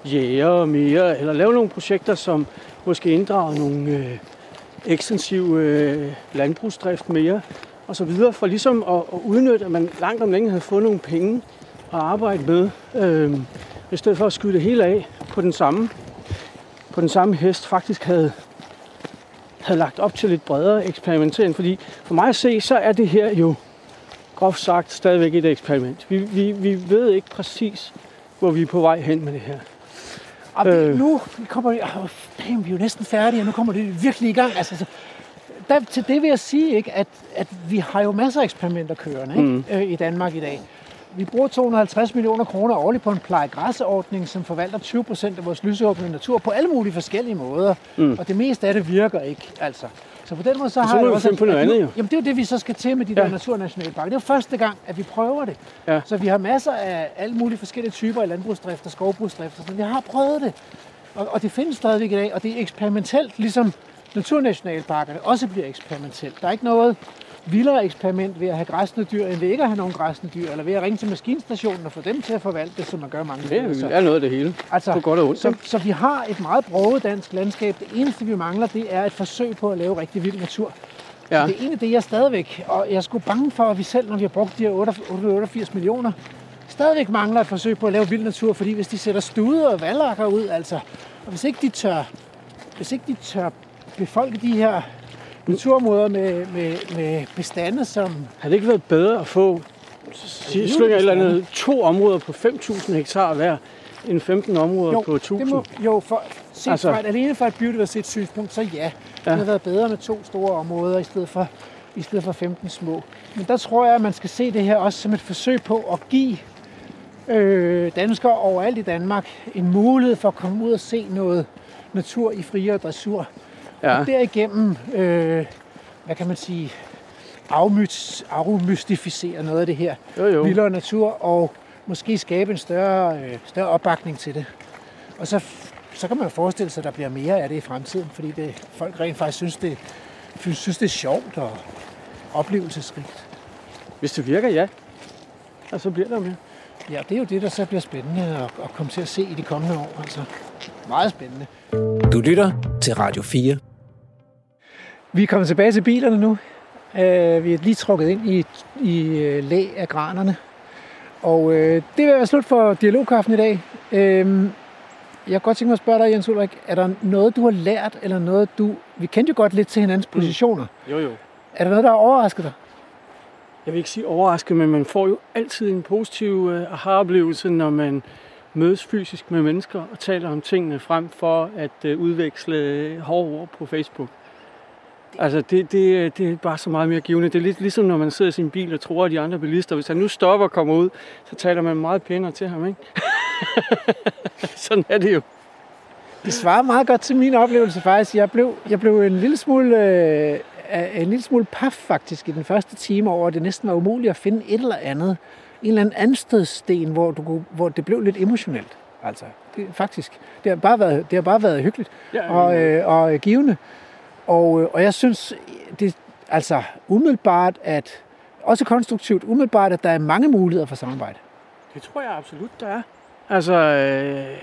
øh, jæger mere, eller lave nogle projekter, som måske inddragede nogle øh, ekstensiv øh, landbrugsdrift mere, og så videre, for ligesom at, at udnytte, at man langt om længe havde fået nogle penge at arbejde med, øh, i stedet for at skyde det hele af på den samme, på den samme hest, faktisk havde, havde lagt op til lidt bredere eksperimentering, fordi for mig at se, så er det her jo groft sagt stadigvæk et eksperiment. Vi, vi, vi ved ikke præcis, hvor vi er på vej hen med det her. Og øh. nu kommer det, oh, damn, vi er jo næsten færdige, og nu kommer det virkelig i gang. Altså, der, til det vil jeg sige, ikke, at, at vi har jo masser af eksperimenter kørende ikke, mm. øh, i Danmark i dag. Vi bruger 250 millioner kroner årligt på en plejegræsordning, som forvalter 20 procent af vores lysåbne natur på alle mulige forskellige måder. Mm. Og det meste af det virker ikke, altså. Så på den måde så har jeg også... på noget andet, jo. Jamen det er jo det, vi så skal til med de ja. der naturnationalparker. Det er jo første gang, at vi prøver det. Ja. Så vi har masser af alle mulige forskellige typer af landbrugsdrift og skovbrugsdrift, så vi har prøvet det. Og, og det findes stadigvæk i dag, og det er eksperimentelt, ligesom naturnationalparkerne også bliver eksperimentelt. Der er ikke noget vildere eksperiment ved at have græsne dyr, end ved ikke at have nogen græsne dyr, eller ved at ringe til maskinstationen og få dem til at forvalte det, som man gør mange steder. Det er noget af det hele. Altså, på godt og ondt. Så, så vi har et meget broget dansk landskab. Det eneste, vi mangler, det er et forsøg på at lave rigtig vild natur. Ja. Så det er egentlig det, jeg stadigvæk, og jeg er sgu bange for, at vi selv, når vi har brugt de her 88 millioner, stadigvæk mangler et forsøg på at lave vild natur, fordi hvis de sætter studer og valgakker ud, altså, og hvis ikke de tør, hvis ikke de tør befolke de her naturområder med, med, med bestande, som... Har det ikke været bedre at få slynger eller andet, to områder på 5.000 hektar hver, end 15 områder jo, på 1.000? Det må, jo, for, set altså, fra, alene fra et biodiversitetssynspunkt, så ja. ja. Det har været bedre med to store områder i stedet for i stedet for 15 små. Men der tror jeg, at man skal se det her også som et forsøg på at give øh, danskere overalt i Danmark en mulighed for at komme ud og se noget natur i friere dressur. Ja. Og derigennem, øh, hvad kan man sige, afmystificere noget af det her jo, jo. vildere natur, og måske skabe en større, øh, større opbakning til det. Og så, så kan man jo forestille sig, at der bliver mere af det i fremtiden, fordi det, folk rent faktisk synes, det, synes, det er sjovt og oplevelsesrigt. Hvis det virker, ja. Og så bliver der mere. Ja, det er jo det, der så bliver spændende at, at komme til at se i de kommende år. Altså, meget spændende. Du lytter til Radio 4. Vi er kommet tilbage til bilerne nu. Uh, vi er lige trukket ind i, i uh, læ af granerne. Og uh, det vil være slut for dialogkaffen i dag. Uh, jeg kunne godt tænke mig at spørge dig, Jens Ulrik, er der noget, du har lært, eller noget, du... Vi kendte jo godt lidt til hinandens mm. positioner. Jo, jo. Er der noget, der har overrasket dig? Jeg vil ikke sige overrasket, men man får jo altid en positiv uh, aha-oplevelse, når man mødes fysisk med mennesker og taler om tingene frem for at uh, udveksle hårde ord på Facebook. Altså, det, det, det er bare så meget mere givende. Det er lidt ligesom, når man sidder i sin bil og tror, at de andre bilister, hvis han nu stopper og kommer ud, så taler man meget pænere til ham, ikke? Sådan er det jo. Det svarer meget godt til min oplevelse faktisk. Jeg blev, jeg blev en lille smule øh, en lille smule paf faktisk i den første time over, at det næsten var umuligt at finde et eller andet, en eller anden anstødsten, hvor, du, hvor det blev lidt emotionelt. Altså, det, faktisk. Det har bare været, det har bare været hyggeligt ja, og, øh, og givende. Og, øh, og jeg synes, det altså umiddelbart, at også konstruktivt, umiddelbart, at der er mange muligheder for samarbejde. Det tror jeg absolut, der er. Altså, øh,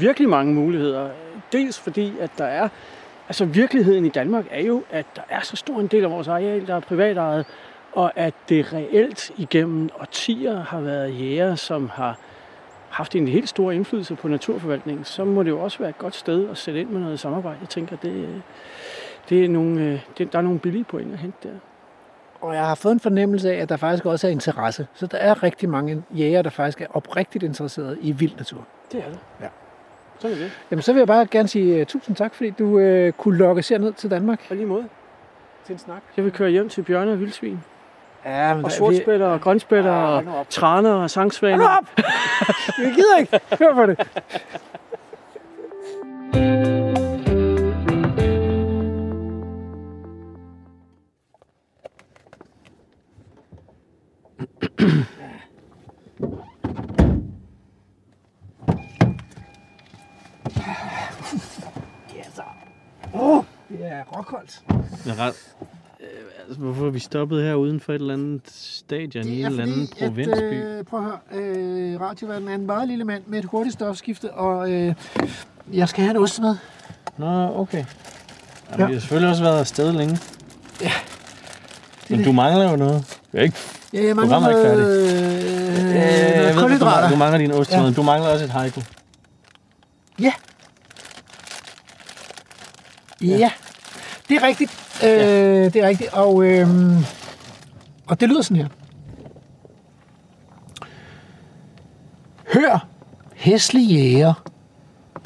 virkelig mange muligheder. Dels fordi, at der er... Altså, virkeligheden i Danmark er jo, at der er så stor en del af vores areal, der er privatejet, og at det reelt igennem årtier har været jæger, som har haft en helt stor indflydelse på naturforvaltningen, så må det jo også være et godt sted at sætte ind med noget samarbejde. Jeg tænker, det, det er nogle, øh, det, der er nogle billige point at hente der. Og jeg har fået en fornemmelse af, at der faktisk også er interesse. Så der er rigtig mange jæger, der faktisk er oprigtigt interesserede i vild natur. Det er det. Ja. Så er det. Jamen, så vil jeg bare gerne sige uh, tusind tak, fordi du uh, kunne lokke os ned til Danmark. Og lige måde. Til en snak. Jeg vil køre hjem til bjørne og vildsvin. Ja, men og sortspætter og grønspætter ja, og træner og sangsvaner. Hold op! Vi gider ikke. Hør på det. Ja, så. Åh, det er råkoldt. Det er ret, Altså, hvorfor er vi stoppet her uden for et eller andet stadion i en eller anden provinsby? At, øh, prøv at høre, øh, radioverden er en meget lille mand med et hurtigt stofskifte, og øh, jeg skal have en ost med. Nå, okay. Jamen, Ja. Vi har selvfølgelig også været afsted længe. Ja. Men du mangler jo noget. Det er ikke... Ja, jeg mangler Programmet er ikke færdigt. øh, Øh, du, kulhydrater. mangler, du mangler din ost, Ja. ja. Du mangler også et haiku. Ja. Ja, det er rigtigt. Øh, det er rigtigt, og, øh, og det lyder sådan her. Hør, hæslig jæger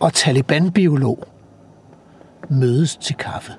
og taliban-biolog mødes til kaffe.